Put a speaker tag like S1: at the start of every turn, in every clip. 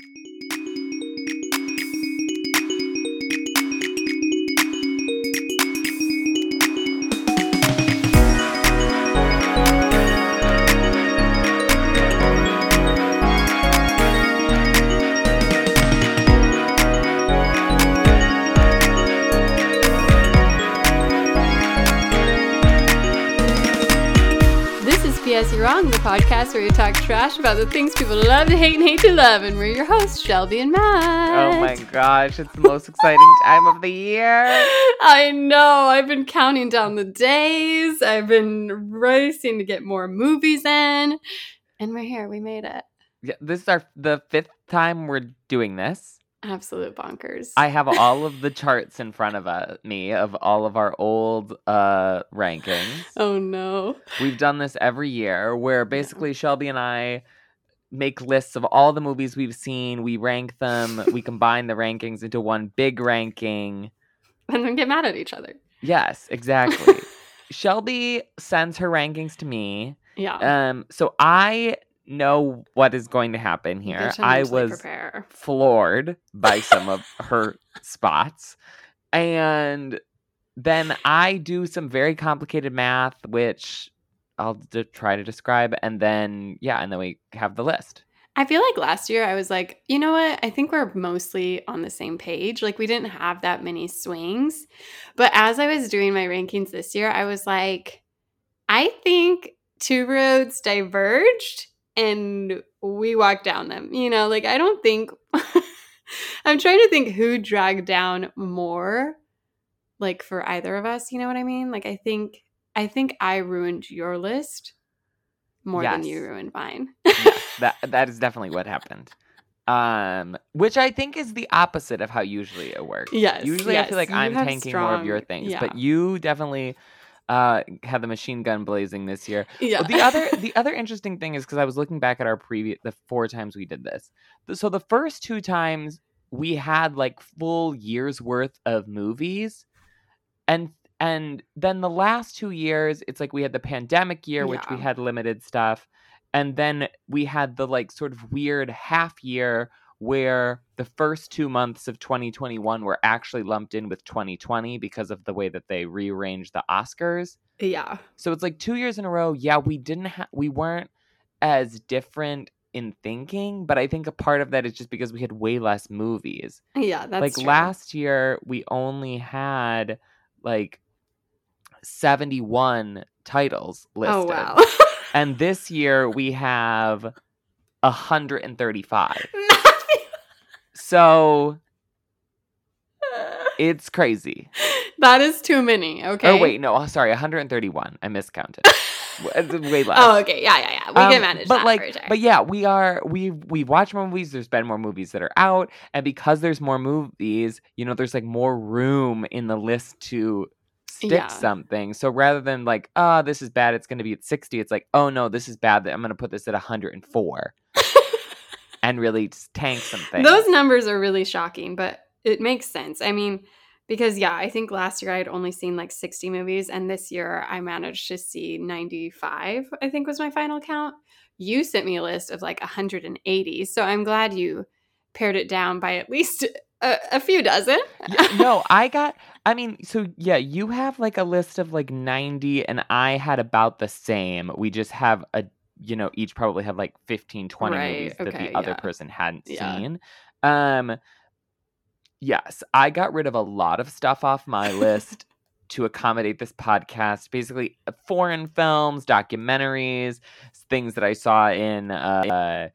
S1: This podcast where we talk trash about the things people love to hate and hate to love. And we're your hosts, Shelby and Matt.
S2: Oh my gosh, it's the most exciting time of the year.
S1: I know. I've been counting down the days. I've been racing to get more movies in. And we're here. We made it.
S2: Yeah, this is our the fifth time we're doing this.
S1: Absolute bonkers.
S2: I have all of the charts in front of uh, me of all of our old uh, rankings.
S1: oh no.
S2: We've done this every year where basically Shelby and I make lists of all the movies we've seen, we rank them, we combine the rankings into one big ranking.
S1: And then get mad at each other.
S2: Yes, exactly. Shelby sends her rankings to me.
S1: Yeah.
S2: Um so I know what is going to happen here. I was
S1: prepare.
S2: floored by some of her spots. And then I do some very complicated math, which I'll d- try to describe. And then, yeah, and then we have the list.
S1: I feel like last year I was like, you know what? I think we're mostly on the same page. Like we didn't have that many swings. But as I was doing my rankings this year, I was like, I think two roads diverged and we walked down them. You know, like I don't think I'm trying to think who dragged down more like for either of us, you know what I mean? Like I think I think I ruined your list more than you ruined mine.
S2: Yes, that that is definitely what happened. Um, which I think is the opposite of how usually it works.
S1: Yes,
S2: Usually I feel like
S1: you
S2: I'm tanking more of your things,
S1: yeah.
S2: but you definitely uh had the machine gun blazing this year.
S1: yeah.
S2: The other the other interesting thing is because I was looking back at our previous the four times we did this. So the first two times we had like full years worth of movies, and and then the last two years it's like we had the pandemic year, which we had limited stuff, and then we had the like sort of weird half year where the first two months of 2021 were actually lumped in with 2020 because of the way that they rearranged the Oscars.
S1: yeah.
S2: So it's like two years in a row. Yeah, we didn't have, we weren't as different in thinking, but I think a part of that is just because we had way less movies.
S1: Yeah, that's
S2: like
S1: true.
S2: last year, we only had like 71 titles oh, listed.
S1: Oh wow.
S2: And this year we have 135. So it's crazy.
S1: that is too many. Okay.
S2: Oh, wait, no, oh, sorry, 131. I miscounted. Uh, way less.
S1: Oh, okay. Yeah, yeah, yeah. We
S2: Um,
S1: can manage
S2: but
S1: that
S2: like,
S1: for sure.
S2: but yeah, we are we we watch more movies. There's been more movies that are out, and because there's more movies, you know, there's like more room in the list to stick
S1: Yeah.
S2: something. So rather than like, oh, this is bad, it's going to be at 60. It's like, oh no, this is bad. That I'm going to put this at 104 and really tank something.
S1: Those numbers are really shocking, but it makes sense. I mean, because yeah, I think last year I had only seen like 60 movies, and this year I managed to see 95, I think was my final count. You sent me a list of like 180. So I'm glad you pared it down by at least a, a few dozen.
S2: No, I got. I mean, so yeah, you have like a list of like 90, and I had about the same. We just have a, you know, each probably had like 15, 20
S1: Right,
S2: movies that
S1: okay,
S2: the other
S1: yeah.
S2: person hadn't
S1: Yeah.
S2: seen. Um, yes, I got rid of a lot of stuff off my list to accommodate this podcast. Basically, uh, foreign films, documentaries, things that I saw in. Uh,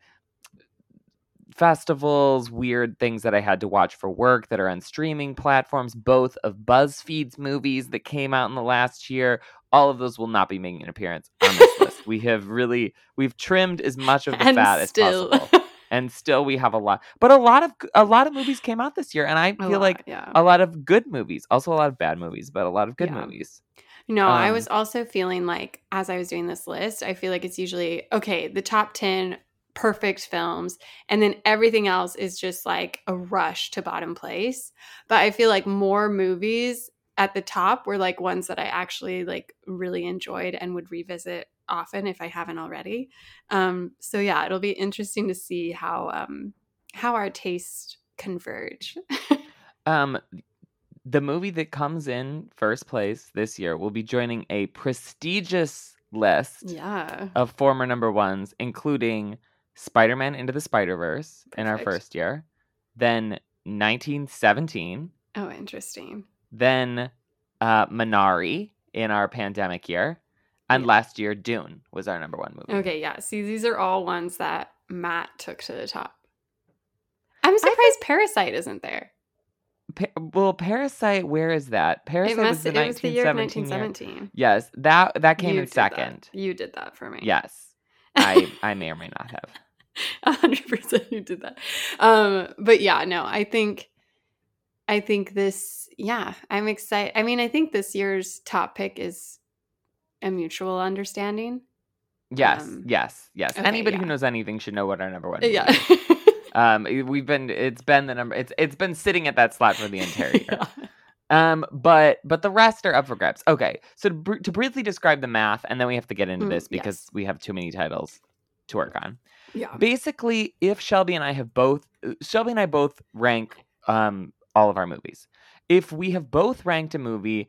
S2: festivals, weird things that I had to watch for work that are on streaming platforms, both of BuzzFeed's movies that came out in the last year. All of those will not be making an appearance on this list. We have really we've trimmed as much of the
S1: and
S2: fat
S1: still,
S2: as possible. And still we have a lot. But a lot of a lot of movies came out this year and I
S1: A
S2: feel
S1: lot,
S2: like
S1: yeah.
S2: a lot of good movies. Also a lot of bad movies, but a lot of good
S1: Yeah.
S2: movies.
S1: No, I
S2: Um,
S1: was also feeling like as I was doing this list, I feel like it's usually okay, the top 10 perfect films, and then everything else is just like a rush to bottom place. But I feel like more movies at the top were like ones that I actually like really enjoyed and would revisit often if I haven't already. Um, so yeah, it'll be interesting to see how um how our tastes converge.
S2: Um, the movie that comes in first place this year will be joining a prestigious list
S1: yeah.
S2: of former number ones, including Spider Man Into the Spider Verse in our first year, then 1917,
S1: Oh, interesting.
S2: then uh, Minari in our pandemic year, and
S1: Yeah.
S2: last year Dune was our number one movie.
S1: Okay, yeah. See, these are all ones that Matt took to the top. I'm surprised Parasite isn't there.
S2: Pa- well, Parasite, where is that? Parasite
S1: It
S2: was the
S1: It was the year of
S2: 1917 year. Yes, that that came
S1: You
S2: in
S1: did that.
S2: second.
S1: You did that for me.
S2: Yes, I I may or may not have.
S1: Hundred percent you did that. Um, but yeah, no, I think I think this yeah, I'm excited. I mean, I think this year's top pick is a mutual understanding.
S2: Yes,
S1: Um,
S2: yes, yes.
S1: okay,
S2: Anybody who knows anything should know what our number one. movie
S1: Yeah.
S2: Um, we've been it's been the number it's it's been sitting at that slot for the entire year.
S1: Yeah.
S2: Um, but but the rest are up for grabs. Okay, so to, br- to briefly describe the math, and then we have to get into
S1: Mm,
S2: this because
S1: yes.
S2: we have too many titles to work on.
S1: Yeah.
S2: Basically, if Shelby and I have both uh, Shelby and I both rank um all of our movies. If we have both ranked a movie,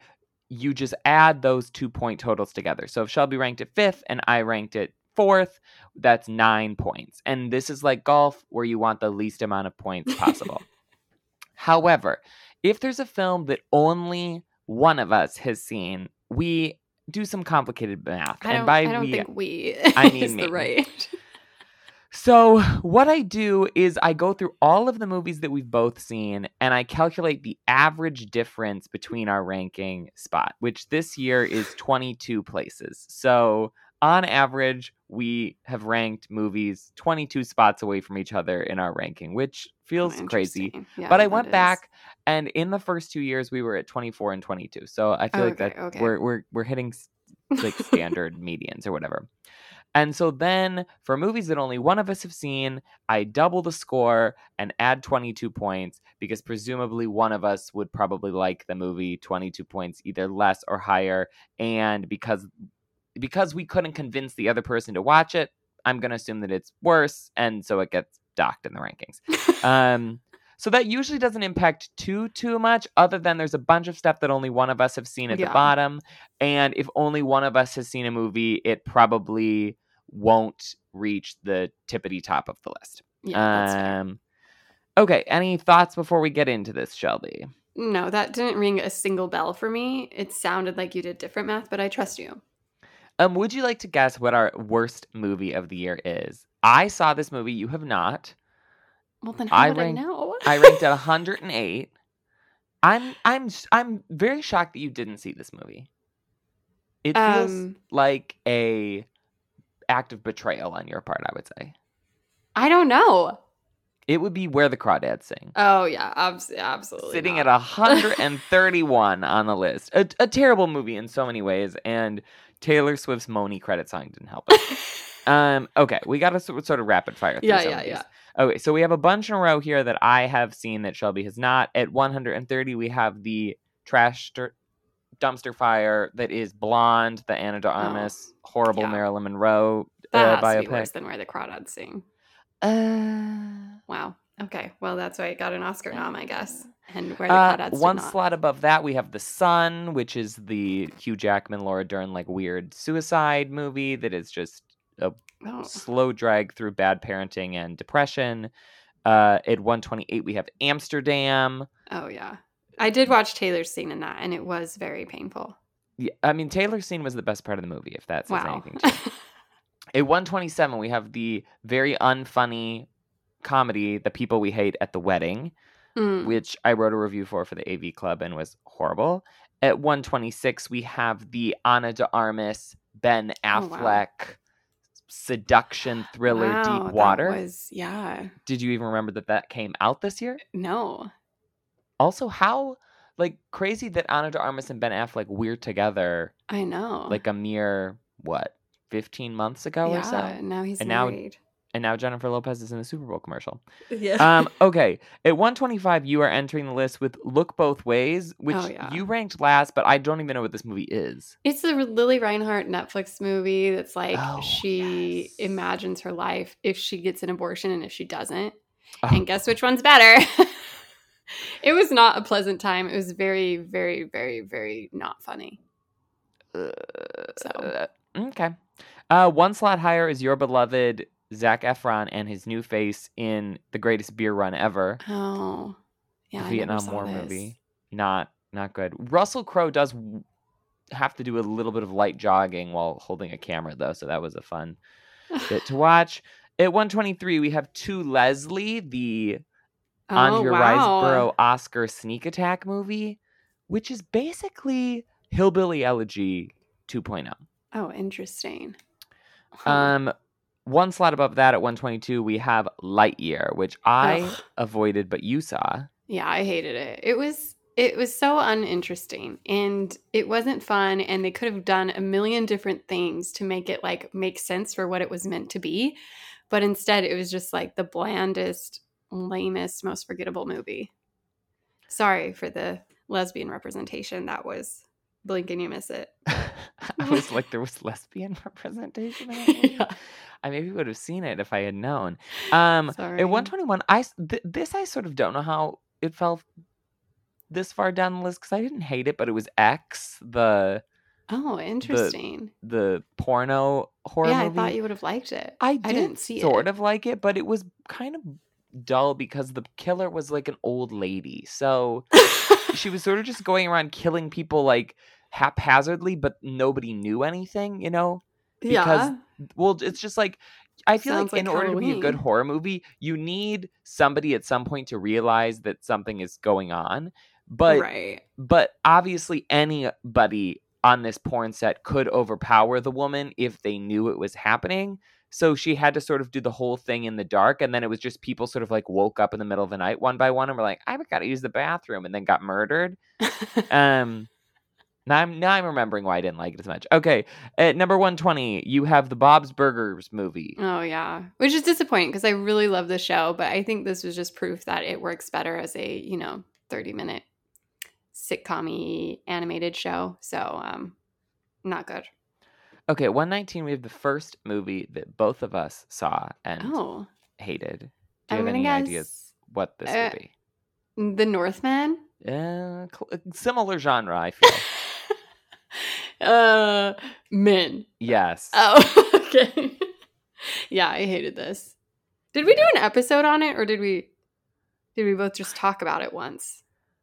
S2: you just add those two point totals together. So if Shelby ranked it fifth and I ranked it fourth, that's nine points. And this is like golf where you want the least amount of points possible. However, if there's a film that only one of us has seen, we do some complicated math.
S1: I
S2: and by
S1: I don't
S2: we,
S1: think we
S2: I mean
S1: is
S2: me.
S1: the right.
S2: so, what I do is I go through all of the movies that we've both seen and I calculate the average difference between our ranking spot, which this year is 22 places. So, on average, we have ranked movies 22 spots away from each other in our ranking, which oh, feels crazy.
S1: Yeah,
S2: but I went
S1: is.
S2: back and in the first 2 years we were at 24 and 22. So, I feel like
S1: Okay,
S2: that
S1: okay.
S2: we're we're we're hitting like standard medians or whatever. And so then for movies that only one of us have seen, I double the score and add 22 points because presumably one of us would probably like the movie 22 points either less or higher. And because because we couldn't convince the other person to watch it, I'm going to assume that it's worse and so it gets docked in the rankings. Um so that usually doesn't impact too too much other than there's a bunch of stuff that only one of us have seen at the bottom. And if only one of us has seen a movie it probably won't reach the tippity top of the list.
S1: Yeah,
S2: um okay any thoughts before we get into this shelby?
S1: No, that didn't ring a single bell for me. It sounded like you did different math, but I trust you.
S2: um would you like to guess what our worst movie of the year is? I saw this movie you have not.
S1: Well, then how
S2: I
S1: would
S2: ranked-
S1: I know?
S2: i ranked at 108 i'm i'm I'm very shocked that you didn't see this movie. It feels
S1: Um,
S2: like a act of betrayal on your part i would say
S1: I don't know.
S2: it would be where the crawdads sing
S1: Oh yeah, abs- absolutely.
S2: sitting
S1: not.
S2: at 131 on the list. A, a terrible movie in so many ways, and Taylor Swift's Moni credit song didn't help. Us. um, okay, we got to sort of rapid fire. Through
S1: yeah,
S2: some
S1: yeah,
S2: of these.
S1: yeah.
S2: Okay, so we have a bunch in a row here that I have seen that Shelby has not. At 130, we have the trash dumpster fire that is Blonde, the Ana de Armas, horrible
S1: Oh, yeah.
S2: Marilyn Monroe
S1: That
S2: uh,
S1: has to be worse than where the crawdads sing.
S2: Uh,
S1: Wow. Okay. Well, that's why it got an Oscar nom, I guess. And where the
S2: Uh,
S1: crawdads
S2: one slot above that, we have The Son, which is the Hugh Jackman, Laura Dern, like weird suicide movie that is just a
S1: Oh.
S2: slow drag through bad parenting and depression. Uh, at 128, we have Amsterdam.
S1: oh yeah. I did watch Taylor's scene in that, and it was very painful.
S2: Yeah, I mean, Taylor's scene was the best part of the movie, if that says
S1: Wow.
S2: anything to you. At 127, we have the very unfunny comedy, The People We Hate at the Wedding.
S1: Mm.
S2: which I wrote a review for for the AV Club and was horrible. At 126, we have the Ana de Armas, Ben
S1: Oh, wow.
S2: Affleck seduction thriller
S1: Wow,
S2: Deep
S1: that
S2: Water.
S1: was yeah.
S2: Did you even remember that that came out this year?
S1: No.
S2: Also, how like crazy that Ana de Armas and Ben Affleck we're together
S1: I know.
S2: like a mere what 15 months ago
S1: yeah.
S2: or so,
S1: Now he's
S2: And now-
S1: married.
S2: and now Jennifer Lopez is in a Super Bowl commercial.
S1: yeah.
S2: um okay at 125 you are entering the list with look both ways which
S1: Oh, yeah.
S2: you ranked last but i don't even know what this movie is
S1: It's the Lili Reinhart Netflix movie that's like
S2: Oh,
S1: she
S2: yes.
S1: imagines her life if she gets an abortion and if she doesn't.
S2: Oh,
S1: And guess which one's better? it was not a pleasant time. It was very, very, very, very not funny. So
S2: Uh, okay. Uh, one slot higher is your beloved Zac Efron and his new face in the greatest beer run ever,
S1: oh, yeah,
S2: the
S1: I never
S2: Vietnam War
S1: this.
S2: movie. Not not good. Russell Crowe does have to do a little bit of light jogging while holding a camera though, so that was a fun bit to watch. At 123, we have To Leslie, the
S1: Oh,
S2: Andrea
S1: wow.
S2: Riseborough Oscar sneak attack movie, which is basically Hillbilly Elegy 2.0.
S1: Oh, interesting.
S2: Um, one slot above that at 122, we have Lightyear, which I
S1: Ugh.
S2: avoided, but you saw.
S1: Yeah, I hated it. It was it was so uninteresting and it wasn't fun and they could have done a million different things to make it like make sense for what it was meant to be. But instead it was just like the blandest, lamest, most forgettable movie. Sorry for the lesbian representation. That was blink and you miss it.
S2: I was like, there was lesbian representation in.
S1: Yeah.
S2: I maybe would have seen it if I had known. Um,
S1: Sorry.
S2: at 121, I th- this I sort of don't know how it fell this far down the list because I didn't hate it, but it was X, the
S1: Oh, interesting.
S2: the porno horror
S1: yeah,
S2: movie.
S1: I thought you would have liked it.
S2: I did
S1: didn't see it.
S2: sort
S1: it.
S2: of like it, but it was kind of dull because the killer was like an old lady. So she was sort of just going around killing people like haphazardly, but nobody knew anything, you know? because
S1: yeah.
S2: Well, it's just like I feel
S1: Sounds
S2: like, in
S1: like
S2: order to be a good horror movie, you need somebody at some point to realize that something is going on. But
S1: right.
S2: but obviously anybody on this porn set could overpower the woman if they knew it was happening. So she had to sort of do the whole thing in the dark, and then it was just people sort of like woke up in the middle of the night one by one and were like, "I've got to use the bathroom," and then got murdered. Um, now I'm now I'm remembering why I didn't like it as much. Okay, at number one twenty, you have the Bob's Burgers movie.
S1: Oh yeah, which is disappointing because I really love the show, but I think this was just proof that it works better as a you know thirty minute sitcom animated show. So um, not good.
S2: Okay, one nineteen, we have the first movie that both of us saw and
S1: Oh,
S2: hated. Do you
S1: I'm
S2: have any
S1: guess
S2: ideas what this
S1: uh,
S2: would be?
S1: The Northman.
S2: Uh, cl- similar genre, I feel.
S1: uh, men.
S2: yes.
S1: Oh, okay. yeah, I hated this. Did we do an episode on it, or did we? Did we both just talk about it once?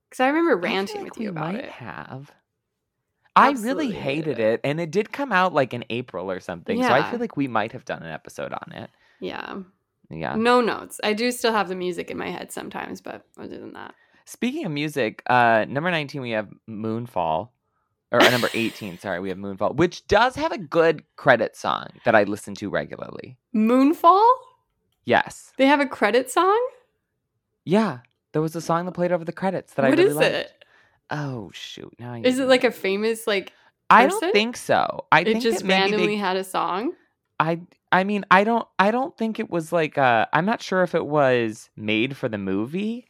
S1: Because I remember
S2: I
S1: ranting
S2: like
S1: with you about
S2: might
S1: it.
S2: Have. I really
S1: hated it.
S2: it, and it did come out like in April or something. So I feel like we might have done an episode on it.
S1: Yeah.
S2: Yeah.
S1: No notes. I do still have the music in my head sometimes, but other than that.
S2: Speaking of music, uh, number nineteen we have Moonfall, or uh, number eighteen. sorry, we have Moonfall, which does have a good credit song that I listen to regularly.
S1: Moonfall?
S2: Yes.
S1: They have a credit song?
S2: Yeah. There was a song that played over the credits that
S1: What
S2: I really
S1: is
S2: liked.
S1: it?
S2: Oh shoot! Now I
S1: Is it like a famous like
S2: I don't think so. I
S1: it
S2: think
S1: just randomly
S2: they
S1: had a song?
S2: I I mean I don't I don't think it was like uh I'm not sure if it was made for the movie,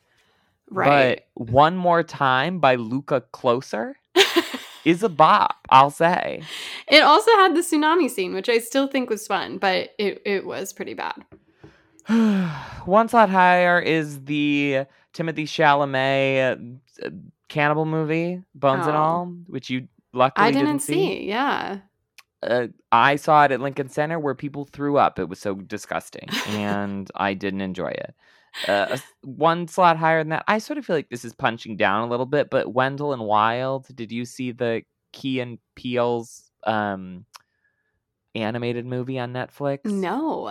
S1: Right.
S2: but One More Time by Luca Closer is a bop, I'll say.
S1: it also had the tsunami scene, which I still think was fun, but it, it was pretty bad.
S2: One slot higher is the Timothée Chalamet uh, cannibal movie, Bones and
S1: Oh.
S2: All, which you luckily
S1: I didn't,
S2: didn't
S1: see. Yeah.
S2: uh, I saw it at Lincoln Center where people threw up. It was so disgusting, and I didn't enjoy it. Uh, one slot higher than that. I sort of feel like this is punching down a little bit. But Wendell and Wild, did you see the Key and Peele's um, animated movie on Netflix?
S1: No.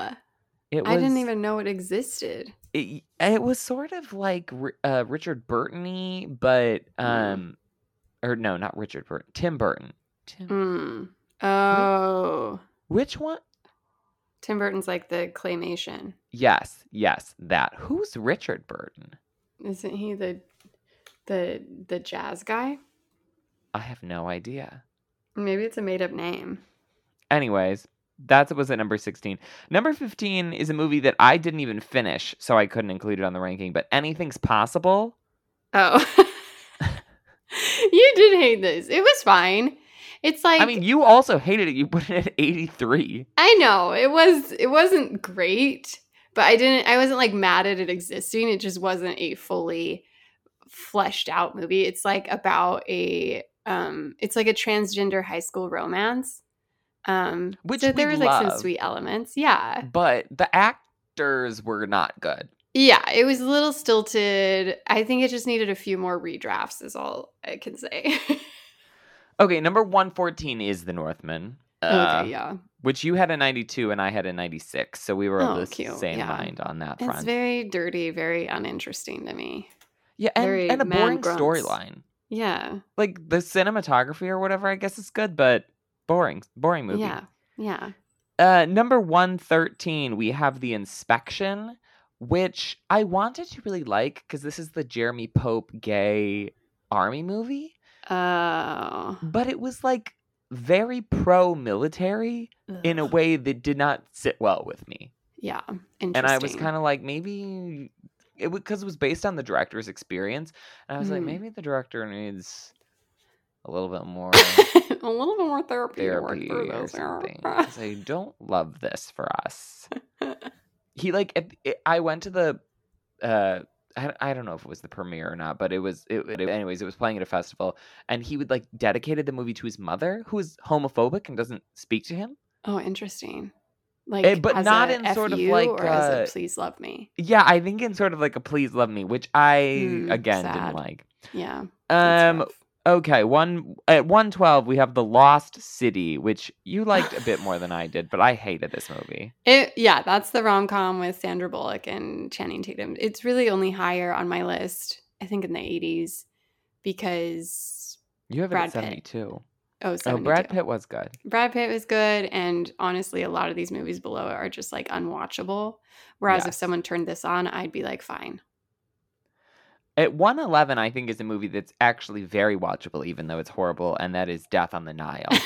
S2: it was.
S1: I didn't even know it existed.
S2: It, it was sort of like uh, Richard Burton-y, but
S1: Mm.
S2: um, or no, not Richard Burton. Tim Burton. Tim.
S1: Mm. Oh.
S2: Which one?
S1: Tim Burton's like the claymation.
S2: Yes, yes, that. Who's Richard Burton?
S1: Isn't he the the the jazz guy?
S2: I have no idea.
S1: Maybe it's a made up name.
S2: Anyways, that was at number 16. Number 15 is a movie that I didn't even finish, so I couldn't include it on the ranking, but Anything's Possible.
S1: Oh. you did hate this. It was fine. It's like
S2: I mean, you also hated it. You put it at 83.
S1: I know it was it wasn't great, but I didn't. I wasn't like mad at it existing. It just wasn't a fully fleshed out movie. It's like about a um it's like a transgender high school romance. Um
S2: Which
S1: so there was like some sweet elements. Yeah.
S2: But the actors were not good.
S1: Yeah, it was a little stilted. I think it just needed a few more redrafts is all I can say.
S2: Okay, number 114 is The Northman. Uh,
S1: okay, yeah.
S2: Which you had a 92 and I had a 96. So we were of
S1: Oh,
S2: the
S1: cute,
S2: same
S1: yeah.
S2: mind on that
S1: It's very dirty, very uninteresting to me.
S2: yeah, and,
S1: very
S2: and a boring storyline.
S1: Yeah.
S2: Like the cinematography or whatever, I guess is good, but boring. Boring movie.
S1: Yeah. Yeah.
S2: Uh, number 113, we have The Inspection, which I wanted to really like because this is the Jeremy Pope gay army movie,
S1: Oh.
S2: but it was like very pro military in a way that did not sit well with me.
S1: Yeah.
S2: And I was kind of like, maybe it because it was based on the director's experience. And I was like,
S1: Mhm.
S2: maybe the director needs a little bit more
S1: a little bit more therapy, to work
S2: therapy or. I don't love this for us. he like it, it- I went to the uh I, I don't know if it was the premiere or not, but it was it, it- anyways, it was playing at a festival and he would like dedicated the movie to his mother who is homophobic and doesn't speak to him.
S1: oh, interesting. Like,
S2: Eh, but
S1: as
S2: not in sort of like,
S1: or
S2: uh,
S1: a please love me.
S2: Yeah, I think in sort of like a please love me, which I
S1: Hmm,
S2: again
S1: sad.
S2: didn't like.
S1: Yeah.
S2: Um
S1: rough.
S2: Okay, one at 112 we have The Lost City, which you liked a bit more than I did, but I hated this movie.
S1: It, yeah, that's the rom com with Sandra Bullock and Channing Tatum. It's really only higher on my list, I think, in the 80s because,
S2: You have it
S1: Brad
S2: at
S1: Pitt.
S2: 72.
S1: oh,
S2: Oh, Brad Pitt was good.
S1: Brad Pitt was good, and honestly, a lot of these movies below it are just like unwatchable. Whereas if someone turned this on, I'd be like, fine.
S2: At 111, I think is a movie that's actually very watchable, even though it's horrible, and that is Death on the Nile.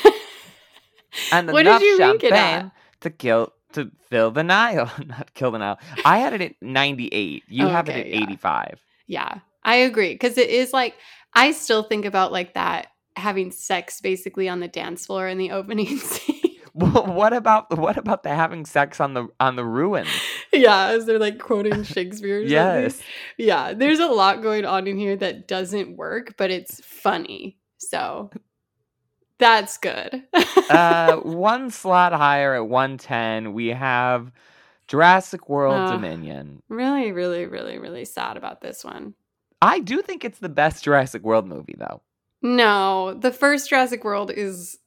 S2: And
S1: what did you rank it
S2: to kill to fill the Nile, not kill the Nile. I had it at 98. You have it at
S1: yeah.
S2: 85.
S1: Yeah, I agree because it is like I still think about like that having sex basically on the dance floor in the opening scene.
S2: Wh- what about what about the having sex on the on the ruins?
S1: Yeah, as they're like quoting Shakespeare. or something.
S2: yes.
S1: Yeah, there's a lot going on in here that doesn't work, but it's funny. So that's good.
S2: uh, one slot higher at 110, we have Jurassic World
S1: Ugh.
S2: Dominion.
S1: really, really, really, really sad about this one.
S2: I do think it's the best Jurassic World movie, though.
S1: No, the first Jurassic World is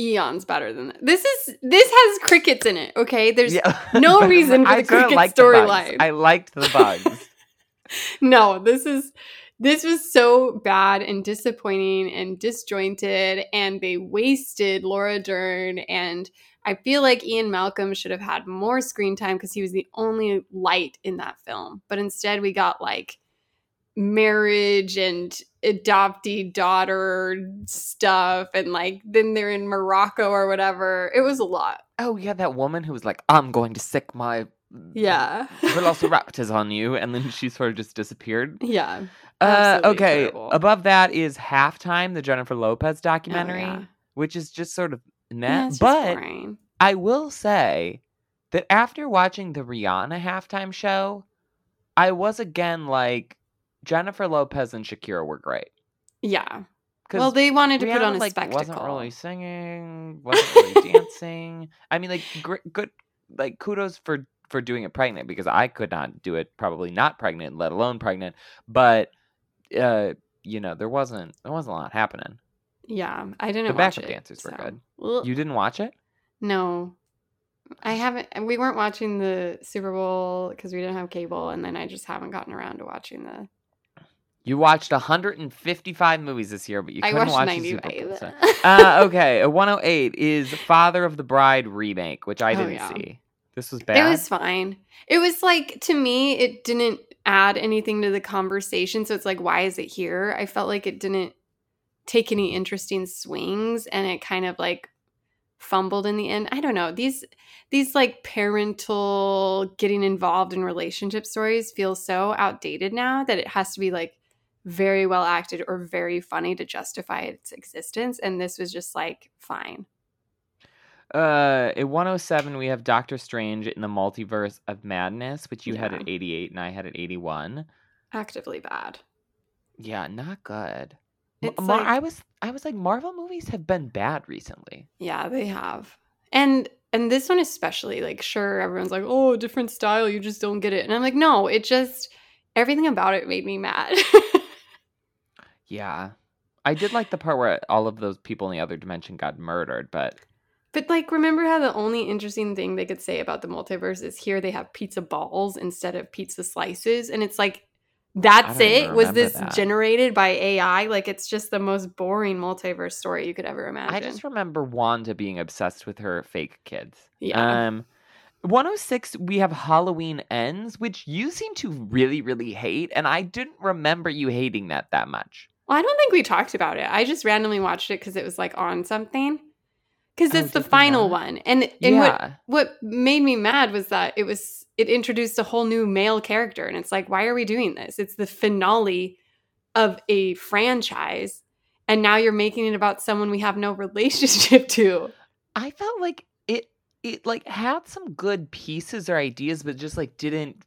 S1: eons better than that. This is this has crickets in it. Okay, there's no reason for the cricket
S2: liked the bugs.
S1: storyline.
S2: I liked the bugs.
S1: no, this is this was so bad and disappointing and disjointed, and they wasted Laura Dern. And I feel like Ian Malcolm should have had more screen time because he was the only light in that film. But instead, we got like marriage and adoptee daughter stuff, and like then they're in Morocco or whatever. It was a lot.
S2: oh yeah, that woman who was like, "I'm going to sic my
S1: Yeah.
S2: velociraptors on you," and then she sort of just disappeared.
S1: yeah.
S2: Uh, okay,
S1: terrible.
S2: above that is halftime, the Jennifer Lopez
S1: Oh,
S2: documentary,
S1: yeah.
S2: which is just sort of net.
S1: Yeah,
S2: but. I will say that after watching the Rihanna halftime show, I was again like Jennifer Lopez and Shakira were great.
S1: Yeah. Well, they wanted to
S2: Rihanna
S1: put on a
S2: like
S1: spectacle.
S2: wasn't really singing, wasn't really dancing. I mean, like gr- good, like kudos for for doing it pregnant because I could not do it probably not pregnant, let alone pregnant. But uh, you know, there wasn't there wasn't a lot happening.
S1: Yeah, I didn't
S2: The backup
S1: it,
S2: dancers were
S1: so-
S2: good.
S1: Well,
S2: You didn't watch it?
S1: no, I haven't. We weren't watching the Super Bowl because we didn't have cable, and then I just haven't gotten around to watching the.
S2: You watched 155 movies this year, but you couldn't watch the Super Bowl. so- Uh, okay, a 108 is Father of the Bride remake, which I
S1: Oh,
S2: didn't
S1: yeah.
S2: see. This was bad.
S1: It was fine. It was like to me, it didn't add anything to the conversation. So it's like, why is it here? I felt like it didn't take any interesting swings, and it kind of like fumbled in the end. I don't know these these like parental getting involved in relationship stories feel so outdated now that it has to be like very well acted or very funny to justify its existence. And this was just like fine.
S2: Uh, at 107, we have Doctor Strange in the Multiverse of Madness, which you had at 88 and I had at 81.
S1: Actively bad.
S2: Yeah, not good.
S1: It's
S2: Mar-
S1: like-
S2: I was I was like Marvel movies have been bad recently.
S1: Yeah, they have. And and this one especially, like sure everyone's like, "Oh, different style, you just don't get it." And I'm like, "No, it just everything about it made me mad."
S2: Yeah. I did like the part where all of those people in the other dimension got murdered, but
S1: but like remember how the only interesting thing they could say about the multiverse is here they have pizza balls instead of pizza slices and it's like that's it was this
S2: that.
S1: generated by ai like it's just the most boring multiverse story you could ever imagine
S2: I just remember Wanda being obsessed with her fake kids.
S1: yeah
S2: Um 106 we have Halloween Ends, which you seem to really really hate and I didn't remember you hating that that much.
S1: Well i don't think we talked about it. I just randomly watched it because it was like on something. Because
S2: Oh,
S1: it's the final
S2: not?
S1: one. And and what what made me mad was that it was it introduced a whole new male character. And it's like why are we doing this? It's the finale of a franchise. And now you're making it about someone we have no relationship to.
S2: I felt like it it like had some good pieces or ideas but just like didn't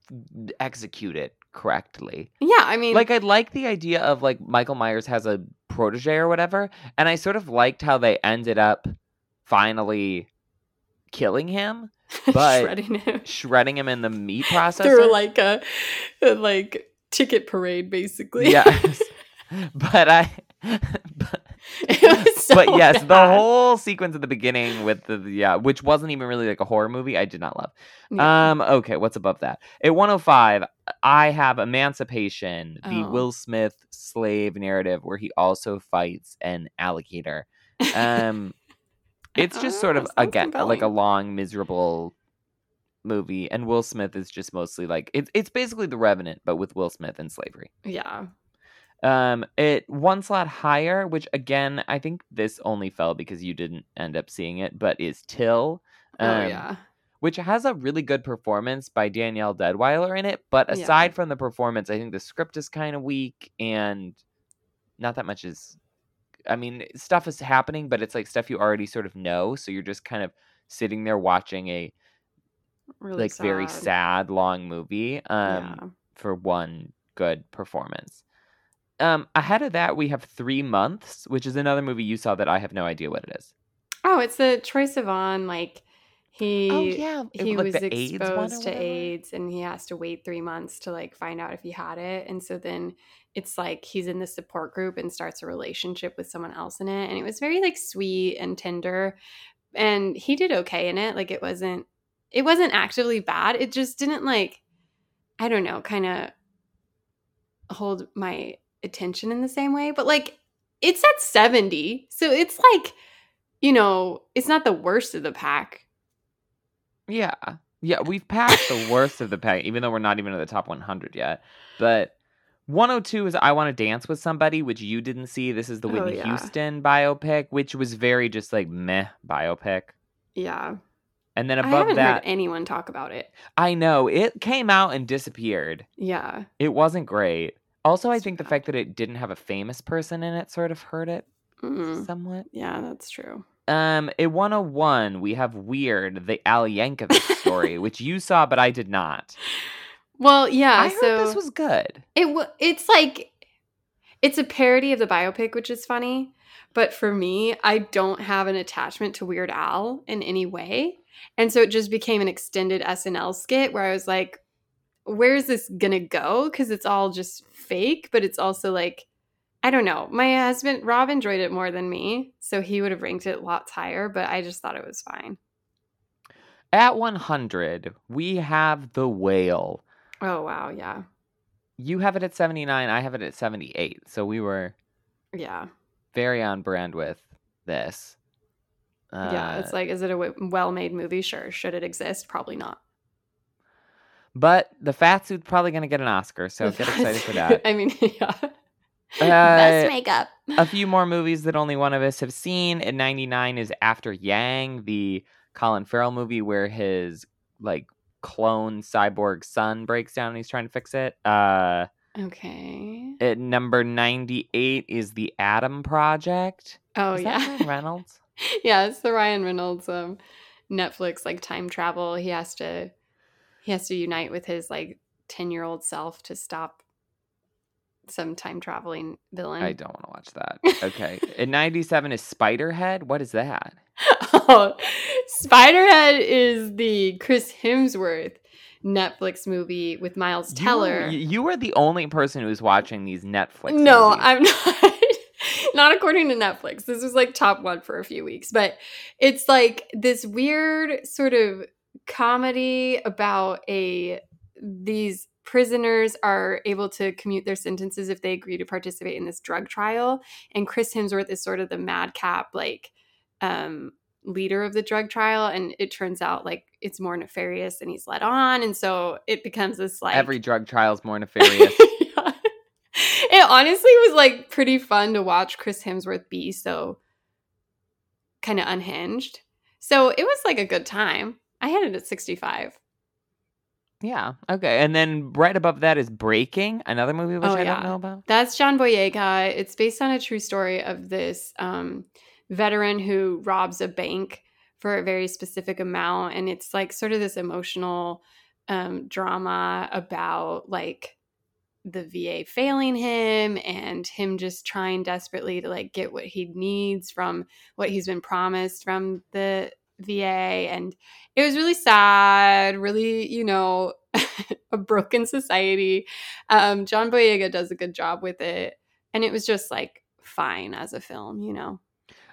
S2: execute it correctly.
S1: yeah i mean
S2: like I like the idea of like Michael Myers has a protege or whatever, and I sort of liked how they ended up finally killing him, but-
S1: shredding him
S2: shredding him in the meat processor.
S1: through like a, like ticket parade basically
S2: yes, but I. But,
S1: so
S2: but yes, the whole sequence at the beginning with the yeah, which wasn't even really like a horror movie, I did not love.
S1: Yeah.
S2: Um, okay, what's above that? At 105, I have Emancipation, the
S1: Oh.
S2: Will Smith slave narrative where he also fights an alligator. Um, it's just sort of
S1: Oh,
S2: again like a long, miserable movie, and Will Smith is just mostly like it's it's basically The Revenant, but with Will Smith and slavery.
S1: yeah
S2: Um, it one slot higher, which again I think this only fell because you didn't end up seeing it, but is Till.
S1: oh
S2: um,
S1: yeah
S2: which has a really good performance by Danielle Deadwyler in it. But
S1: Yeah.
S2: aside from the performance, I think the script is kind of weak and not that much is. I mean, stuff is happening, but it's like stuff you already sort of know. So you're just kind of sitting there watching a
S1: really
S2: like very sad long movie um,
S1: yeah.
S2: for one good performance. Um, ahead of that, we have Three Months, which is another movie you saw that I have no idea what it is.
S1: Oh, it's the Troye Sivan. Like he
S2: oh yeah, it-
S1: he
S2: like
S1: was
S2: the AIDS
S1: exposed to? AIDS, and he has to wait three months to like find out if he had it. And so then it's like he's in the support group and starts a relationship with someone else in it, and it was very like sweet and tender. And he did okay in it. Like it wasn't it wasn't actively bad. It just didn't like I don't know, kind of hold my attention in the same way. But like it's at 70. So it's like, you know, it's not the worst of the pack.
S2: Yeah. Yeah, we've passed the worst of the pack, even though we're not even at the top 100 yet. But 102 is I Want to Dance with Somebody, which you didn't see. This is the
S1: Oh,
S2: Whitney
S1: yeah.
S2: Houston biopic, which was very just like meh biopic.
S1: Yeah.
S2: And then
S1: I
S2: above
S1: haven't
S2: that,
S1: heard anyone talk about it.
S2: I know it came out and disappeared.
S1: Yeah.
S2: It wasn't great. Also, I think the fact that it didn't have a famous person in it sort of hurt it
S1: Mm.
S2: somewhat.
S1: Yeah, that's true.
S2: Um, at 101, we have Weird, the Al Yankovic story, which you saw, but I did not.
S1: Well, yeah.
S2: I heard this was good.
S1: it w- it's like it's a parody of the biopic, which is funny. But for me, I don't have an attachment to Weird Al in any way, and so it just became an extended SNL skit where I was like, "Where is this gonna go?" Because it's all just fake, but it's also like. I don't know. My husband Rob enjoyed it more than me, so he would have ranked it lots higher, but I just thought it was fine.
S2: At 100, we have The Whale.
S1: Oh wow, yeah.
S2: You have it at 79, I have it at 78. So we were
S1: Yeah.
S2: very on brand with this.
S1: yeah,
S2: Uh,
S1: it's like is it a well-made movie? Sure. Should it exist? Probably not.
S2: But the fat suit's probably going to get an Oscar, so get excited for that.
S1: I mean, yeah.
S2: Uh,
S1: Best makeup.
S2: a few more movies that only one of us have seen. At 99 is After Yang, the Colin Farrell movie where his like clone cyborg son breaks down and he's trying to fix it. Uh
S1: Okay.
S2: at number 98 is The Adam Project.
S1: Oh
S2: is that
S1: yeah.
S2: Ryan Reynolds?
S1: yeah, it's the Ryan Reynolds um Netflix like time travel. He has to he has to unite with his like 10-year-old self to stop some time traveling villain.
S2: I don't want to watch that. Okay. In 97 is Spiderhead. What is that?
S1: oh, Spiderhead is the Chris Hemsworth Netflix movie with Miles Teller.
S2: You, you are the only person who's watching these Netflix.
S1: no,
S2: movies.
S1: I'm not. not according to Netflix. This was like top one for a few weeks, but it's like this weird sort of comedy about a these prisoners are able to commute their sentences if they agree to participate in this drug trial and chris hemsworth is sort of the madcap like um leader of the drug trial and it turns out like it's more nefarious than he's let on and so it becomes this like
S2: Every drug trial is more nefarious.
S1: Yeah. It honestly was like pretty fun to watch Chris Hemsworth be so kind of unhinged. So it was like a good time. I had it at 65.
S2: yeah. Okay. And then right above that is Breaking, another movie which
S1: Oh,
S2: I
S1: yeah.
S2: don't know about.
S1: That's John Boyega. It's based on a true story of this um, veteran who robs a bank for a very specific amount. And it's like sort of this emotional um, drama about like the VA failing him and him just trying desperately to like get what he needs from what he's been promised from the VA. And it was really sad, really, you know, a broken society. Um, John Boyega does a good job with it. And it was just like fine as a film, you know.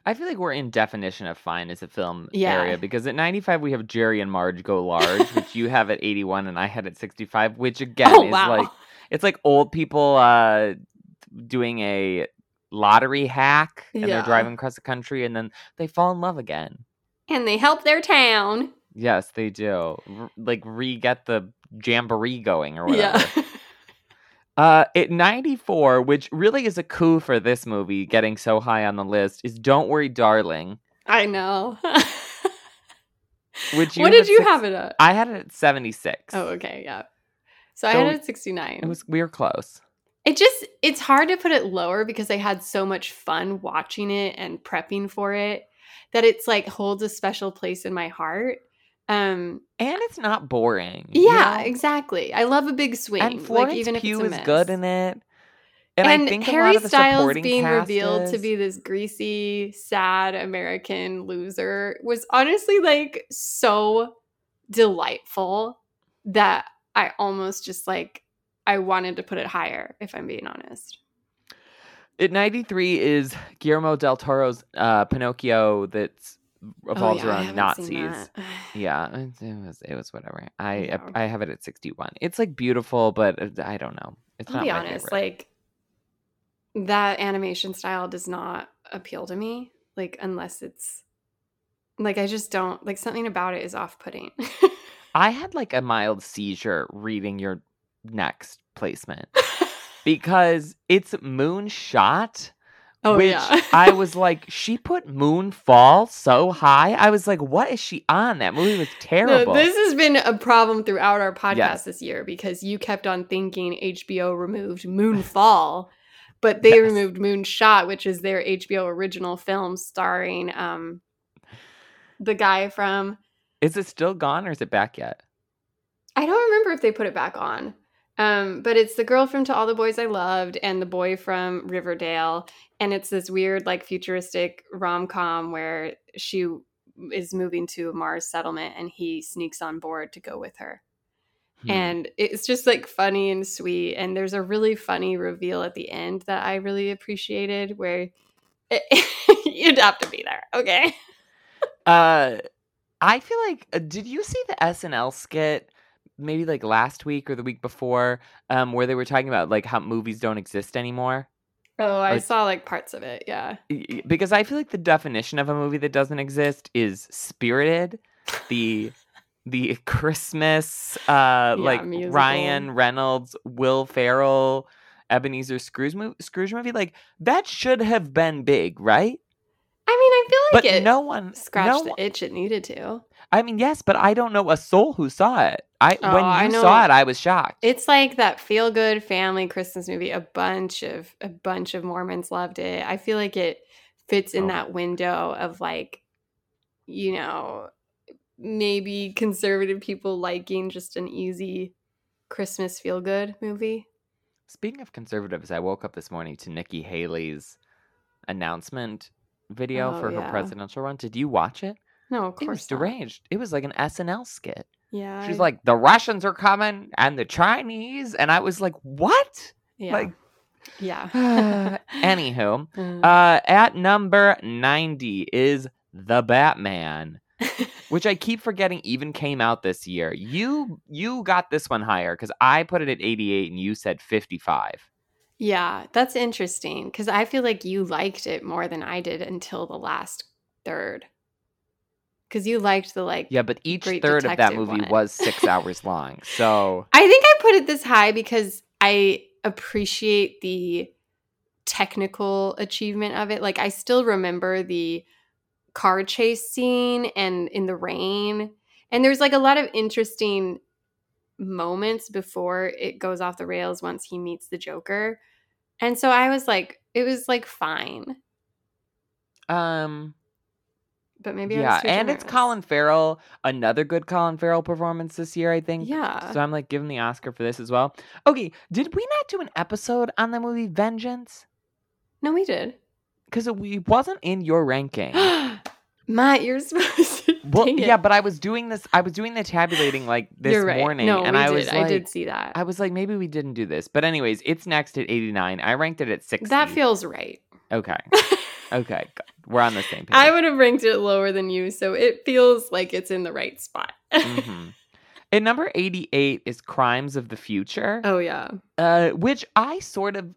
S2: I feel like we're in definition of fine as a film
S1: Yeah.
S2: area because at 95 we have Jerry and Marge Go Large, which you have at 81 and I had at 65, which again
S1: oh
S2: is
S1: wow.
S2: like it's like old people uh doing a lottery hack and
S1: Yeah.
S2: they're driving across the country and then they fall in love again.
S1: And they help their town.
S2: Yes, they do. R- like re get the jamboree going or whatever.
S1: Yeah.
S2: Uh, at 94, which really is a coup for this movie getting so high on the list, is Don't Worry, Darling.
S1: I know.
S2: Which
S1: what did you
S2: six-
S1: have it at?
S2: I had it at 76.
S1: Oh, okay, yeah. So, I had it at 69.
S2: It was we were close.
S1: It just it's hard to put it lower because I had so much fun watching it and prepping for it that it's like holds a special place in my heart. Um
S2: And it's not boring. you
S1: yeah,
S2: know?
S1: exactly. I love a big swing.
S2: And Florence
S1: like even if
S2: Pugh
S1: it's a
S2: is good in it. And,
S1: And,
S2: I think a
S1: Harry
S2: lot of the
S1: Styles being revealed to be this greasy, sad American loser was honestly like so delightful that I almost just like I wanted to put it higher if I'm being honest.
S2: At 93 is Guillermo del Toro's uh, Pinocchio that revolves
S1: Oh, yeah,
S2: around Nazis. Yeah, it, it was it was whatever. I
S1: Yeah.
S2: I have it at 61. It's like beautiful, but uh, I don't know. It's
S1: I'll
S2: not
S1: be honest,
S2: favorite.
S1: like that animation style does not appeal to me. Like unless it's like I just don't like something about it is off putting.
S2: I had like a mild seizure reading your next placement because it's Moonshot.
S1: oh
S2: which
S1: yeah.
S2: I was like, she put Moonfall so high. I was like, what is she on? That movie was
S1: No,
S2: terrible.
S1: this has been a problem throughout our podcast
S2: Yes.
S1: this year because you kept on thinking HBO removed Moonfall, but they
S2: Yes.
S1: removed Moonshot, which is their HBO original film starring um the guy from
S2: is it still gone or is it back yet?
S1: I don't remember if they put it back on. Um, but it's the girl from To All the Boys I Loved and the boy from Riverdale. And it's this weird, like, futuristic rom com where she is moving to a Mars settlement and he sneaks on board to go with her.
S2: Hmm.
S1: And it's just like funny and sweet. And there's a really funny reveal at the end that I really appreciated where you'd have to be there. Okay.
S2: Uh, I feel like uh, did you see the SNL skit maybe like last week or the week before um where they were talking about like how movies don't exist anymore?
S1: Oh, I
S2: Or-
S1: saw like parts of it. Yeah.
S2: Because I feel like the definition of a movie that doesn't exist is Spirited, the the Christmas uh like
S1: musical.
S2: Ryan Reynolds, Will Ferrell, Ebenezer Scrooge movie, Scrooge movie like that should have been big, right?
S1: I mean, I feel
S2: But
S1: like it
S2: no one
S1: scratched
S2: no
S1: the
S2: one-
S1: itch it needed to.
S2: I mean, yes, but I don't know a soul who saw it. I
S1: Oh,
S2: when you
S1: know-
S2: saw it, I was shocked.
S1: It's like that feel good family Christmas movie. A bunch of a bunch of Mormons loved it. I feel like it fits in
S2: Oh.
S1: that window of like, you know, maybe conservative people liking just an easy Christmas feel good movie.
S2: Speaking of conservatives, I woke up this morning to Nikki Haley's announcement video
S1: Oh,
S2: for her presidential run. Did you watch it?
S1: No, of course.
S2: It was
S1: not.
S2: deranged. It was like an SNL skit.
S1: Yeah.
S2: She's
S1: I-
S2: like, the Russians are coming and the Chinese. And I was like, what?
S1: yeah.
S2: like-
S1: yeah.
S2: Anywho,
S1: Uh,
S2: uh, at number 90 is The Batman, which I keep forgetting even came out this year. You you got this one higher because I put it at 88 and you said 55.
S1: yeah, that's interesting because I feel like you liked it more than I did until the last third. Because you liked the like
S2: Yeah, but each third of that movie
S1: one.
S2: was six hours long. So
S1: I think I put it this high because I appreciate the technical achievement of it. Like I still remember the car chase scene and in the rain. And there's like a lot of interesting moments before it goes off the rails once he meets the Joker. And so I was like it was like fine,
S2: um
S1: but maybe I
S2: yeah, and it's. Colin Farrell, another good Colin Farrell performance this year, I think.
S1: Yeah.
S2: So I'm like giving the Oscar for this as well. Okay, did we not do an episode on the movie Vengeance?
S1: No, we did.
S2: Because it we- wasn't in your ranking.
S1: Matt, you're supposed to.
S2: Well, yeah, but I was doing this. I was doing the tabulating like this
S1: right.
S2: morning,
S1: No,
S2: and
S1: we
S2: I
S1: did.
S2: was like,
S1: I did see that.
S2: I was like, maybe we didn't do this. But anyways, it's next at 89. I ranked it at 60.
S1: That feels right.
S2: okay. Okay. We're on the same page.
S1: I would have ranked it lower than you, so it feels like it's in the right spot.
S2: Mhm. At number 88 is Crimes of the Future,
S1: oh yeah.
S2: uh, which I sort of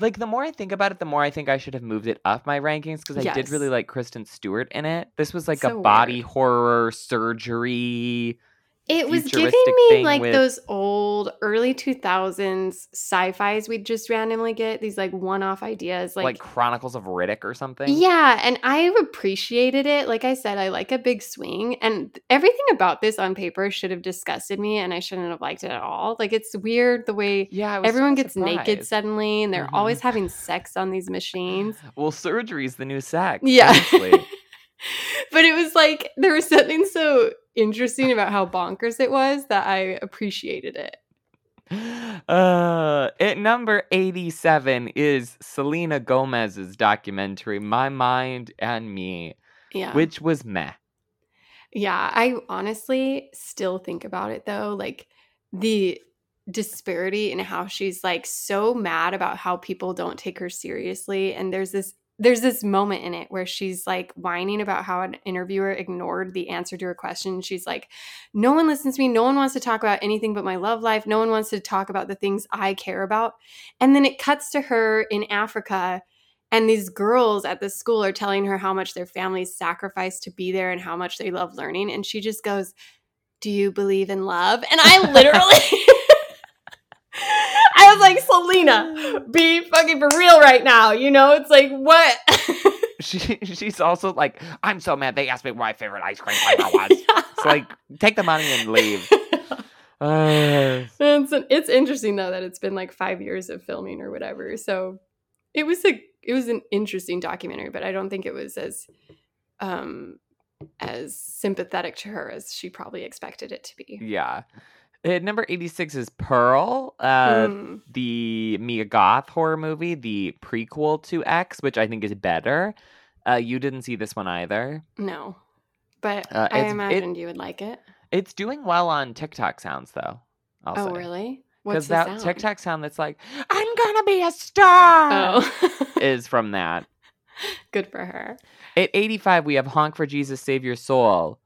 S2: like. The more I think about it, the more I think I should have moved it up my rankings because I did really like Kristen Stewart in it. This was like
S1: So
S2: a body
S1: weird.
S2: horror surgery.
S1: It was giving me like
S2: with-
S1: those old early 2000s sci-fis we'd just randomly get these like one-off ideas
S2: Like,
S1: like,
S2: Chronicles of Riddick or something.
S1: yeah and i appreciated it like i said i like a big swing and everything about this on paper should have disgusted me and i shouldn't have liked it at all like it's weird the way
S2: Yeah,
S1: everyone gets naked suddenly and they're
S2: Mhm.
S1: always having sex on these machines
S2: Well, surgery's the new sex.
S1: Yeah. but it was like there was something so interesting about how bonkers it was that I appreciated it.
S2: Uh, at number 87 is Selena Gomez's documentary, My Mind and Me,
S1: Yeah.
S2: which was meh.
S1: yeah, I honestly still think about it though, like the disparity in how she's like so mad about how people don't take her seriously and there's this there's this moment in it where she's like whining about how an interviewer ignored the answer to her question. She's like, No one listens to me. No one wants to talk about anything but my love life. No one wants to talk about the things I care about. And then it cuts to her in Africa, and these girls at the school are telling her how much their families sacrificed to be there and how much they love learning. And she just goes, Do you believe in love? And I literally. Was like, Selena, be fucking for real right now. You know, it's like, what?
S2: She she's also like, I'm so mad they asked me what my favorite ice cream flavor was. It's like, take the money and leave. Uh,
S1: it's, it's interesting though that it's been like five years of filming or whatever. So it was a it was an interesting documentary, but I don't think it was as um as sympathetic to her as she probably expected it to be.
S2: yeah. At number 86 is Pearl. Uh,
S1: Mm.
S2: the Mia Goth horror movie, the prequel to X, which I think is better. Uh, you didn't see this one either.
S1: No, but
S2: Uh,
S1: I
S2: it's- it-
S1: imagined you would like it.
S2: It's doing well on TikTok sounds though. I'll
S1: oh,
S2: say.
S1: really?
S2: Because that
S1: sound?
S2: TikTok sound that's like, I'm gonna be a star
S1: Oh,
S2: is from that.
S1: good for her.
S2: At 85, we have Honk for Jesus Save Your Soul,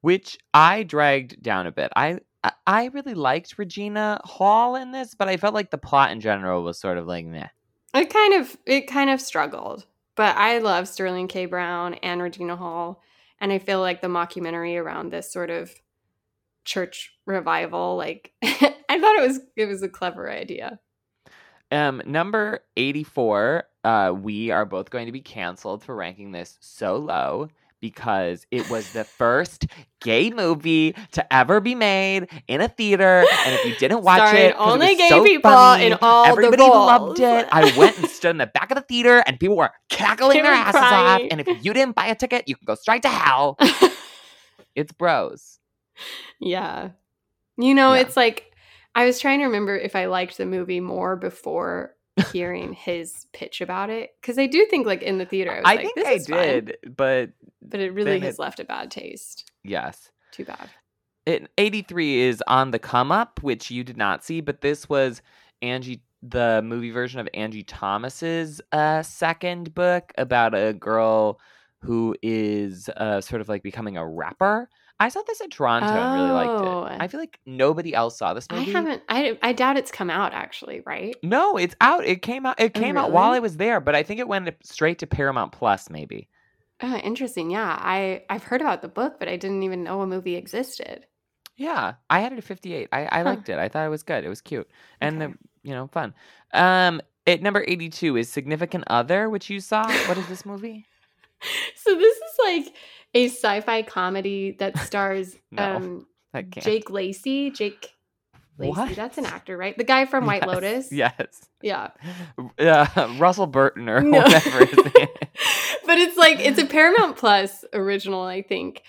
S2: which I dragged down a bit. I I- really liked Regina Hall in this, but I felt like the plot in general was sort of like meh.
S1: It kind of it kind of struggled, but I love Sterling K. Brown and Regina Hall, and I feel like the mockumentary around this sort of church revival, like I thought it was it was a clever idea.
S2: Um, number 84, uh, we are both going to be canceled for ranking this so low because it was the first gay movie to ever be made in a theater. And if you didn't watch
S1: Starring
S2: it, it
S1: only
S2: was
S1: gay
S2: so
S1: people
S2: funny,
S1: in all the
S2: everybody loved it. I went and stood in the back of the theater, and people were cackling their asses off. And if you didn't buy a ticket, you can go straight to hell. It's bros.
S1: yeah. You know,
S2: Yeah.
S1: it's like I was trying to remember if I liked the movie more before hearing his pitch about it because I do think like in the theater I was
S2: I
S1: like,
S2: think
S1: this
S2: I did, but
S1: but it really has
S2: it-
S1: left a bad taste.
S2: yes.
S1: Too bad.
S2: It, 83 is on the come up, which you did not see, but this was Angie, the movie version of Angie Thomas's uh, second book about a girl who is uh, sort of like becoming a rapper. I saw this at Toronto oh. and really liked
S1: Oh.
S2: it. I feel like nobody else saw this
S1: I haven't. I I doubt it's come out actually. Right?
S2: No, it's out. It came out. It
S1: Oh,
S2: came out while? I was there, but I think it went straight to Paramount Plus, maybe.
S1: Oh, interesting. Yeah, I I've heard about the book, but I didn't even know a movie existed.
S2: Yeah, I had it at 58. I, I
S1: Huh.
S2: liked it. I thought it was good. It was cute and
S1: Okay.
S2: uh, you know fun. Um, at number 82 is Significant Other, which you saw. What is this movie?
S1: So this is like a sci-fi comedy that stars
S2: No,
S1: um. Jake Lacy. Jake Lacy.
S2: What?
S1: That's an actor, right? The guy from White
S2: Yes,
S1: Lotus.
S2: Yes.
S1: Yeah.
S2: Uh, Russell Burton or
S1: No.
S2: whatever his name. is.
S1: But it's like it's a Paramount Plus original, I think.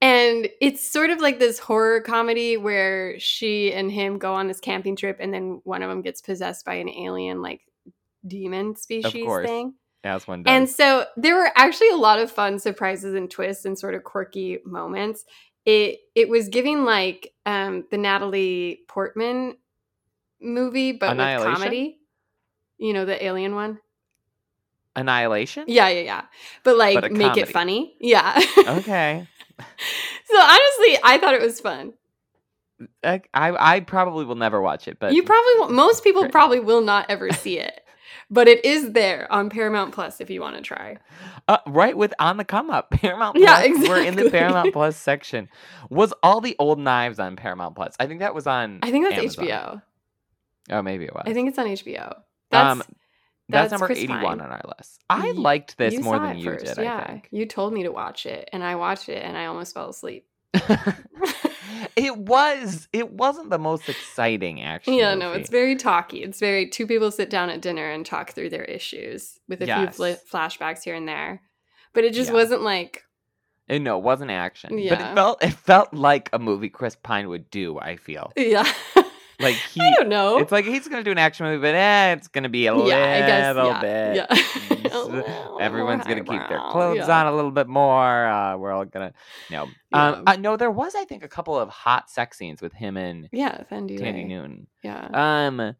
S1: And it's sort of like this horror comedy where she and him go on this camping trip and then one of them gets possessed by an alien like demon species thing.
S2: As one does.
S1: And so there were actually a lot of fun surprises and twists and sort of quirky moments. It it was giving like um the Natalie Portman movie, but with comedy. You know, the alien one?
S2: Annihilation.
S1: Yeah, yeah, yeah. But like
S2: But
S1: make
S2: comedy.
S1: it funny. Yeah.
S2: Okay.
S1: so honestly, I thought it was fun.
S2: I, I probably will never watch it, but
S1: you probably won't, most people probably will not ever see it. But it is there on Paramount Plus if you want to try.
S2: Uh, right with on the come up Paramount Plus,
S1: Yeah,
S2: Plus. We're in the. Paramount Plus section. Was all the old knives on Paramount Plus? I think that was on.
S1: I think that's
S2: Amazon.
S1: HBO.
S2: Oh, maybe it was.
S1: I think it's on HBO. That's
S2: um, that's,
S1: that's
S2: number
S1: Chris
S2: eighty-one
S1: Pine.
S2: on our list. I
S1: Ye-
S2: liked this more than you
S1: first,
S2: did.
S1: Yeah,
S2: I think.
S1: you told me to watch it, and I watched it, and I almost fell asleep.
S2: it was. It wasn't the most exciting actually.
S1: yeah, no, it's very talky. It's very two people sit down at dinner and talk through their issues with a
S2: Yes.
S1: few fl- flashbacks here and there. But it just
S2: Yeah.
S1: wasn't like
S2: Uh, no, it wasn't action. But it felt. It felt like a movie Chris Pine would do. I feel
S1: yeah.
S2: like he.
S1: I don't know.
S2: It's like he's gonna do an action movie, but eh, it's gonna be a
S1: yeah, I guess
S2: little
S1: yeah,
S2: bit.
S1: Yeah. little
S2: Everyone's gonna keep their clothes
S1: yeah.
S2: on a little bit more. Uh, we're all gonna, no, um,
S1: Yeah.
S2: uh, no. There was, I think, a couple of hot sex scenes with him and
S1: Yeah, Fendi. Thandie.
S2: Noon.
S1: Yeah.
S2: Um,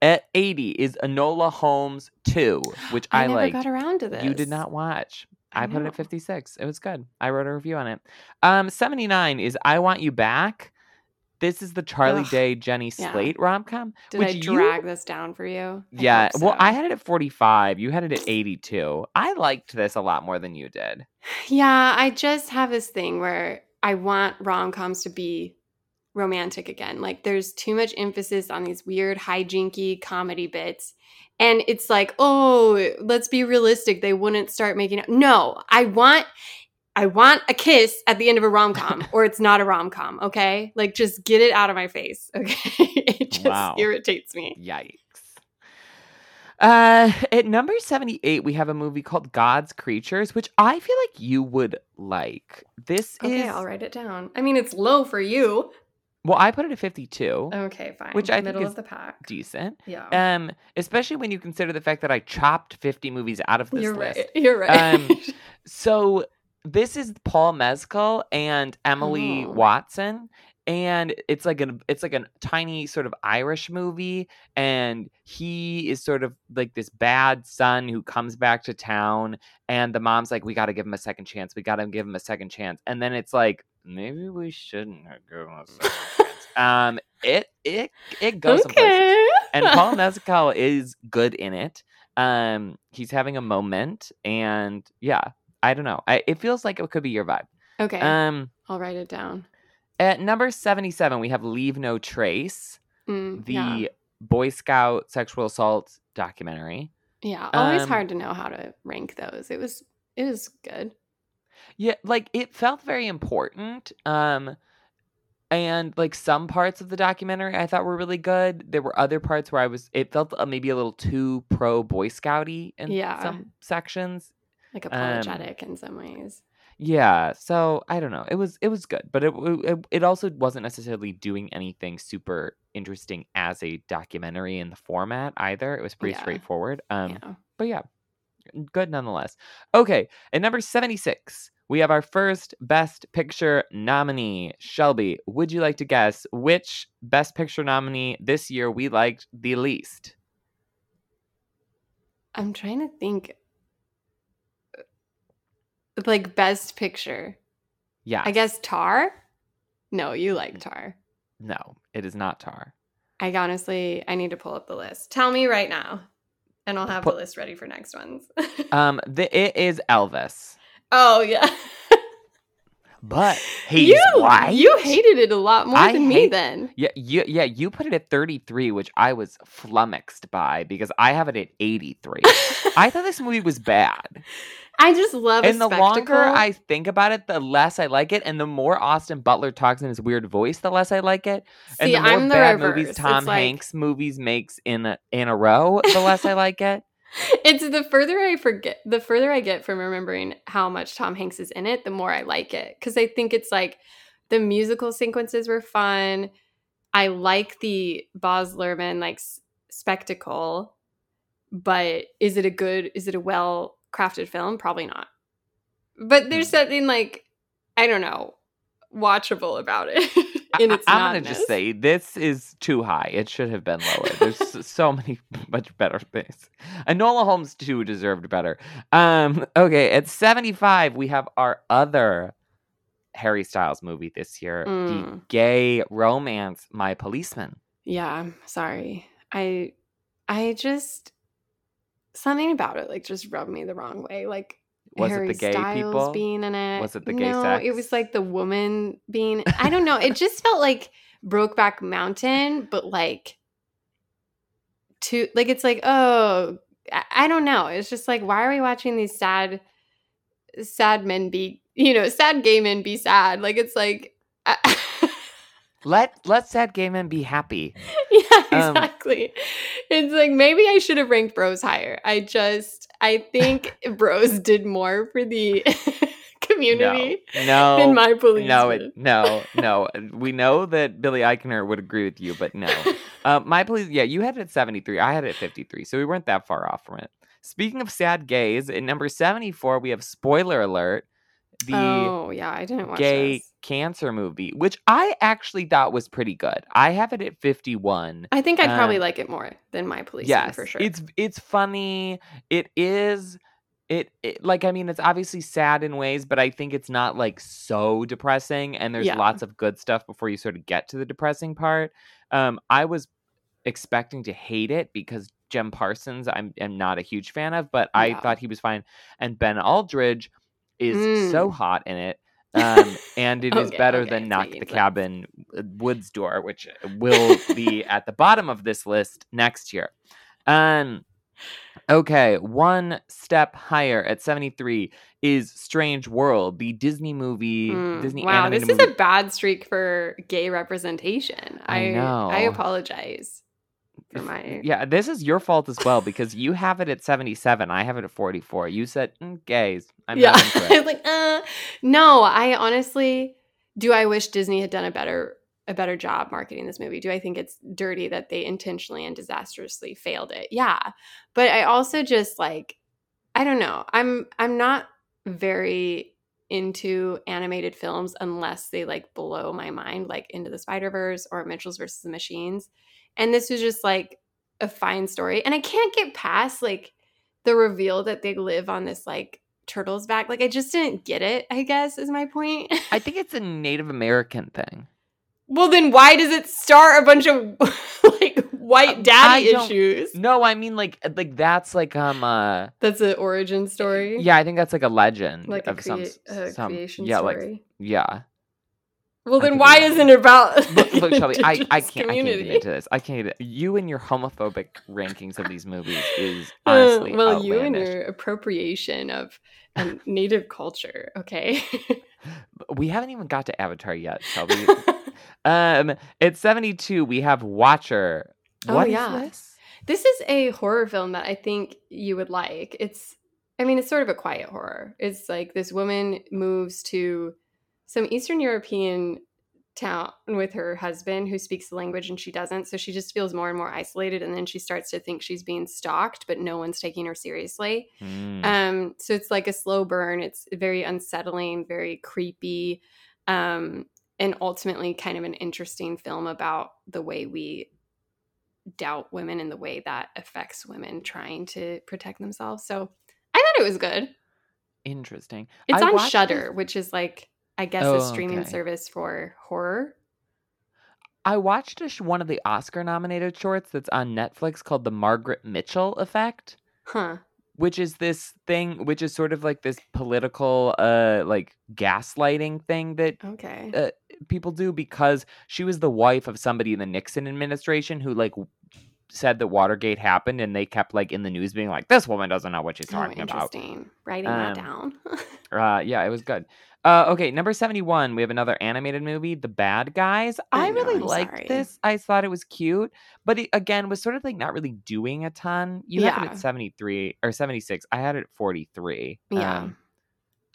S2: at eighty is Enola Holmes two, which I,
S1: I, never got around to this.
S2: You did not watch. I,
S1: I
S2: put it at fifty six. It was good. I wrote a review on it. Um, seventy nine is I Want You Back. This is the Charlie
S1: Ugh,
S2: Day Jenny
S1: yeah.
S2: Slate rom com.
S1: Did
S2: which
S1: I
S2: you-
S1: drag this down for you? I
S2: Yeah.
S1: hope
S2: Well,
S1: so.
S2: I had it at 45. You had it at 82. I liked this a lot more than you did.
S1: Yeah, I just have this thing where I want rom coms to be romantic again. Like there's too much emphasis on these weird hijinky comedy bits. And it's like, oh, let's be realistic. They wouldn't start making it. No, I want I want a kiss at the end of a rom com, or it's not a rom com, okay? Like just get it out of my face, okay? it just
S2: Wow.
S1: irritates me.
S2: Yikes. Uh, at number 78, we have a movie called God's Creatures, which I feel like you would like. This
S1: Okay,
S2: is.
S1: I'll write it down. I mean, it's low for you.
S2: Well, I put it at 52.
S1: Okay, fine.
S2: Which I think is
S1: of the pack.
S2: Decent.
S1: Yeah.
S2: Um, especially when you consider the fact that I chopped 50 movies out of this
S1: You're
S2: list.
S1: right. You're right.
S2: Um, So this is Paul Mescal and Emily
S1: Oh.
S2: Watson. And it's like an it's like a tiny sort of Irish movie, and he is sort of like this bad son who comes back to town, and the mom's like, "We got to give him a second chance. We got to give him a second chance." And then it's like, maybe we shouldn't have given him a second chance. Um, it it it goes
S1: okay.
S2: and Paul Mescal is good in it. Um, he's having a moment, and yeah, I don't know. I, it feels like it could be your vibe.
S1: okay.
S2: Um,
S1: I'll write it down.
S2: at number seventy-seven, we have "Leave No Trace,"
S1: Mm,
S2: the
S1: yeah.
S2: Boy Scout sexual assault documentary.
S1: yeah. Always
S2: um,
S1: hard to know how to rank those. It was it was good.
S2: Yeah, like it felt very important. Um and like some parts of the documentary I thought were really good. There were other parts where I was it felt uh, maybe a little too pro boy scouty in
S1: Yeah.
S2: some sections.
S1: Like
S2: Um,
S1: apologetic in some ways.
S2: Yeah, so I don't know. It was it was good, but it it, it also wasn't necessarily doing anything super interesting as a documentary in the format either. It was pretty
S1: Yeah.
S2: straightforward. Um
S1: yeah.
S2: but yeah, good nonetheless. Okay, at number 76, we have our first Best Picture nominee. Shelby, would you like to guess which Best Picture nominee this year we liked the least?
S1: I'm trying to think like best picture.
S2: Yeah.
S1: I guess Tar? No, you like Tar.
S2: No, it is not Tar.
S1: I honestly I need to pull up the list. Tell me right now. And I'll have
S2: Pu-
S1: the list ready for next ones.
S2: Um, the, it is Elvis,
S1: oh yeah.
S2: but he's
S1: you
S2: white.
S1: you hated it a lot more
S2: I
S1: than me then.
S2: Yeah, you, yeah, you put it at 33, which I was flummoxed by because I have it at 83. I thought this movie was bad.
S1: I just love
S2: and
S1: a
S2: the
S1: spectacle.
S2: longer I think about it, the less I like it. And the more Austin Butler talks in his weird voice, the less I like it. and
S1: See,
S2: the more
S1: I'm the
S2: bad
S1: reverse.
S2: movies Tom
S1: like,
S2: Hanks movies makes in a, in a row, the less I like it.
S1: It's the further I forget, the further I get from remembering how much Tom Hanks is in it, the more I like it. Because I think it's like the musical sequences were fun. I like the Baz Luhrmann like s- spectacle, but is it a good? Is it a well crafted film? Probably not. But there's
S2: Hmm.
S1: something like I don't know, watchable about it.
S2: I,
S1: its
S2: am gonna just say this is too high. It should have been lower. There's so many much better things. Enola Holmes too deserved better. Um, okay, at 75, we have our other Harry Styles movie this year, the
S1: Mm.
S2: gay romance My Policeman.
S1: Yeah, sorry. I I just something about it like just rubbed me the wrong way. Like
S2: Was
S1: Harry
S2: it the gay
S1: Styles
S2: people?
S1: being in it.
S2: Was it the gay
S1: no, it was like the woman being I don't know. It just felt like Brokeback Mountain, but like to like it's like, oh I, I don't know. It's just like why are we watching these sad sad men be you know, sad gay men be sad? Like it's like
S2: Let let sad gay men be happy.
S1: Yeah,
S2: Um,
S1: exactly. it's like maybe I should have ranked Bros higher. I just I think Bros did more for the community
S2: No,
S1: than my police.
S2: no,
S1: did.
S2: it, no, no. We know that Billy Eichner would agree with you, but no. Uh, my police, yeah, you had it at 73. I had it at 53, so we weren't that far off from it. Speaking of sad gays, at number 74, we have spoiler alert, the
S1: oh yeah, I didn't watch
S2: gay
S1: this.
S2: cancer movie, which I actually thought was pretty good. I have it at 51.
S1: I think I'd probably
S2: um,
S1: like it more than my police
S2: yes,
S1: for sure.
S2: it's it's funny. It is. It, it like I mean it's obviously sad in ways, but I think it's not like so depressing. And there's
S1: Yeah.
S2: lots of good stuff before you sort of get to the depressing part. Um, I was expecting to hate it because Jim Parsons I'm I'm not a huge fan of, but I thought he was fine. And Ben Aldridge is so
S1: Mm.
S2: hot in it. Um, and it is
S1: Okay,
S2: better
S1: okay,
S2: than Knock the
S1: sense.
S2: Cabin uh, Woods Door, which will be at the bottom of this list next year. Um, okay, one step higher at 73 is Strange World, the Disney movie,
S1: Mm,
S2: Disney
S1: wow, this is
S2: movie.
S1: a bad streak for gay representation.
S2: I
S1: I
S2: know.
S1: I apologize for my
S2: Yeah, this is your fault as well because you have it at 77. I have it at 44. You said "Mm, gays. I'm
S1: yeah.
S2: not into
S1: I was like, uh, no. I honestly do. I wish Disney had done a better a better job marketing this movie. Do I think it's dirty that they intentionally and disastrously failed it? Yeah, but I also just like I don't know. I'm I'm not very into animated films unless they like blow my mind, like Into the Spider Verse or Mitchell's versus the Machines. And this was just like a fine story, and I can't get past like the reveal that they live on this like turtle's back. Like I just didn't get it, I guess is my point.
S2: I think it's a Native American thing.
S1: well then why does it start a bunch of like
S2: Uh,
S1: white daddy
S2: I
S1: issues?
S2: No, I mean like like that's like um uh
S1: That's an origin story.
S2: yeah, I think that's like a legend
S1: Like a,
S2: of some
S1: crea-
S2: s-
S1: a
S2: some
S1: creation
S2: yeah
S1: story.
S2: like yeah.
S1: Well, then why
S2: that.
S1: isn't it about
S2: Look, look, Shelby, I, I can't I can't get into this. I can't get you and your homophobic rankings of these movies is
S1: Uh,
S2: honestly
S1: well, you and your appropriation of um, native culture, okay?
S2: We haven't even got to Avatar yet, Shelby. um, at 72, we have Watcher.
S1: Oh,
S2: What is
S1: yeah.
S2: this?
S1: this is a horror film that I think you would like. It's, I mean, it's sort of a quiet horror. It's like this woman moves to some Eastern European town with her husband who speaks the language and she doesn't. So she just feels more and more isolated. And then she starts to think she's being stalked, but no one's taking her seriously.
S2: Hmm.
S1: Um, so it's like a slow burn. It's very unsettling, very creepy, um, and ultimately kind of an interesting film about the way we doubt women and the way that affects women trying to protect themselves. So I thought it was good.
S2: Interesting.
S1: It's
S2: I
S1: on Shutter,
S2: this-
S1: which is like I guess
S2: Oh,
S1: a streaming
S2: okay.
S1: service for horror.
S2: I watched a sh- one of the Oscar nominated shorts that's on Netflix called The Margaret Mitchell Effect.
S1: Huh.
S2: which is this thing which is sort of like this political uh like gaslighting thing that
S1: Okay.
S2: uh, people do because she was the wife of somebody in the Nixon administration who like said that Watergate happened and they kept like in the news being like this woman doesn't know what she's
S1: Oh,
S2: talking about.
S1: interesting. Writing that
S2: Um,
S1: down.
S2: Uh yeah, it was good. Uh okay, number 71, we have another animated movie, The Bad Guys.
S1: I
S2: I, really liked
S1: sorry.
S2: this. I thought it was cute, but it again was sort of like not really doing a ton. You had it at 73 or 76. I had it at 43.
S1: yeah.
S2: Um,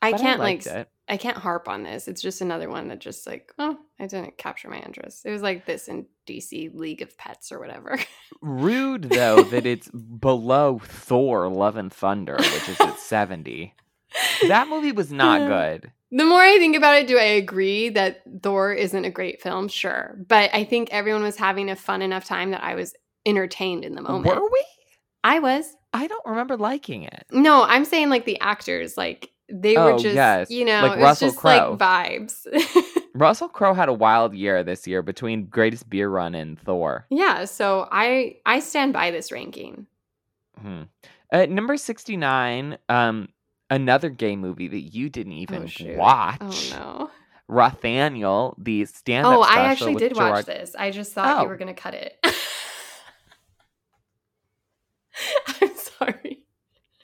S1: I can't
S2: I
S1: like
S2: it.
S1: I can't harp on this. It's just another one that just like, oh, I didn't capture my interest. It was like this in DC League of Pets or whatever.
S2: Rude though that it's below Thor Love and Thunder, which is at 70. That movie was not good.
S1: The more I think about it, do I agree that Thor isn't a great film? Sure. But I think everyone was having a fun enough time that I was entertained in the moment.
S2: Were we?
S1: I was.
S2: I don't remember liking it.
S1: No, I'm saying like the actors, like they were
S2: Oh,
S1: just,
S2: yes.
S1: you know,
S2: Like
S1: it was
S2: Russell
S1: just
S2: Crowe.
S1: like vibes.
S2: Russell Crowe had a wild year this year between Greatest Beer Run and Thor.
S1: yeah, so I I stand by this ranking.
S2: Hmm. At number 69, um, another gay movie that you didn't even
S1: oh
S2: watch.
S1: Oh no.
S2: Rothaniel, the stand-up
S1: Oh, I actually did
S2: Jerrod-
S1: watch this. I just thought
S2: Oh.
S1: you were gonna cut it. I'm sorry.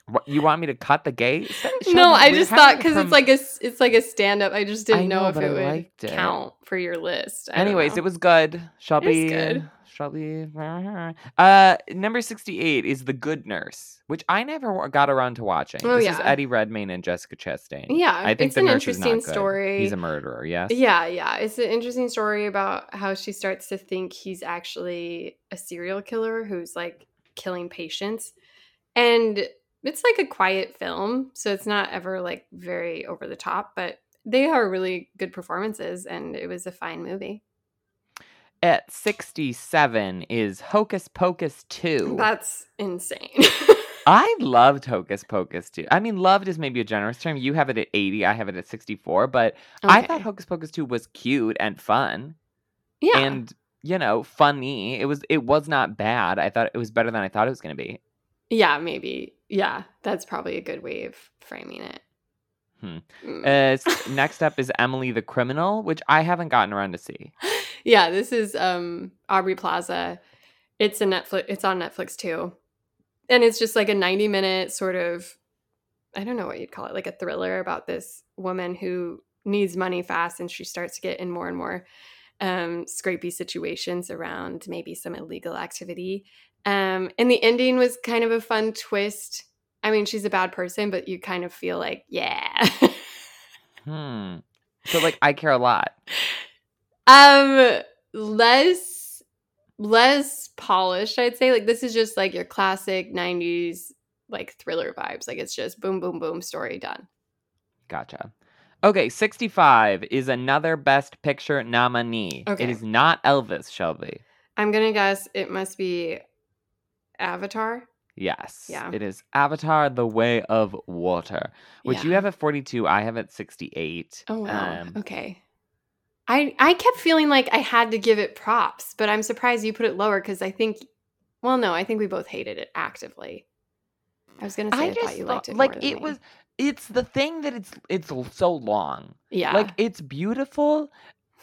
S2: What, you want me to cut the gay?
S1: no, I just thought because
S2: prom-
S1: it's like a it's like a stand up. I just didn't
S2: I
S1: know,
S2: know,
S1: if it
S2: I
S1: would
S2: it.
S1: count for your list. I
S2: Anyways, it was good. Shelby.
S1: good.
S2: Shelby. Uh, number 68 is The Good Nurse, which I never got around to watching.
S1: Oh,
S2: this is
S1: yeah.
S2: Eddie Redmayne and Jessica Chastain.
S1: yeah.
S2: I think
S1: it's
S2: the
S1: an
S2: nurse is not
S1: interesting story.
S2: He's a murderer, yes?
S1: Yeah, yeah. It's an interesting story about how she starts to think he's actually a serial killer who's like killing patients. And it's like a quiet film, so it's not ever like very over the top, but they are really good performances and it was a fine movie.
S2: At 67 is Hocus Pocus 2.
S1: That's insane.
S2: I loved Hocus Pocus 2. I mean, loved is maybe a generous term. You have it at 80, I have it at 64, but I thought Hocus Pocus 2 was cute and fun.
S1: yeah.
S2: and you know funny it was it was not bad i thought it was better than i thought it was going to be
S1: yeah, maybe. Yeah, that's probably a good way of framing it.
S2: Hmm.
S1: Mm.
S2: uh, next up is emily the criminal which i haven't gotten around to see
S1: yeah, this is um Aubrey Plaza. It's a Netflix it's on Netflix too. And it's just like a 90 minute sort of I don't know what you'd call it, like a thriller about this woman who needs money fast and she starts to get in more and more um scrapey situations around maybe some illegal activity. Um and the ending was kind of a fun twist. I mean, she's a bad person, but you kind of feel like, yeah.
S2: hmm so like i care a lot
S1: Um, less less polished, I'd say. Like this is just like your classic '90s like thriller vibes. Like it's just boom, boom, boom, story done.
S2: gotcha okay 65 is another best picture nominee
S1: Okay.
S2: it is not elvis shelby
S1: I'm gonna guess it must be Avatar.
S2: Yes
S1: Yeah.
S2: it is avatar the way of water which you have at 42 i have at 68
S1: Oh wow.
S2: Um,
S1: okay. I I kept feeling like I had to give it props, but I'm surprised you put it lower because I think, well, no, I think we both hated it actively. I was gonna say I,
S2: I just
S1: thought you liked it
S2: like it
S1: me.
S2: was it's the thing that it's it's so long
S1: yeah
S2: like it's beautiful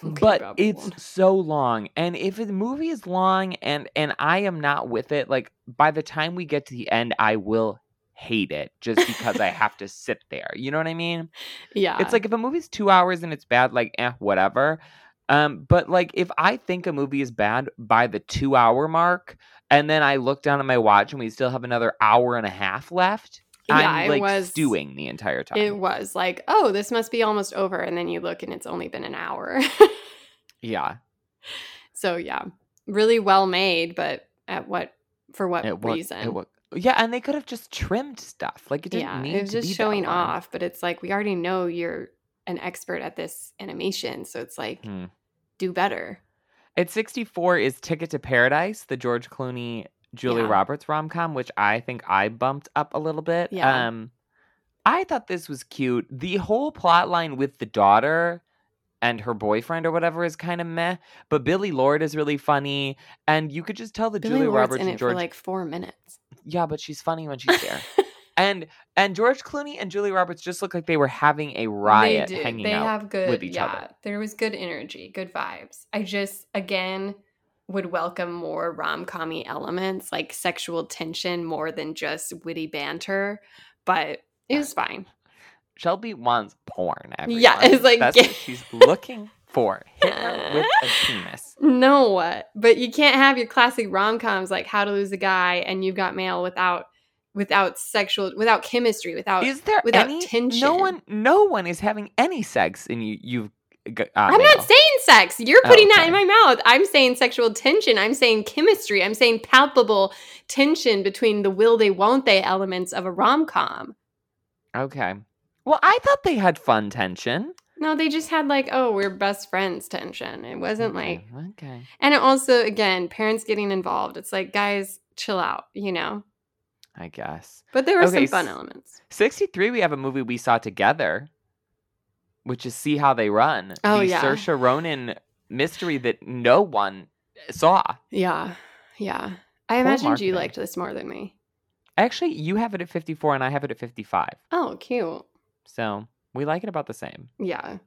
S1: Okay,
S2: but
S1: Babylon.
S2: it's so long and if a movie is long and and i am not with it like by the time we get to the end i will hate it just because i have to sit there you know what i mean
S1: yeah.
S2: it's like if a movie's two hours and it's bad like eh whatever um but like if i think a movie is bad by the two hour mark and then i look down at my watch and we still have another hour and a half left
S1: Yeah,
S2: i'm like
S1: was-
S2: stewing the entire time
S1: it was like, oh, this must be almost over, and then you look and it's only been an hour.
S2: yeah
S1: so yeah, really well made, but at what for what
S2: it
S1: reason?
S2: yeah and they could have just trimmed stuff like it didn't
S1: yeah,
S2: need
S1: it was
S2: to
S1: just
S2: be
S1: showing off, but it's like we already know you're an expert at this animation, so it's like
S2: Hmm.
S1: do better.
S2: At 64 is Ticket to Paradise, the George Clooney, Julia
S1: Yeah.
S2: Roberts rom com, which I think I bumped up a little bit.
S1: Yeah.
S2: Um, I thought this was cute. The whole plot line with the daughter and her boyfriend or whatever is kind of meh, but Billie Lourd is really funny, and you could just tell that
S1: Billie
S2: Julia
S1: Lourd's
S2: Roberts
S1: in
S2: and George.
S1: for like four minutes.
S2: yeah, but she's funny when she's there. and and George Clooney and Julie Roberts just look like they were having a riot
S1: they do.
S2: hanging
S1: they
S2: out.
S1: have good
S2: with each
S1: yeah
S2: other.
S1: there was good energy good vibes i just again would welcome more rom-commy elements like sexual tension more than just witty banter but it was fine
S2: Shelby wants porn. Everyone.
S1: Yeah, it's like-
S2: that's what she's looking for. Hit her with a penis.
S1: no but you can't have your classic rom-coms like how to lose a guy and you've got mail without without sexual without chemistry without
S2: Is there
S1: without
S2: any? No one. No one is having any sex, and you. You've. Uh,
S1: I'm
S2: mail.
S1: not saying sex. You're
S2: Oh,
S1: putting that in my mouth. I'm saying sexual tension. I'm saying chemistry. I'm saying palpable tension between the will they, won't they elements of a rom com.
S2: Okay. Well, I thought they had fun tension.
S1: No, they just had like, oh, we're best friends tension. It wasn't like,
S2: Okay, okay.
S1: and it also, again, parents getting involved. It's like, guys, chill out, you know?
S2: I guess.
S1: But there were
S2: Okay,
S1: some fun elements.
S2: 63, we have a movie we saw together, which is See How They Run.
S1: Oh,
S2: the
S1: yeah.
S2: Saoirse Ronan mystery that no one saw.
S1: Yeah. Yeah. I
S2: Poor
S1: imagined you liked this more than me.
S2: Actually, you have it at 54 and I have it at 55.
S1: Oh, cute.
S2: So we like it about the same.
S1: Yeah.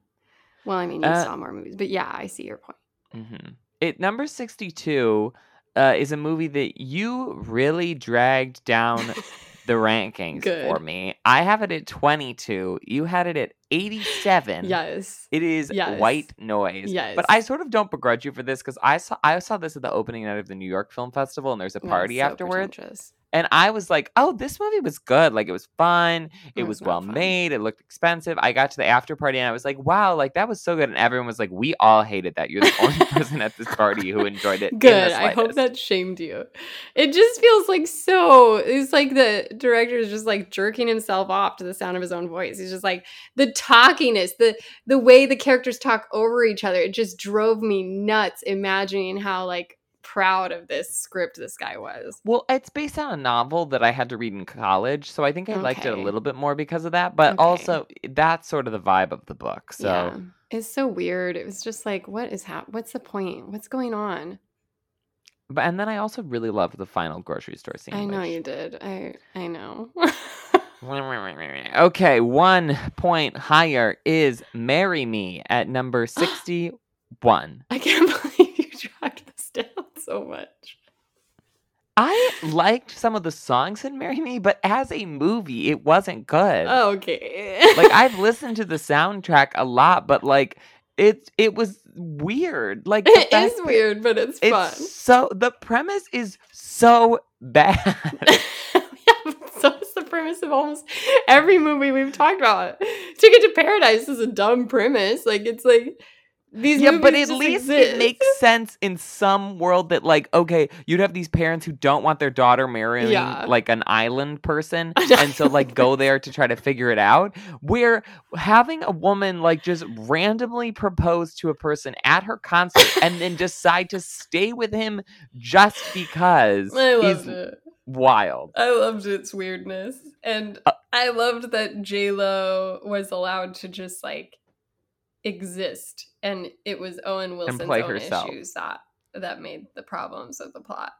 S1: Well, I mean, you
S2: Uh,
S1: saw more movies, but yeah, I see your point.
S2: hmm It number 62 uh, is a movie that you really dragged down the rankings for me. I have it at 22. You had it at 87.
S1: yes.
S2: It is
S1: Yes.
S2: white noise.
S1: Yes.
S2: But I sort of don't begrudge you for this because I saw I saw this at the opening night of the New York Film Festival and there's a party
S1: so
S2: afterwards. And I was like, oh, this movie was good. Like it was fun. It was
S1: it's
S2: well
S1: fun.
S2: made. It looked expensive. I got to the after party and I was like, wow, like that was so good. And everyone was like, we all hated that. You're the only person at this party who enjoyed it.
S1: Good. I hope that shamed you. It just feels like so. It's like the director is just like jerking himself off to the sound of his own voice. He's just like the talkiness, the the way the characters talk over each other. It just drove me nuts imagining how like proud of this script this guy was.
S2: Well, it's based on a novel that I had to read in college, so I think I liked it a little bit more because of that. But
S1: Okay.
S2: also, eh, that's sort of the vibe of the book. So
S1: yeah. It's so weird. It was just like, what is hap- What's the point? What's going on?
S2: But and then I also really loved the final grocery store scene.
S1: I know
S2: which-
S1: you did. I I know.
S2: Okay, one point higher is "Marry Me" at number sixty-one.
S1: I can't believe you dragged this down so much.
S2: I liked some of the songs in "Marry Me," but as a movie, it wasn't good.
S1: Okay.
S2: like I've listened to the soundtrack a lot, but like it it was weird. Like
S1: it is weird, but it's,
S2: It's
S1: fun.
S2: so the premise is so bad.
S1: yeah, so is the premise of almost every movie we've talked about. Ticket to Paradise is a dumb premise. Like it's like these
S2: yeah, but at least
S1: exist.
S2: it makes sense in some world that like okay, you'd have these parents who don't want their daughter marrying
S1: Yeah.
S2: like an island person and so like go there to try to figure it out. Where having a woman like just randomly propose to a person at her concert and then decide to stay with him just because
S1: I loved
S2: is
S1: it.
S2: wild.
S1: I loved its weirdness, and
S2: Uh,
S1: I loved that J Lo was allowed to just like exist, and it was Owen Wilson's own
S2: herself.
S1: issues that that made the problems of the plot.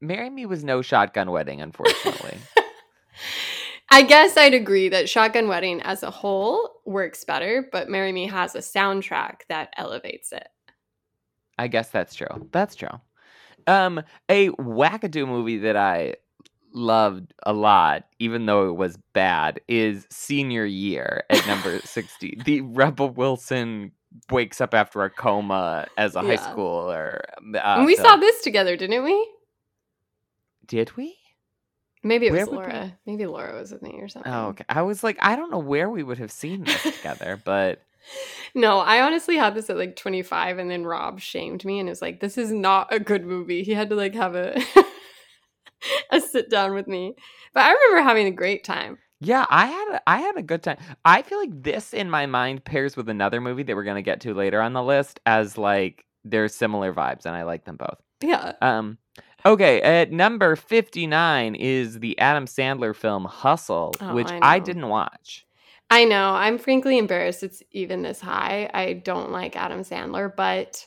S2: Marry Me was no shotgun wedding, unfortunately.
S1: I guess I'd agree that Shotgun Wedding as a whole works better, but Marry Me has a soundtrack that elevates it.
S2: I guess that's true. That's true. Um, a wackadoo movie that I loved a lot, even though it was bad, is Senior Year at number 60. The Rebel Wilson wakes up after a coma as a high schooler. Uh,
S1: and we
S2: so-
S1: saw this together, didn't we?
S2: Did we?
S1: Maybe it
S2: Where
S1: was
S2: would we-
S1: Laura. Maybe Laura was with me or something.
S2: Oh, okay. I was like, I don't know where we would have seen this together, but
S1: No, I honestly had this at like 25 and then Rob shamed me and was like, this is not a good movie. He had to like have a a sit down with me. But I remember having a great time.
S2: yeah, I had a, I had a good time. I feel like this in my mind pairs with another movie that we're gonna get to later on the list as like they're similar vibes, and I like them both.
S1: Yeah.
S2: Um, okay, at number fifty nine is the Adam Sandler film Hustle,
S1: Oh,
S2: which
S1: I
S2: I didn't watch.
S1: I know. I'm frankly embarrassed it's even this high. I don't like Adam Sandler, but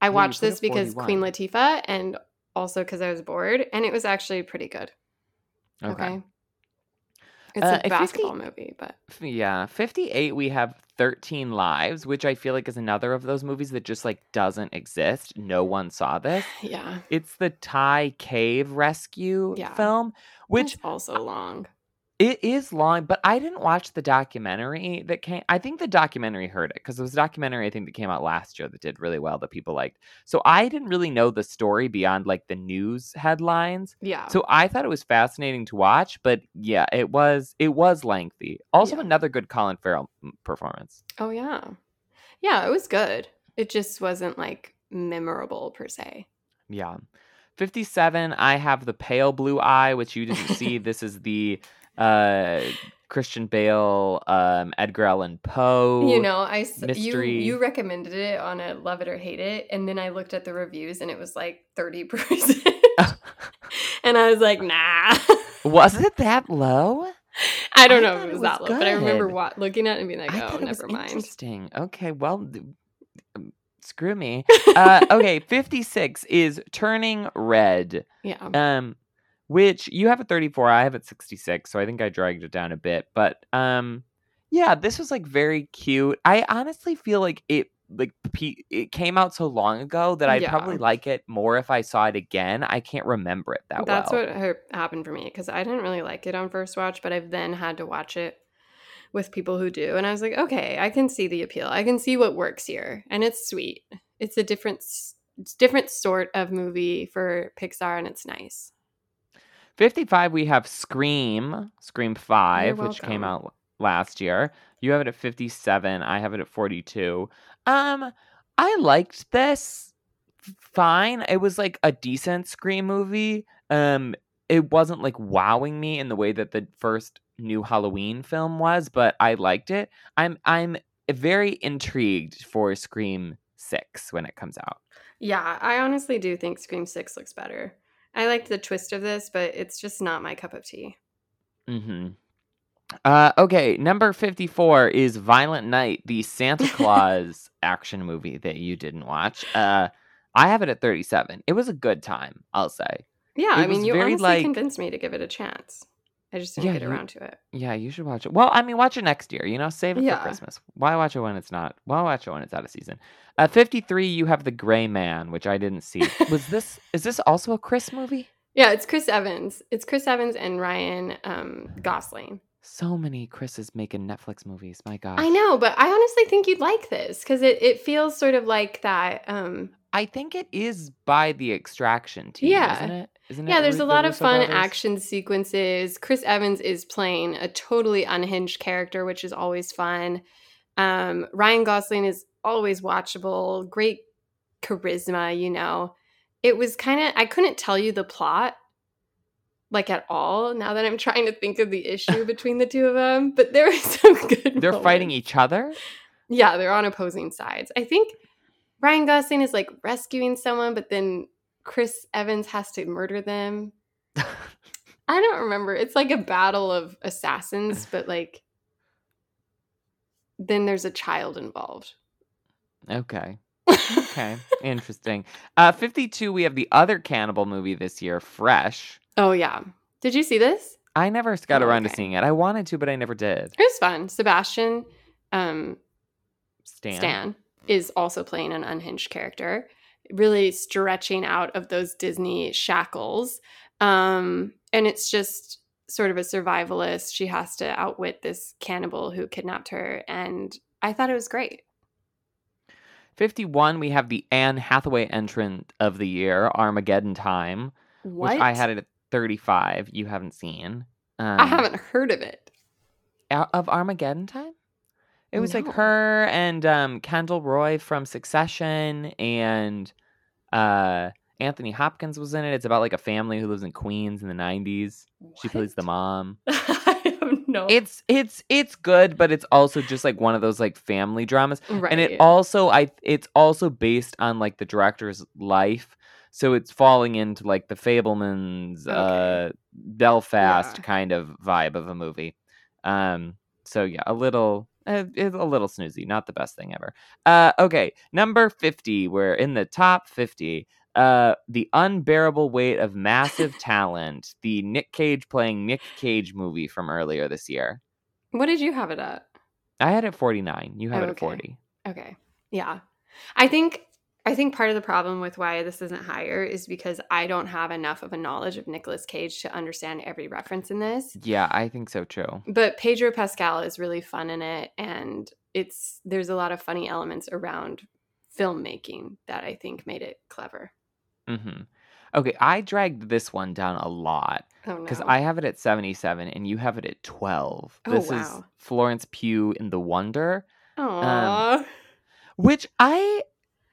S1: I watched this because Queen
S2: 41.
S1: Latifah and also because I was bored and it was actually pretty good. Okay. It's
S2: Uh,
S1: a
S2: a 50
S1: basketball movie, but
S2: Yeah, 58 we have 13 lives, which I feel like is another of those movies that just like doesn't exist. No one saw this.
S1: yeah.
S2: It's the Thai cave rescue
S1: Yeah.
S2: film, which
S1: also long.
S2: It is long, but I didn't watch the documentary that came. I think the documentary heard it because it was a documentary I think that came out last year that did really well that people liked. So I didn't really know the story beyond like the news headlines.
S1: Yeah.
S2: So I thought it was fascinating to watch, but yeah, it was it was lengthy. Also
S1: Yeah.
S2: another good Colin Farrell performance.
S1: Oh yeah. Yeah, it was good. It just wasn't like memorable per se.
S2: Yeah. 57 I have the pale blue eye which you didn't see. this is the uh Christian Bale um Edgar Allan Poe.
S1: you know, I you
S2: mystery.
S1: you recommended it on a love it or hate it, and then I looked at the reviews and it was like thirty percent, and I was like, nah.
S2: Was it that low?
S1: I don't
S2: I
S1: know if it
S2: it
S1: was
S2: was
S1: that low, but I remember
S2: good.
S1: wa- looking at it and being like, oh,
S2: was
S1: never mind.
S2: interesting. Okay, well th- um, screw me. Uh okay, 56 is Turning Red.
S1: yeah.
S2: um which you have at 34 i have at 66 so i think i dragged it down a bit but um yeah this was like very cute i honestly feel like it like pe- it came out so long ago that i'd
S1: Yeah.
S2: probably like it more if i saw it again i can't remember it that
S1: That's
S2: well That's
S1: what ha- happened for me because I didn't really like it on first watch, but I've then had to watch it with people who do, and I was like, okay, I can see the appeal. I can see what works here, and it's sweet. It's a different, s- it's different sort of movie for Pixar, and it's nice.
S2: 55 we have scream scream 5 which came out last year. You have it at 57 i have it at 42 um i liked this fine. It was like a decent scream movie. Um it wasn't like wowing me in the way that the first new halloween film was but i liked it. I'm i'm very intrigued for scream 6 when it comes out.
S1: Yeah, I honestly do think Scream Six looks better. I liked the twist of this, but it's just not my cup of tea.
S2: Mm-hmm. Uh, okay, number 54 is Violent Night, the Santa Claus action movie that you didn't watch. Uh, I have it at 37. It was a good time, I'll say.
S1: Yeah,
S2: It
S1: I mean, you
S2: very,
S1: honestly
S2: like-
S1: convinced me to give it a chance. I just didn't
S2: Yeah,
S1: get
S2: you-
S1: around to it.
S2: Yeah, you should watch it. Well, I mean, watch it next year. You know, save it
S1: Yeah.
S2: for Christmas. Why watch it when it's not? Why watch it when it's out of season? At 53, you have The Gray Man, which I didn't see. Was this, is this also a Chris movie?
S1: Yeah, it's Chris Evans. It's Chris Evans and Ryan um, Gosling.
S2: So many Chris's making Netflix movies. My God,
S1: I know, but I honestly think you'd like this because it, it feels sort of like that. Um,
S2: I think it is by the Extraction team,
S1: Yeah.
S2: isn't it? Isn't
S1: yeah, there's a
S2: the
S1: lot of fun
S2: brothers?
S1: action sequences. Chris Evans is playing a totally unhinged character, which is always fun. Um, Ryan Gosling is always watchable, great charisma, you know. It was kind of, I couldn't tell you the plot like at all now that I'm trying to think of the issue between the two of them, but there are some good
S2: They're fighting each other.
S1: Yeah, they're on opposing sides. I think Ryan Gosling is like rescuing someone, but then Chris Evans has to murder them. I don't remember. It's like a battle of assassins, but like then there's a child involved.
S2: okay. Okay. Interesting. Uh, 52, we have the other cannibal movie this year, Fresh.
S1: oh yeah. Did you see this?
S2: I never got
S1: Oh,
S2: around to seeing it. I wanted to, but I never did.
S1: It was fun. Sebastian um,
S2: Stan.
S1: Stan is also playing an unhinged character, really stretching out of those Disney shackles. Um, and it's just sort of a survivalist. She has to outwit this cannibal who kidnapped her. And I thought it was great.
S2: 51, we have the Anne Hathaway entrant of the year, Armageddon Time,
S1: What?
S2: which I had it at 35. You haven't seen. Um,
S1: I haven't heard of it.
S2: Of Armageddon Time? It was like her and um, Kendall Roy from Succession and uh, Anthony Hopkins was in it. It's about like a family who lives in Queens in the 90s. She plays the mom.
S1: I no.
S2: It's it's it's good, but it's also just like one of those like family dramas.
S1: right.
S2: and it also i it's also based on like the director's life so it's falling into like the fabelmans
S1: Okay.
S2: uh belfast
S1: Yeah.
S2: kind of vibe of a movie um so yeah a little uh, it's a little snoozy not the best thing ever uh okay number 50 we're in the top 50 uh the unbearable weight of massive talent the nick cage playing nick cage movie from earlier this year
S1: what did you have it at?
S2: i had it 49 you have
S1: Oh,
S2: it at
S1: okay.
S2: 40
S1: Okay. Yeah. I think I think part of the problem with why this isn't higher is because I don't have enough of a knowledge of Nicolas Cage to understand every reference in this.
S2: yeah i think so too
S1: But Pedro Pascal is really fun in it and it's there's a lot of funny elements around filmmaking that I think made it clever.
S2: hmm Okay, I dragged this one down a lot
S1: Oh no.
S2: because I have it at 77 and you have it at 12.
S1: Oh,
S2: this is. Florence Pugh in The Wonder,
S1: Aww.
S2: which I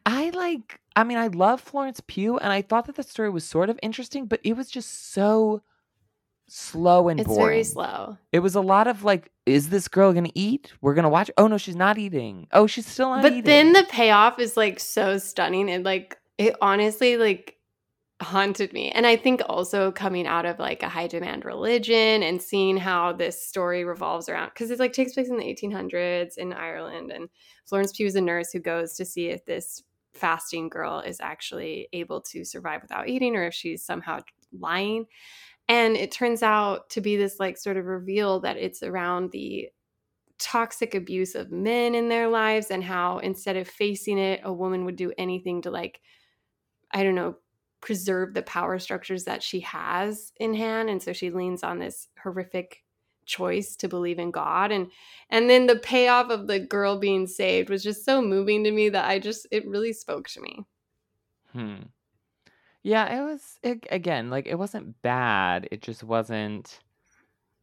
S2: I like I mean I love Florence Pugh and I thought that the story was sort of interesting, but it was just so slow and
S1: it's
S2: boring.
S1: very slow.
S2: It was a lot of like is this girl going to eat? We're going to watch. Oh no, she's not eating. Oh, she's still not
S1: But
S2: eating.
S1: then the payoff is like so stunning and like it honestly like haunted me. And I think also coming out of like a high demand religion and seeing how this story revolves around because it like takes place in the 1800s in Ireland and Florence Pugh is a nurse who goes to see if this fasting girl is actually able to survive without eating or if she's somehow lying. And it turns out to be this like sort of reveal that it's around the toxic abuse of men in their lives and how instead of facing it, a woman would do anything to like, I don't know, preserve the power structures that she has in hand. And so she leans on this horrific choice to believe in God. And and then the payoff of the girl being saved was just so moving to me that I just it really spoke to me.
S2: Hmm. Yeah, it was it, again like it wasn't bad. It just wasn't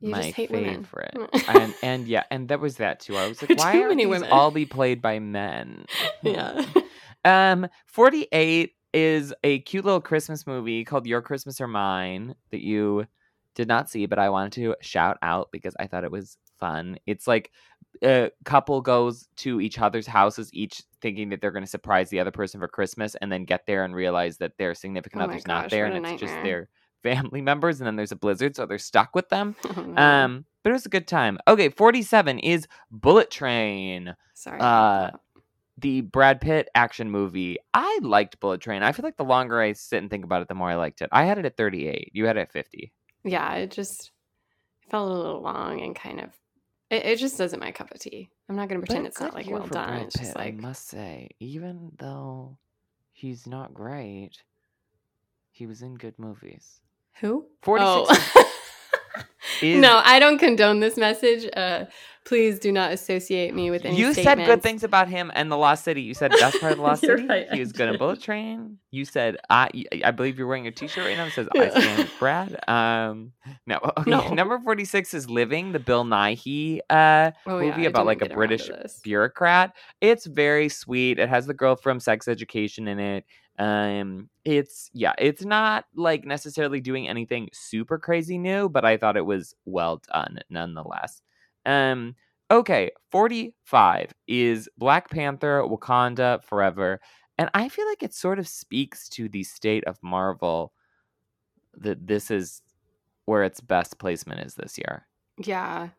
S1: You
S2: my
S1: just hate women.
S2: favorite. and and yeah, and that was that too. I was like, why are
S1: many
S2: these
S1: women.
S2: all be played by men?
S1: yeah.
S2: Um, forty eight is a cute little Christmas movie called Your Christmas or Mine that you did not see, but I wanted to shout out because I thought it was fun. It's like a couple goes to each other's houses, each thinking that they're going to surprise the other person for Christmas, and then get there and realize that their significant
S1: Oh
S2: other's not there, and it's just their family members, and then there's a blizzard, so they're stuck with them.
S1: Oh.
S2: Um, but it was a good time. Okay, 47 is Bullet Train,
S1: Sorry.
S2: uh, the Brad Pitt action movie. I liked Bullet Train. I feel like the longer I sit and think about it, the more I liked it. I had it at 38. You had it at 50.
S1: Yeah, it just it felt a little long and kind of it, it just isn't my cup of tea. I'm not gonna pretend
S2: But
S1: it's not like well done.
S2: Brad
S1: It's just like
S2: I must say, even though he's not great, he was in good movies.
S1: who?
S2: 46
S1: Oh.
S2: Is
S1: no, I don't condone this message. Uh, please do not associate me with any.
S2: you said good things about him and the Lost City. You said best part of the Lost City.
S1: right,
S2: he was good in. Bullet Train. You said I. I believe you're wearing a T-shirt right now that says "I
S1: Yeah.
S2: stand Brad." Um, no. Okay.
S1: No.
S2: Number forty six is Living, the Bill Nighy uh
S1: Oh,
S2: movie
S1: I
S2: about like a
S1: get around to
S2: British bureaucrat. It's very sweet. It has the girl from Sex Education in it. Um, it's yeah, it's not like necessarily doing anything super crazy new, but I thought it was well done nonetheless. Um, okay, 45 is Black Panther Wakanda Forever. And I feel like it sort of speaks to the state of Marvel that this is where its best placement is this year.
S1: Yeah.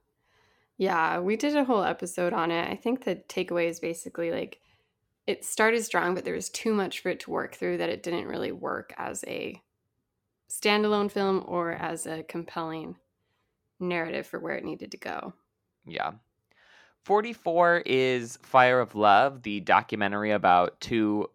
S1: Yeah, we did a whole episode on it. I think the takeaway is basically like it started strong, but there was too much for it to work through that it didn't really work as a standalone film or as a compelling narrative for where it needed to go.
S2: Yeah. 44 is Fire of Love, the documentary about two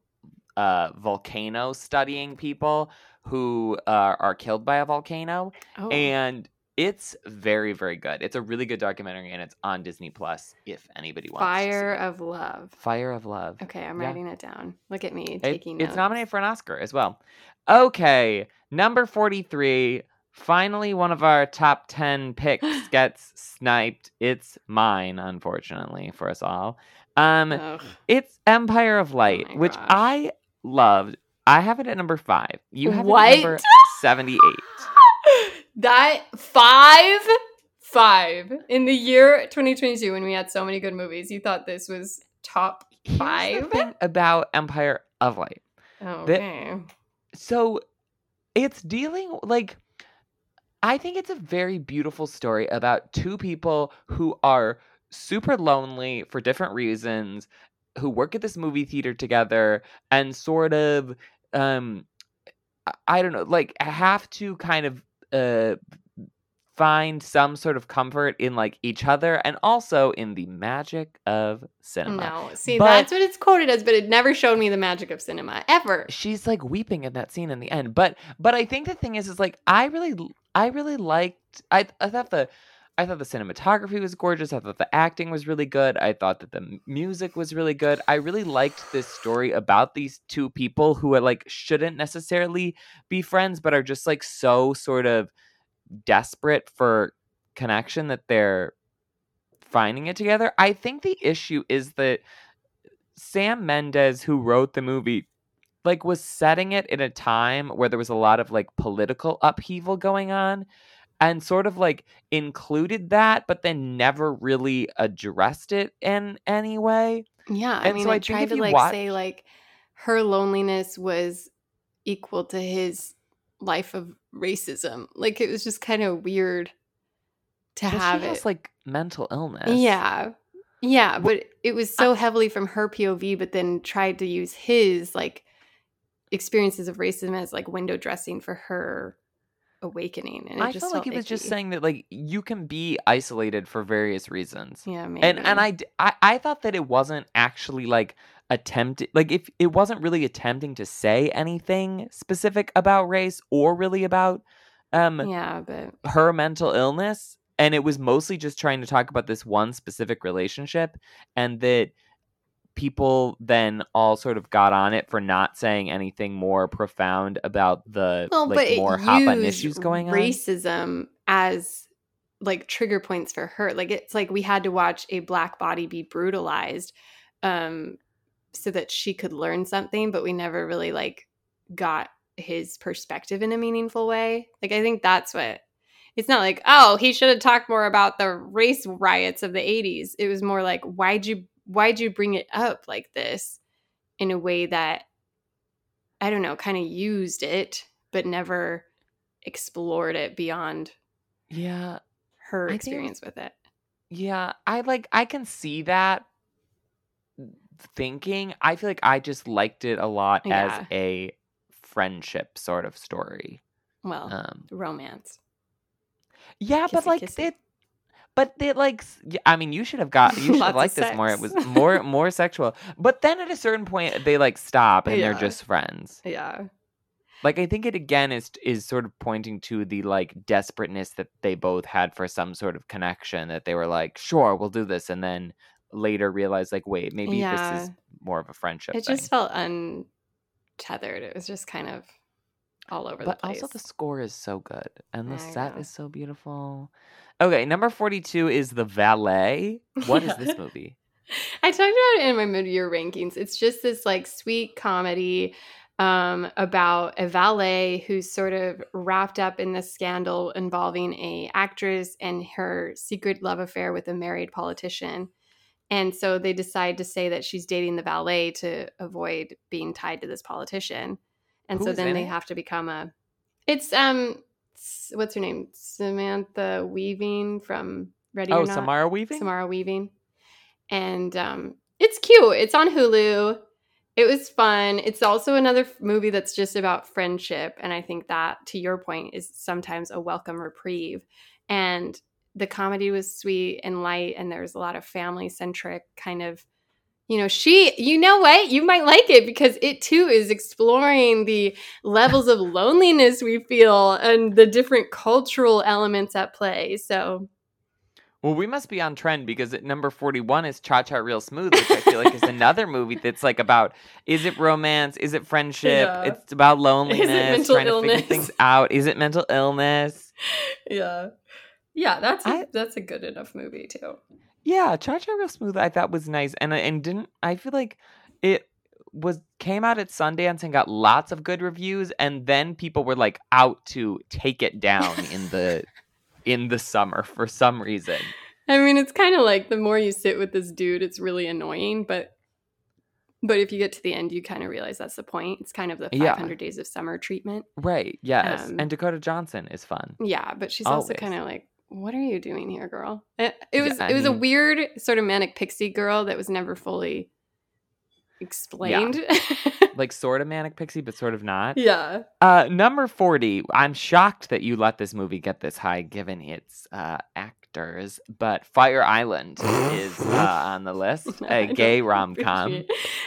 S2: uh, volcano studying people who uh, are killed by a volcano.
S1: Oh,
S2: And it's very, very good. It's a really good documentary and it's on Disney Plus if anybody wants
S1: Fire
S2: to see it.
S1: of Love.
S2: Fire of Love.
S1: Okay, I'm
S2: Yeah.
S1: writing it down. Look at me
S2: It-
S1: taking
S2: it's
S1: notes.
S2: nominated for an Oscar as well. Okay, number 43. Finally, one of our top 10 picks gets sniped. It's mine, unfortunately, for us all. Um,
S1: Ugh.
S2: it's Empire of Light,
S1: my
S2: which
S1: gosh.
S2: I loved. I have it at number five. You have it
S1: What?
S2: at number 78.
S1: that five five in the year 2022 when we had so many good movies you thought this was top Five?
S2: thing about Empire of Light.
S1: oh, okay
S2: so it's dealing like I think it's a very beautiful story about two people who are super lonely for different reasons, who work at this movie theater together and sort of um I- don't know, like have to kind of uh find some sort of comfort in like each other and also in the magic of cinema.
S1: no see
S2: But-
S1: that's what it's quoted as but it never showed me the magic of cinema ever
S2: she's like weeping in that scene in the end but but i think the thing is is like i really i really liked i i thought the i thought the cinematography was gorgeous i thought the acting was really good i thought that the music was really good i really liked this story about these two people who are like shouldn't necessarily be friends but are just like so sort of desperate for connection that they're finding it together. I think the issue is that sam mendes who wrote the movie like was setting it in a time where there was a lot of like political upheaval going on and sort of like included that but then never really addressed it in any way
S1: yeah i
S2: And
S1: mean
S2: so
S1: i
S2: I
S1: tried to like say like her loneliness was equal to his life of racism like it was just kind of weird to
S2: Well,
S1: have
S2: she
S1: it
S2: has like mental illness
S1: Yeah. Yeah, but it was so heavily from her POV, but then tried to use his like experiences of racism as like window dressing for her awakening. And it
S2: i
S1: just
S2: felt like he was just saying that like you can be isolated for various reasons
S1: Yeah, maybe.
S2: and and I, I I thought that it wasn't actually like attempted like if it wasn't really attempting to say anything specific about race or really about um
S1: Yeah, but
S2: her mental illness and it was mostly just trying to talk about this one specific relationship and that people then all sort of got on it for not saying anything more profound about the
S1: well,
S2: like
S1: but
S2: more hot button issues going on
S1: racism as like trigger points for her. Like it's like we had to watch a black body be brutalized um so that she could learn something, but we never really like got his perspective in a meaningful way. Like I think that's what it's not like, oh, he should have talked more about the race riots of the 80s. It was more like why'd you why'd you bring it up like this in a way that I don't know, kind of used it but never explored it beyond
S2: yeah
S1: her
S2: I think-
S1: experience with it.
S2: Yeah, I like I can see that thinking. I feel like I just liked it a lot
S1: Yeah.
S2: as a friendship sort of story.
S1: Well,
S2: Um
S1: romance.
S2: yeah, but like
S1: kissy.
S2: it but they like I mean you should have got you should have liked this more. It was more more sexual. But then at a certain point they like stop and they're just friends.
S1: Yeah.
S2: Like I think it again is is sort of pointing to the like desperateness that they both had for some sort of connection that they were like, sure, we'll do this, and then later realize like, wait, maybe
S1: Yeah.
S2: this is more of a friendship.
S1: It
S2: thing.
S1: just felt untethered. It was just kind of all over
S2: but
S1: the place.
S2: also the score is so good and the
S1: I
S2: set
S1: know.
S2: is so beautiful. Okay, number forty two is the valet. What is this movie?
S1: I talked about it in my mid-year rankings. It's just this like sweet comedy um, about a valet who's sort of wrapped up in this scandal involving a actress and her secret love affair with a married politician. And so they decide to say that she's dating the valet to avoid being tied to this politician. And so then they
S2: it?
S1: have to become a. It's um, what's her name? Samantha Weaving from Ready
S2: Oh,
S1: or Not.
S2: Samara Weaving.
S1: Samara Weaving. And um, it's cute. It's on Hulu. It was fun. It's also another f- movie that's just about friendship. And I think that, to your point, is sometimes a welcome reprieve. And the comedy was sweet and light, and there was a lot of family centric kind of. You know, she, you know what? You might like it because it too is exploring the levels of loneliness we feel and the different cultural elements at play. So,
S2: Well, we must be on trend because at number 41 is Cha Cha Real Smooth, which I feel like is another movie that's like about is it romance? Is it friendship?
S1: Yeah.
S2: It's about loneliness,
S1: mental
S2: trying to
S1: illness?
S2: figure things out. Is it mental illness?
S1: yeah. Yeah, that's a,
S2: I-
S1: that's a good enough movie too.
S2: Yeah, Cha Cha Real Smooth I thought was nice and and didn't I feel like it was came out at Sundance and got lots of good reviews and then people were like out to take it down in the in the summer for some reason.
S1: I mean, it's kind of like the more you sit with this dude, it's really annoying, but but if you get to the end, you kind of realize that's the point. It's kind of the
S2: Yeah.
S1: 500 Days of Summer treatment.
S2: Right. Yes.
S1: Um,
S2: and Dakota Johnson is fun.
S1: Yeah, but she's also kind of like, what are you doing here, girl? It, it
S2: Yeah,
S1: was
S2: I
S1: it was a weird sort of manic pixie girl that was never fully explained.
S2: Like sort of manic pixie but sort of not.
S1: yeah.
S2: Uh, number 40. I'm shocked that you let this movie get this high given its uh, actors, but Fire Island is uh, on the list. a gay rom com.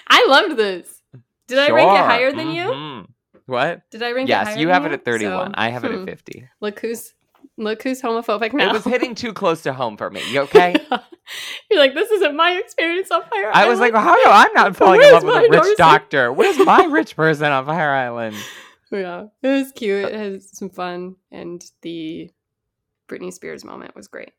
S1: I loved this. Did I rank it higher than you?
S2: Mhm. What?
S1: Did I rank it
S2: Yes, you have it at 31.
S1: So,
S2: I have it
S1: hmm.
S2: at 50.
S1: Look who's look who's homophobic now.
S2: It was hitting too close to home for me. You okay?
S1: You're like, this isn't my experience on Fire Island.
S2: I was like, well, how do I'm not falling in love with a rich doctor? Where's my rich person on Fire Island?
S1: yeah, it was cute. It has some fun, and the Britney Spears moment was great.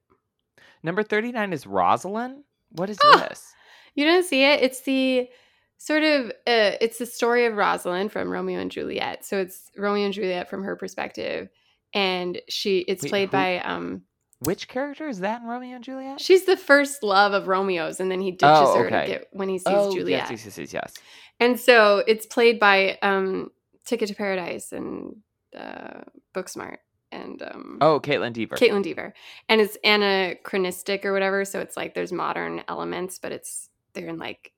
S2: Number 39 is Rosalind. What is
S1: Ah!
S2: this?
S1: You didn't see it? It's the sort of uh, it's the story of Rosalind from Romeo and Juliet. So it's Romeo and Juliet from her perspective, and she it's
S2: Wait,
S1: played
S2: who-
S1: by um
S2: Which character is that in Romeo and Juliet?
S1: she's the first love of Romeo's, and then he ditches
S2: Oh,
S1: her
S2: okay.
S1: to get when he sees
S2: oh,
S1: Juliet.
S2: yes, yes, yes, yes.
S1: And so it's played by um Ticket to Paradise and uh Booksmart and um
S2: Oh, Kaitlyn Dever.
S1: Kaitlyn Dever. And it's anachronistic or whatever, so it's like there's modern elements, but it's they're in like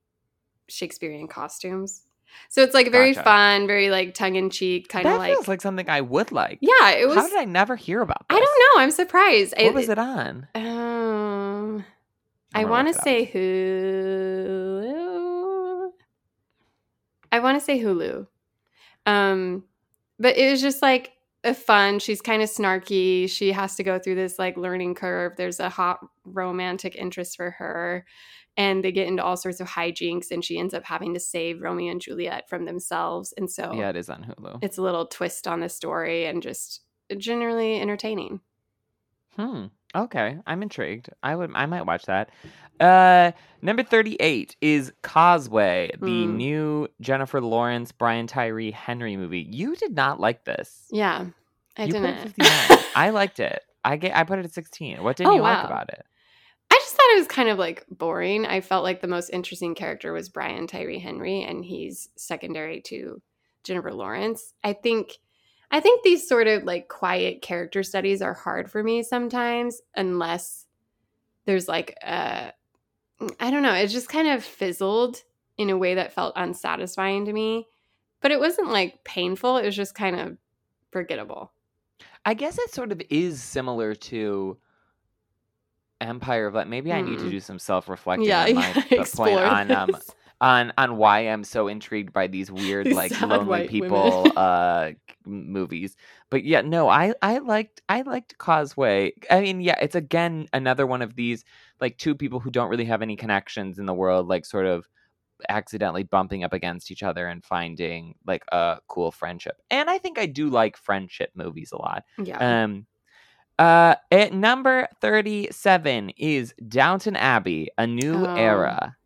S1: Shakespearean costumes. So it's like very
S2: Gotcha.
S1: fun, very like tongue in cheek, kind of like
S2: feels like something I would like.
S1: Yeah, it was
S2: How did I never hear about this?
S1: I don't know, I'm surprised.
S2: What was it on?
S1: Um I want to
S2: it up.
S1: say Hulu. I want to say Hulu. Um, but it was just like a fun. She's kind of snarky. She has to go through this like learning curve. There's a hot romantic interest for her, and they get into all sorts of hijinks. And she ends up having to save Romeo and Juliet from themselves. And so
S2: Yeah, it is on Hulu.
S1: it's a little twist on the story and just generally entertaining.
S2: Hmm. Okay, I'm intrigued. I would. I might watch that. Uh, number thirty-eight is Causeway, the
S1: Hmm.
S2: new Jennifer Lawrence, Brian Tyree Henry movie. You did not like this.
S1: Yeah, I
S2: you
S1: didn't.
S2: put it at 59. I liked it. I get. I put it at sixteen. What didn't
S1: Oh,
S2: you like about it?
S1: Just thought it was kind of like boring. I felt like the most interesting character was Brian Tyree Henry, and he's secondary to Jennifer Lawrence. I think, I think these sort of like quiet character studies are hard for me sometimes, unless there's like a, I don't know. It just kind of fizzled in a way that felt unsatisfying to me, but it wasn't like painful. It was just kind of forgettable.
S2: I guess it sort of is similar to Empire of Light. Maybe I need to
S1: Hmm.
S2: do some self-reflecting
S1: Yeah,
S2: on my
S1: yeah,
S2: point on um
S1: this.
S2: on on why I'm so intrigued by these weird
S1: These
S2: like lonely people uh movies. But yeah, no, I I liked I liked Causeway. I mean, yeah, it's again another one of these like two people who don't really have any connections in the world like sort of accidentally bumping up against each other and finding like a cool friendship. And I think I do like friendship movies a lot.
S1: yeah.
S2: Um uh at number 37 is Downton Abbey, A New
S1: Oh.
S2: Era,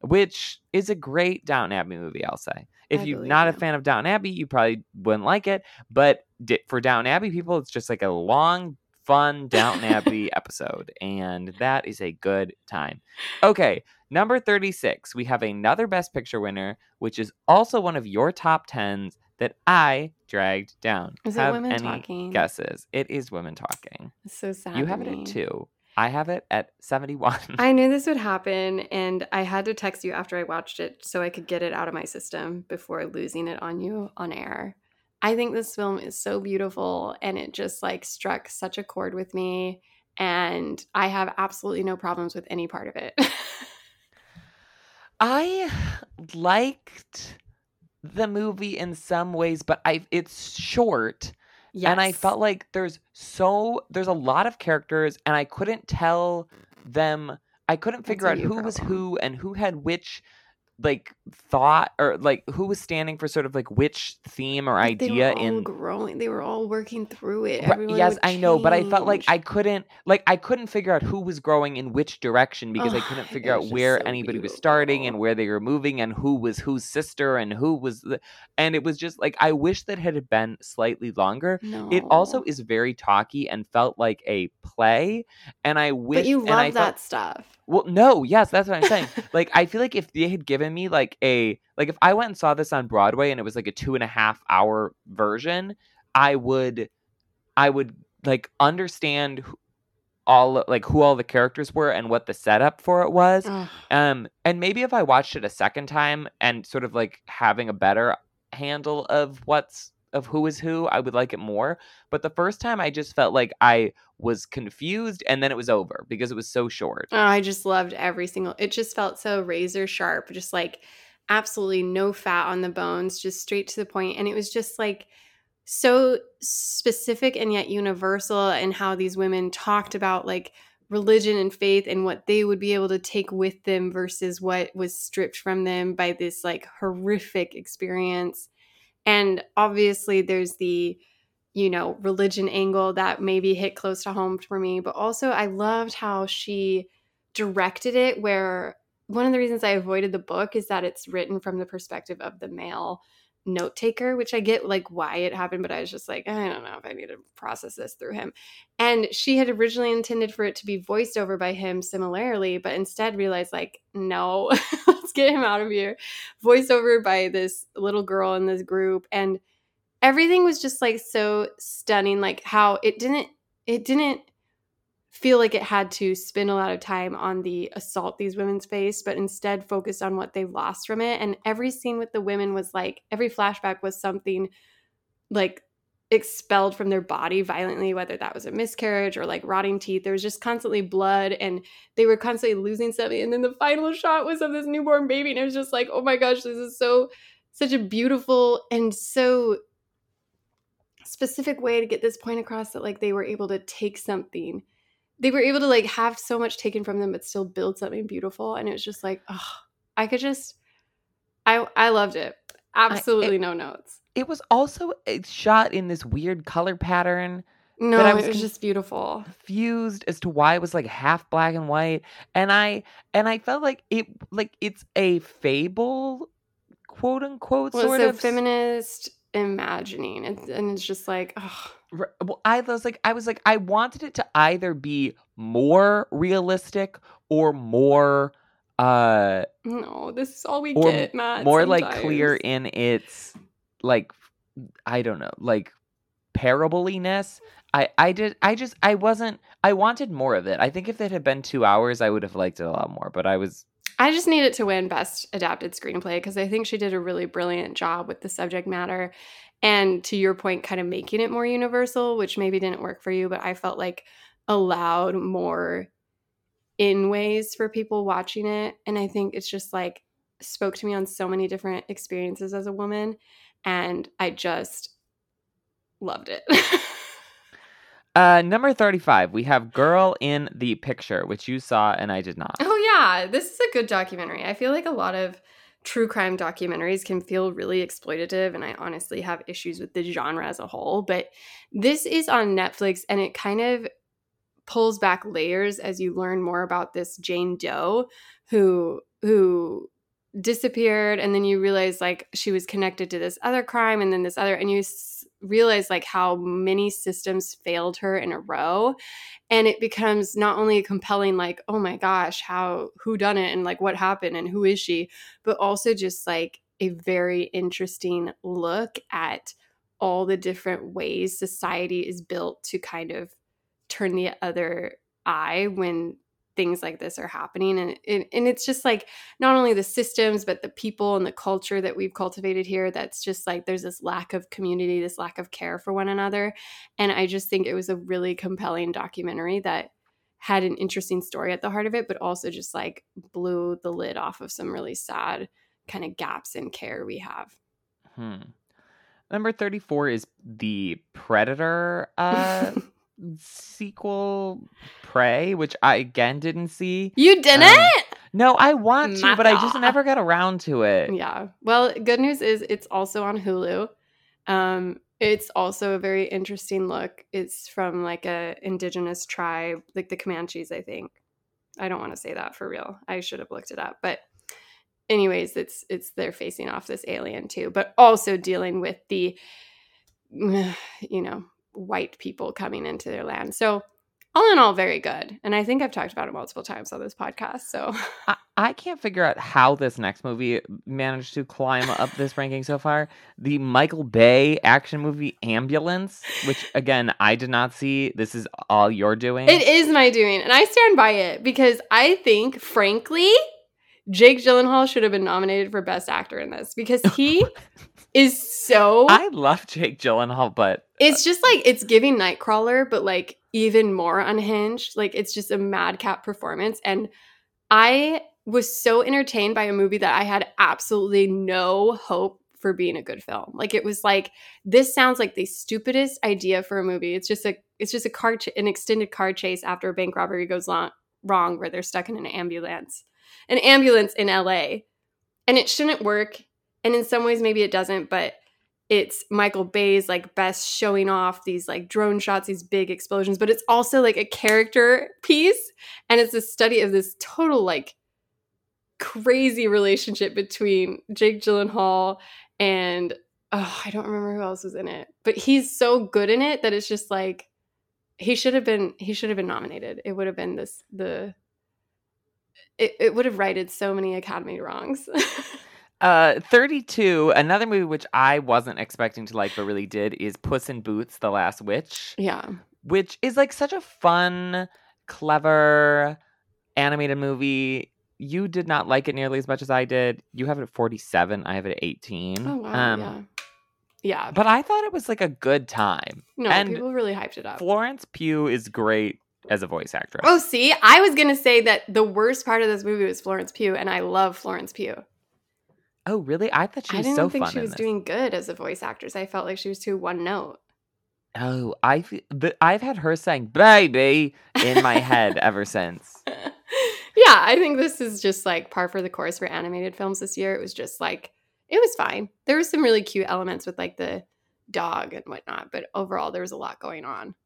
S2: which is a great Downton Abbey movie, I'll say. If
S1: I
S2: you're not a fan of Downton Abbey, you probably wouldn't like it, but for Downton Abbey people, it's just like a long fun Downton Abbey episode and that is a good time. Okay, number 36, we have another best picture winner, which is also one of your top 10s that I dragged down.
S1: Is it women
S2: any
S1: talking?
S2: guesses? It is women talking.
S1: It's so sad.
S2: You have it at two. I have it at 71.
S1: I knew this would happen, and I had to text you after I watched it so I could get it out of my system before losing it on you on air. I think this film is so beautiful, and it just like struck such a chord with me. and I have absolutely no problems with any part of it.
S2: I liked the movie in some ways, but I it's short. Yes. And I felt like there's so there's a lot of characters and I couldn't tell them I couldn't figure out who problem. was who and who had which like thought or like who was standing for sort of like which theme or
S1: like
S2: idea
S1: in growing they were all working through it
S2: right, yes i know but i felt like i couldn't like i couldn't figure out who was growing in which direction because oh, i couldn't figure out where so anybody beautiful. was starting and where they were moving and who was whose sister and who was the and it was just like i wish that had been slightly longer
S1: no.
S2: it also is very talky and felt like a play and i wish
S1: but you love that
S2: felt,
S1: stuff
S2: well, no, yes, that's what I'm saying. like, I feel like if they had given me like a like if I went and saw this on Broadway and it was like a two and a half hour version, I would, I would like understand all like who all the characters were and what the setup for it was. Ugh. Um, and maybe if I watched it a second time and sort of like having a better handle of what's of who is who, I would like it more. But the first time I just felt like I was confused and then it was over because it was so short.
S1: Oh, I just loved every single it just felt so razor sharp, just like absolutely no fat on the bones, just straight to the point. And it was just like so specific and yet universal in how these women talked about like religion and faith and what they would be able to take with them versus what was stripped from them by this like horrific experience and obviously, there's the, you know, religion angle that maybe hit close to home for me. But also, I loved how she directed it, where one of the reasons I avoided the book is that it's written from the perspective of the male note taker, which I get like why it happened, but I was just like, I don't know if I need to process this through him. And she had originally intended for it to be voiced over by him similarly, but instead realized like, no, let's get him out of here. Voiced over by this little girl in this group. And everything was just like so stunning, like how it didn't it didn't feel like it had to spend a lot of time on the assault these women's face, but instead focused on what they've lost from it. And every scene with the women was like, every flashback was something like expelled from their body violently, whether that was a miscarriage or like rotting teeth. There was just constantly blood and they were constantly losing something. And then the final shot was of this newborn baby. And it was just like, oh my gosh, this is so, such a beautiful and so specific way to get this point across that like they were able to take something they were able to like have so much taken from them but still build something beautiful and it was just like oh i could just i i loved it. Absolutely I, it, no notes.
S2: It was also shot in this weird color pattern
S1: no I was it was just beautiful.
S2: confused as to why it was like half black and white and i and i felt like it like it's a fable quote unquote well, sort
S1: so
S2: of
S1: feminist imagining and, and it's just like oh
S2: well, I was like, I was like, I wanted it to either be more realistic or more. uh
S1: No, this is all we get, Matt.
S2: More
S1: sometimes.
S2: like clear in its like, I don't know, like parableiness. I I did I just I wasn't I wanted more of it. I think if it had been two hours, I would have liked it a lot more. But I was
S1: I just needed to win Best Adapted Screenplay because I think she did a really brilliant job with the subject matter and to your point kind of making it more universal which maybe didn't work for you but i felt like allowed more in ways for people watching it. And i think it's just like spoke to me on so many different experiences as a woman and i just loved it.
S2: Uh number 35 we have girl in the picture which you saw and i did not.
S1: Oh yeah this is a good documentary. I feel like a lot of true crime documentaries can feel really exploitative and I honestly have issues with the genre as a whole, but this is on Netflix and it kind of pulls back layers as you learn more about this Jane Doe who who disappeared and then you realize like she was connected to this other crime and then this other and you s- realize like how many systems failed her in a row. And it becomes not only a compelling like oh my gosh how who done it and like what happened and who is she? but also just like a very interesting look at all the different ways society is built to kind of turn the other eye when things like this are happening and it, and it's just like not only the systems but the people and the culture that we've cultivated here that's just like there's this lack of community this lack of care for one another and i just think it was a really compelling documentary that had an interesting story at the heart of it, but also just like blew the lid off of some really sad kind of gaps in care we have.
S2: Hmm. Number 34 is the Predator uh sequel Prey, which I again didn't see.
S1: You didn't?
S2: Um, No, I want to, but I just never got around to it.
S1: Yeah. Well, good news is it's also on Hulu. Um, it's also a very interesting look. It's from like a indigenous tribe, like the Comanches, I think. I don't want to say that for real. I should have looked it up, but anyways, it's it's they're facing off this alien too, but also dealing with the you know, white people coming into their land. So all in all, very good. And I think I've talked about it multiple times on this podcast. So
S2: I, I can't figure out how this next movie managed to climb up this ranking so far. The Michael Bay action movie Ambulance, which again I did not see. This is all you're doing.
S1: It is my doing, and I stand by it because I think, frankly, Jake Gyllenhaal should have been nominated for Best Actor in this because he is so.
S2: I love Jake Gyllenhaal, but uh,
S1: it's just like it's giving Nightcrawler, but like even more unhinged. Like it's just a madcap performance, and I was so entertained by a movie that I had absolutely no hope for being a good film. Like it was like this sounds like the stupidest idea for a movie. It's just a it's just a car ch- an extended car chase after a bank robbery goes long, wrong where they're stuck in an ambulance. An ambulance in LA. And it shouldn't work. And in some ways maybe it doesn't, but it's Michael Bay's like best showing off these like drone shots, these big explosions, but it's also like a character piece and it's a study of this total like crazy relationship between Jake Gyllenhaal and oh, I don't remember who else was in it, but he's so good in it that it's just like he should have been he should have been nominated. It would have been this the it, it would have righted so many Academy wrongs.
S2: uh 32, another movie which I wasn't expecting to like but really did is Puss in Boots: The Last Wish,
S1: yeah.
S2: which is like such a fun, clever animated movie. You did not like it nearly as much as I did. You have it at 47, I have it at 18.
S1: Oh wow.
S2: Um,
S1: yeah. Yeah.
S2: But I thought it was like a good time.
S1: No,
S2: and
S1: people really hyped it up.
S2: Florence Pugh is great as a voice actress.
S1: Oh, see, I was gonna say that the worst part of this movie was Florence Pugh, and I love Florence Pugh.
S2: Oh, really? I thought she
S1: I didn't
S2: so
S1: think she was doing good as a voice actress. I felt like she was too one note.
S2: Oh, I the, I've had her saying "baby" in my head ever since.
S1: yeah, I think this is just like par for the course for animated films this year. It was just like it was fine. There was some really cute elements with like the dog and whatnot, but overall there was a lot going on.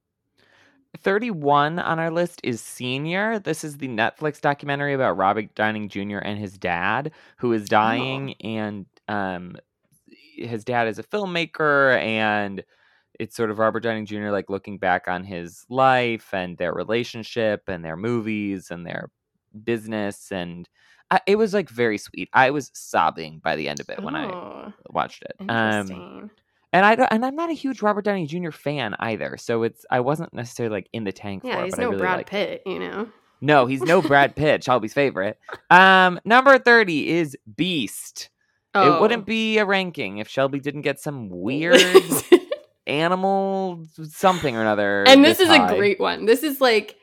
S2: 31 on our list is Senior. This is the Netflix documentary about Robert Downey Jr. and his dad, who is dying, and um, his dad is a filmmaker, and it's sort of Robert Downey Jr. like looking back on his life and their relationship and their movies and their business, and I, it was like very sweet. I was sobbing by the end of it when I
S1: Oh,
S2: watched it. Um,
S1: interesting.
S2: And I don't, and I'm not a huge Robert Downey Jr. fan either, so it's I wasn't necessarily like in the tank
S1: yeah,
S2: for
S1: he's
S2: but I
S1: no
S2: really
S1: Brad
S2: it.
S1: Pitt, you know.
S2: No, he's no Brad Pitt, Shelby's favorite. Um, number thirty is Beast. It wouldn't be a ranking if Shelby didn't get some weird animal something or another.
S1: and this is
S2: high.
S1: a great one. This is like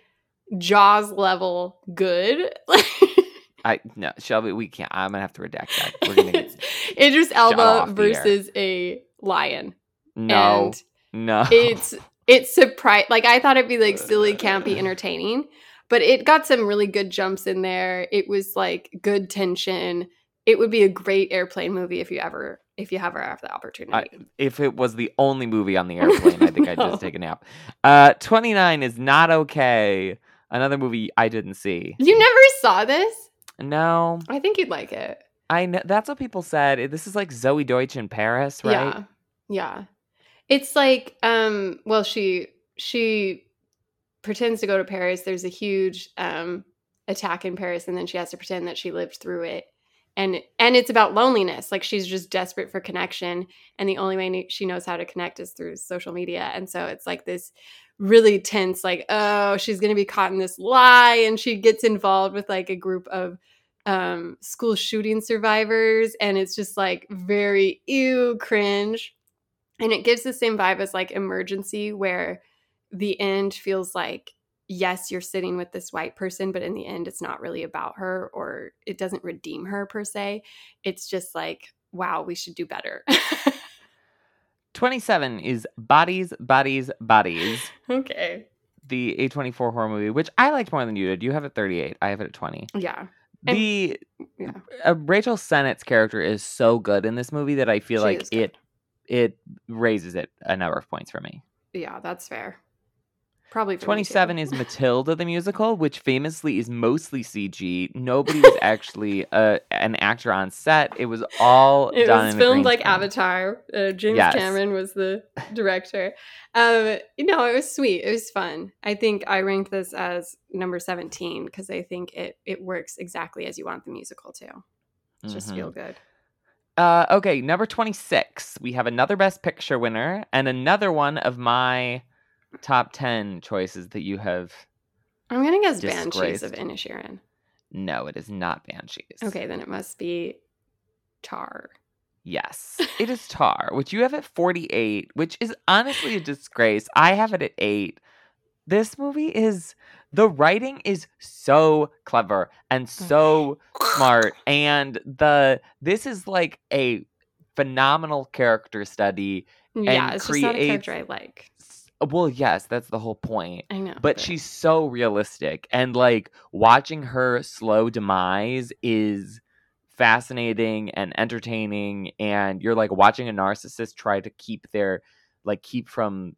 S1: Jaws level good.
S2: I no Shelby, we can't. I'm gonna have to redact that. We're gonna
S1: Idris Elba versus a lion.
S2: no,
S1: And
S2: no.
S1: it's it's surprise like I thought it'd be like silly, campy, entertaining, but it got some really good jumps in there. It was like good tension. It would be a great airplane movie if you ever if you ever have the opportunity.
S2: I, if it was the only movie on the airplane, I think I'd just take a nap. Uh, 29 is not okay. Another movie I didn't see.
S1: you never saw this?
S2: No,
S1: I think you'd like it.
S2: I know that's what people said. This is like Zoey Deutch in Paris, right?
S1: Yeah. Yeah. It's like um well she she pretends to go to Paris. There's a huge um attack in Paris and then she has to pretend that she lived through it. And and it's about loneliness. Like she's just desperate for connection and the only way she knows how to connect is through social media. And so it's like this really tense like oh, she's going to be caught in this lie and she gets involved with like a group of um school shooting survivors and it's just like very ew cringe and it gives the same vibe as like emergency where the end feels like yes, you're sitting with this white person, but in the end, it's not really about her or it doesn't redeem her per se. It's just like, wow, we should do better.
S2: 27 is Bodies, Bodies, Bodies.
S1: okay.
S2: The A24 horror movie, which I liked more than you did. You have it 38. I have it at 20.
S1: Yeah.
S2: The
S1: yeah.
S2: uh, Rachel Sennott's character is so good in this movie that I feel
S1: She
S2: like it it raises it a number of points for me.
S1: Yeah, that's fair. Probably for me, too.
S2: 27 is Matilda the musical, which famously is mostly CG. Nobody was actually uh, an actor on set. It was all
S1: It was filmed like
S2: screen.
S1: Avatar. Uh, James
S2: Yes.
S1: Cameron was the director. Um, you know, it was sweet. It was fun. I think I ranked this as number 17 because I think it it works exactly as you want the musical to. Just
S2: Mhm.
S1: feel good.
S2: Uh, okay, number 26. We have another Best Picture winner and another one of my top 10 choices that you have.
S1: I'm gonna guess Banshees of
S2: Disgraced.
S1: Inisherin.
S2: No, it is not Banshees.
S1: Okay, then it must be Tar.
S2: Yes, it is Tar, which you have at 48, which is honestly a disgrace. I have it at 8. This movie is. The writing is so clever and so smart and the this is like a phenomenal character study
S1: Yeah, it's just not a character I like.
S2: S- well yes that's the whole point
S1: I know.
S2: but she's so realistic and like watching her slow demise is fascinating and entertaining and you're like watching a narcissist try to keep their like keep from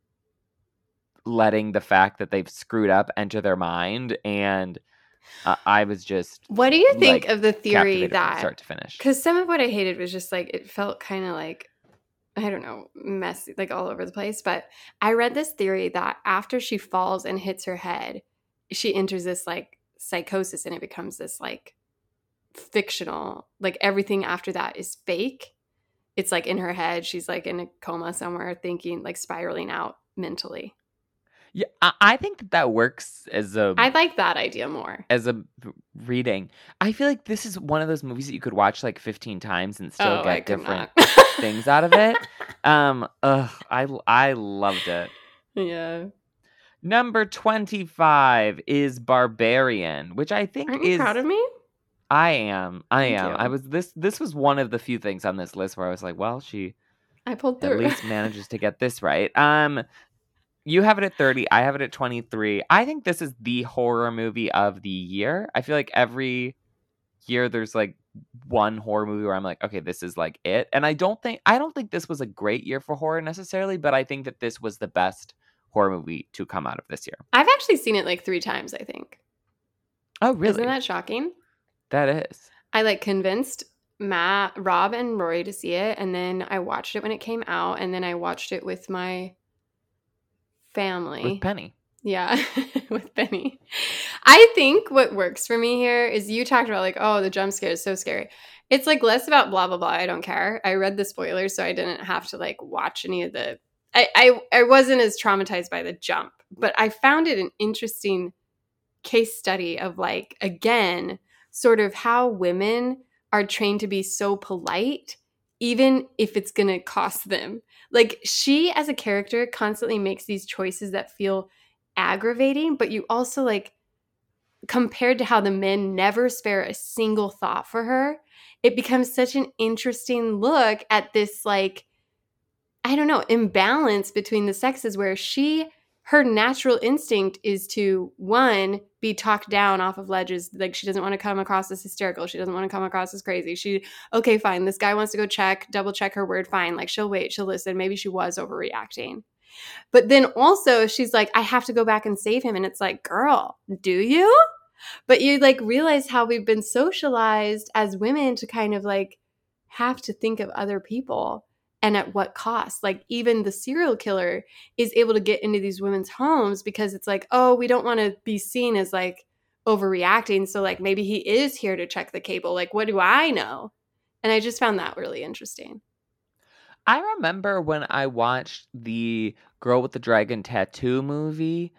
S2: letting the fact that they've screwed up enter their mind and uh, i was just
S1: What do you think
S2: like,
S1: of the theory that
S2: start to finish
S1: Because some of what I hated was just like it felt kind of like I don't know, messy, like all over the place. But I read this theory that after she falls and hits her head, she enters this like psychosis and it becomes this like fictional, like everything after that is fake. It's like in her head, she's like in a coma somewhere, thinking like spiraling out mentally.
S2: yeah I, think that that works as a
S1: I like that idea more.
S2: as a reading i feel like this is one of those movies that you could watch like 15 times and still
S1: oh,
S2: get different. things out of it. Um ugh, i i loved it.
S1: Yeah.
S2: number 25 is barbarian which i think
S1: Aren't you
S2: is
S1: proud of me?
S2: i am i am. i was this this was one of the few things on this list where i was like well she
S1: I pulled through.
S2: at least manages to get this right. Um you have it at 30 i have it at 23 i think this is the horror movie of the year. I feel like every year there's like one horror movie where i'm like okay this is like it and i don't think i don't think this was a great year for horror necessarily but i think that this was the best horror movie to come out of this year
S1: I've actually seen it like three times, I think.
S2: oh really
S1: Isn't that shocking?
S2: that is
S1: I like convinced Matt, Rob, and Rory to see it, and then I watched it when it came out, and then I watched it with my family.
S2: with penny
S1: yeah, with Benny. I think what works for me here is you talked about like, oh, the jump scare is so scary. It's like less about blah blah blah. I don't care. I read the spoilers, so I didn't have to like watch any of the. I I, I wasn't as traumatized by the jump, but I found it an interesting case study of like again, sort of how women are trained to be so polite, even if it's gonna cost them. Like she, as a character, constantly makes these choices that feel aggravating, but you also like compared to how the men never spare a single thought for her, it becomes such an interesting look at this like I don't know, imbalance between the sexes where she her natural instinct is to one be talked down off of ledges like she doesn't want to come across as hysterical she doesn't want to come across as crazy she okay fine this guy wants to go check double check her word fine like she'll wait she'll listen maybe she was overreacting but then also she's like, I have to go back and save him. And it's like, girl, do you? But you like realize how we've been socialized as women to kind of like have to think of other people and at what cost. Like even the serial killer is able to get into these women's homes because it's like, oh, we don't want to be seen as like overreacting. So like maybe he is here to check the cable. Like, what do I know? And I just found that really interesting.
S2: I remember when I watched the Girl with the Dragon Tattoo movie,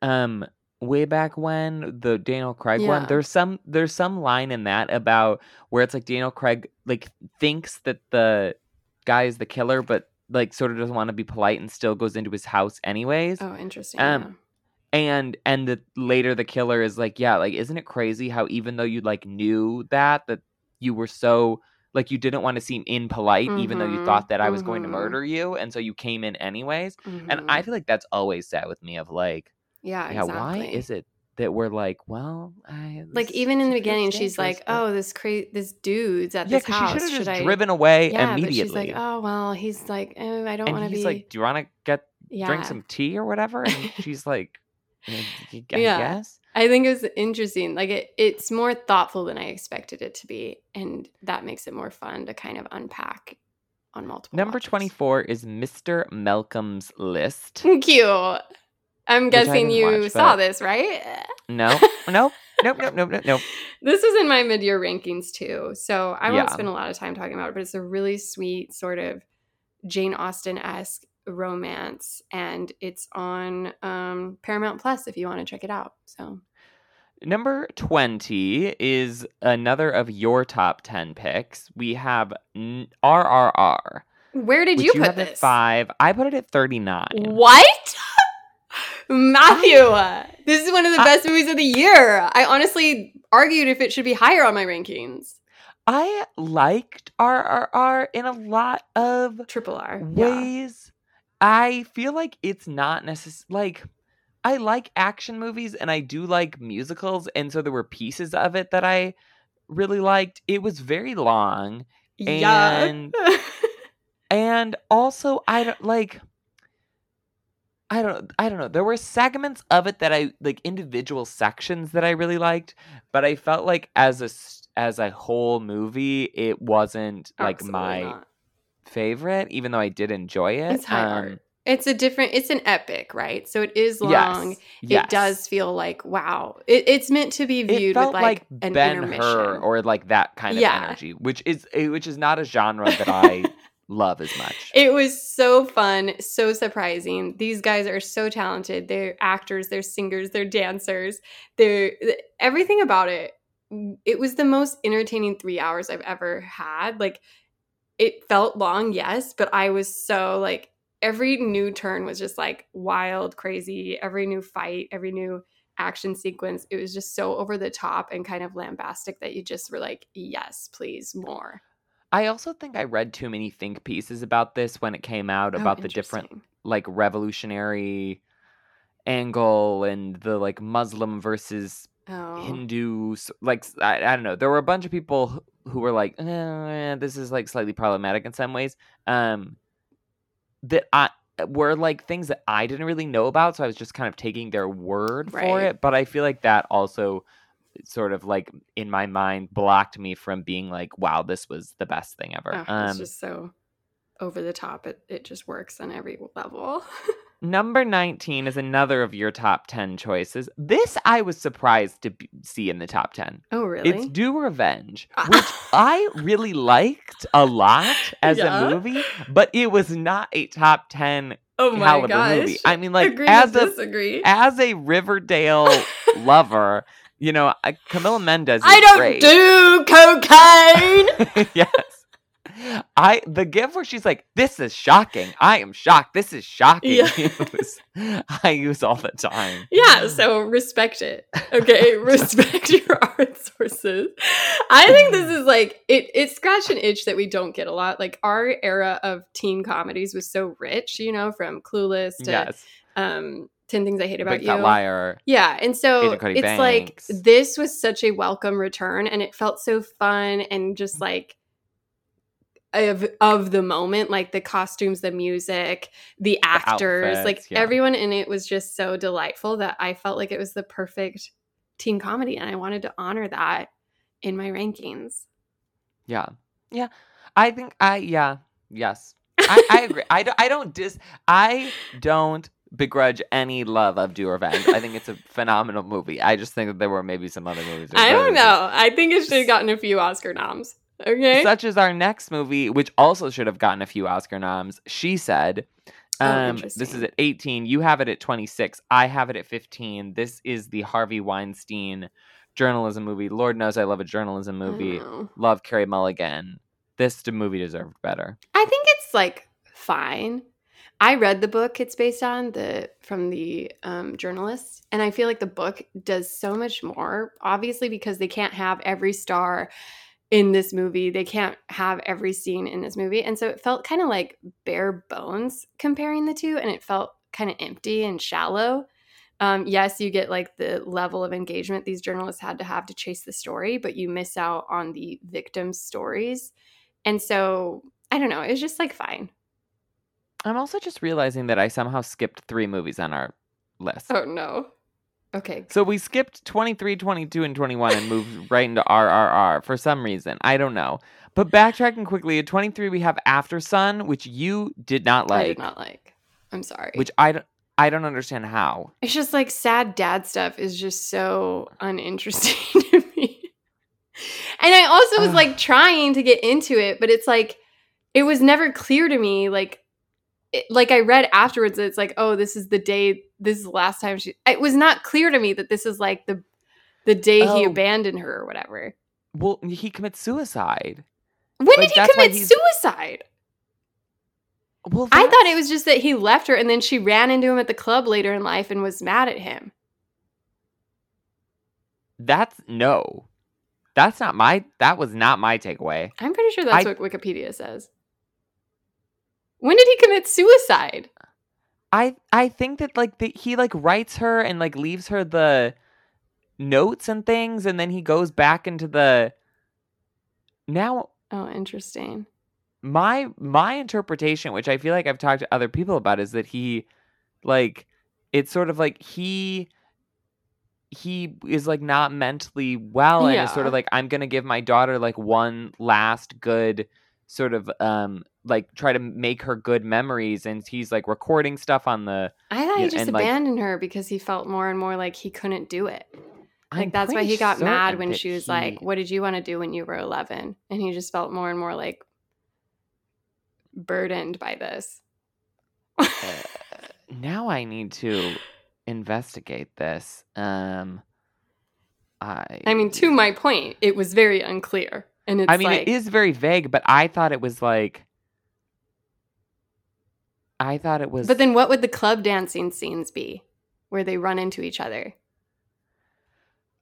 S2: um, way back when the Daniel Craig one. There's some there's some line in that about where it's like Daniel Craig like thinks that the guy is the killer, but like sort of doesn't want to be polite and still goes into his house anyways.
S1: Oh, interesting.
S2: Um,
S1: yeah.
S2: and and the later the killer is like yeah like isn't it crazy how even though you like knew that that you were so like you didn't want to seem impolite even though you
S1: Mhm,
S2: thought that i was going to
S1: mhm.
S2: murder you and so you came in anyways and
S1: Mhm.
S2: i feel like that's always sad with me of like
S1: yeah,
S2: yeah
S1: exactly.
S2: why is it that we're like well I,
S1: like even in the beginning she's like oh this cra- this dude's at
S2: yeah
S1: this
S2: because she
S1: house
S2: should have just
S1: i
S2: driven away
S1: yeah
S2: immediately
S1: but she's like oh well he's like oh, i don't want to
S2: he's
S1: be
S2: like do you want to get
S1: yeah
S2: drink some tea or whatever and she's like "Eh, i
S1: Yeah.
S2: guess
S1: i think it was interesting like it, it's more thoughtful than i expected it to be and that makes it more fun to kind of unpack on multiple
S2: number
S1: watches.
S2: 24 is mr malcolm's list.
S1: Cute. I'm guessing you
S2: watch,
S1: saw
S2: but-
S1: this right?
S2: No. Nope. Nope nope nope nope nope.
S1: This is in my mid-year rankings too so i won't
S2: Yeah.
S1: spend a lot of time talking about it but it's a really sweet sort of jane austen-esque romance and it's on um, paramount plus if you want to check it out so
S2: Number 20 is another of your top 10 picks. We have RRR.
S1: where did
S2: which
S1: you put this
S2: 5. I put it at 39.
S1: what matthew this is one of the
S2: I-
S1: best movies of the year i honestly argued if it should be higher on my rankings
S2: I liked RRR in a lot of
S1: triple r
S2: ways. I feel like it's not necessary. Like, I like action movies and I do like musicals. And so there were pieces of it that I really liked. It was very long.
S1: yeah
S2: And- And also, I don't like. I don't. I don't know. There were segments of it that I like, individual sections that I really liked, but I felt like as a as a whole movie, it wasn't like my
S1: not.
S2: Favorite, even though I did enjoy it.
S1: It's high
S2: Um,
S1: art. It's a different. It's an epic, right? So it is long.
S2: yes.
S1: It does feel like wow. It, it's meant to be viewed with like, an
S2: Ben. Hur or like that kind of
S1: Yeah.
S2: energy, which is eh, which is not a genre that I love as much.
S1: It was so fun, so surprising. These guys are so talented. They're actors, they're singers, they're dancers. They're everything about it. It was the most entertaining 3 hours I've ever had. Like it felt long, yes, but I was so like every new turn was just like wild, crazy. Every new fight, every new action sequence, it was just so over the top and kind of lambastic that you just were like, "Yes, please, more."
S2: I also think I read too many think pieces about this when it came out
S1: Oh,
S2: about the different like revolutionary angle and the like Muslim versus
S1: Oh.
S2: Hindu s- like I don't know. There were a bunch of people who- were like, eh, "This is like slightly problematic in some ways." Um, that I were like things that I didn't really know about, so I was just kind of taking their word for it. But I feel like that also sort of like in my mind blocked me from being like, "Wow, this was the best thing ever."
S1: Oh,
S2: um,
S1: it's just so over the top. It it just works on every level.
S2: Number 19 is another of your top 10 choices. This I was surprised to b- see in the top 10.
S1: oh, really?
S2: It's Do Revenge, ah. which I really liked a lot as
S1: Yeah?
S2: a movie, but it was not a top 10
S1: oh my
S2: caliber
S1: gosh.
S2: movie. I mean, like,
S1: Agree
S2: as a,
S1: disagree.
S2: as a Riverdale lover, you know, Camila Mendes is
S1: I don't
S2: great.
S1: do cocaine.
S2: yes. I the gift where she's like, "This is shocking. I am shocked. This is shocking."
S1: Yeah.
S2: I use all the time.
S1: yeah, so respect it. Okay, respect your art sources. I think this is like it. It scratched an itch that we don't get a lot. Like our era of teen comedies was so rich, you know, from Clueless to
S2: yes,
S1: um, Ten Things I Hate About
S2: Big
S1: You.
S2: Liar.
S1: Yeah, and so it's like this was such a welcome return, and it felt so fun and just like of of the moment, like the costumes, the music, the actors, like
S2: outfits, yeah.
S1: everyone in it was just so delightful that I felt like it was the perfect teen comedy, and I wanted to honor that in my rankings.
S2: Yeah, yeah. I think I yeah yes. I, I agree. I don't. I don't dis. I don't begrudge any love of Do Revenge. I think it's a phenomenal movie. I just think that there were maybe some other movies.
S1: I don't know. I think it should have gotten a few Oscar noms. Okay.
S2: Such as our next movie, which also should have gotten a few Oscar noms. She said,
S1: Oh,
S2: um, "This is at 18. You have it at 26. I have it at 15. This is the Harvey Weinstein journalism movie. Lord knows I love a journalism movie.
S1: know.
S2: Love Carey Mulligan. This movie deserved better.
S1: I think it's like fine. I read the book it's based on the from the um, journalist, and I feel like the book does so much more. Obviously, because they can't have every star in this movie, they can't have every scene in this movie, and so it felt kind of like bare bones comparing the two, and it felt kind of empty and shallow. Um, yes, you get like the level of engagement these journalists had to have to chase the story, but you miss out on the victims' stories, and so I don't know. It was just like fine.
S2: I'm also just realizing that I somehow skipped three movies on our list.
S1: Oh no. Okay.
S2: So we skipped 23, 22, and 21 and moved right into RRR for some reason. I don't know. But backtracking quickly, at 23 we have After Sun, which you did not like.
S1: I did not like. I'm sorry.
S2: Which I don't, I don't understand how.
S1: It's just like sad dad stuff is just so uninteresting to me. And I also was
S2: Ugh.
S1: like trying to get into it, but it's like it was never clear to me like it, like I read afterwards it's like, oh, this is the day this is the last time she it was not clear to me that this is like the the day he
S2: Oh.
S1: abandoned her or whatever.
S2: Well, he commits suicide.
S1: When
S2: Like,
S1: did he commit suicide?
S2: Well,
S1: I thought it was just that he left her and then she ran into him at the club later in life and was mad at him.
S2: That's no. That's not my. That was not my takeaway.
S1: I'm pretty sure that's
S2: I-
S1: what Wikipedia says. When did he commit suicide?
S2: I I think that like the, he like writes her and like leaves her the notes and things, and then he goes back into the. Now
S1: Oh, interesting.
S2: my my interpretation, which I feel like I've talked to other people about, is that he, like, it's sort of like he. He is like not mentally well, and is sort of like I'm gonna give my daughter like one last good sort of um like try to make her good memories, and he's like recording stuff on the
S1: I thought he just
S2: and, like-
S1: abandoned her because he felt more and more like he couldn't do it.
S2: I'm
S1: Like that's why he got mad when she was
S2: he-
S1: like, "What did you want to do when you were 11?" And he just felt more and more like burdened by this.
S2: Uh, now I need to investigate this. Um, I.
S1: I mean, to my point, it was very unclear. And it's
S2: I mean,
S1: like,
S2: it is very vague, but I thought it was like. I thought it was.
S1: But then what would the club dancing scenes be where they run into each other?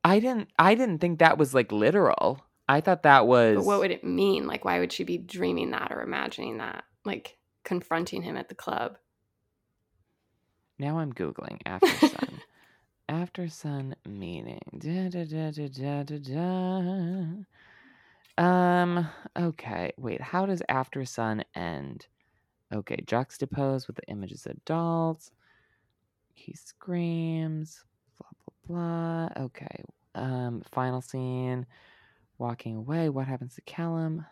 S2: I didn't. I didn't think that was like literal. I thought that was.
S1: But what would it mean? Like, why would she be dreaming that or imagining that? Like, confronting him at the club.
S2: Now I'm googling after sun. after sun meaning. Da, da, da, da, da, da, da. Um. Okay. Wait. How does after sun end? Okay. juxtapose with the images of adults. He screams. Blah blah blah. Okay. Um. Final scene. Walking away. What happens to Callum?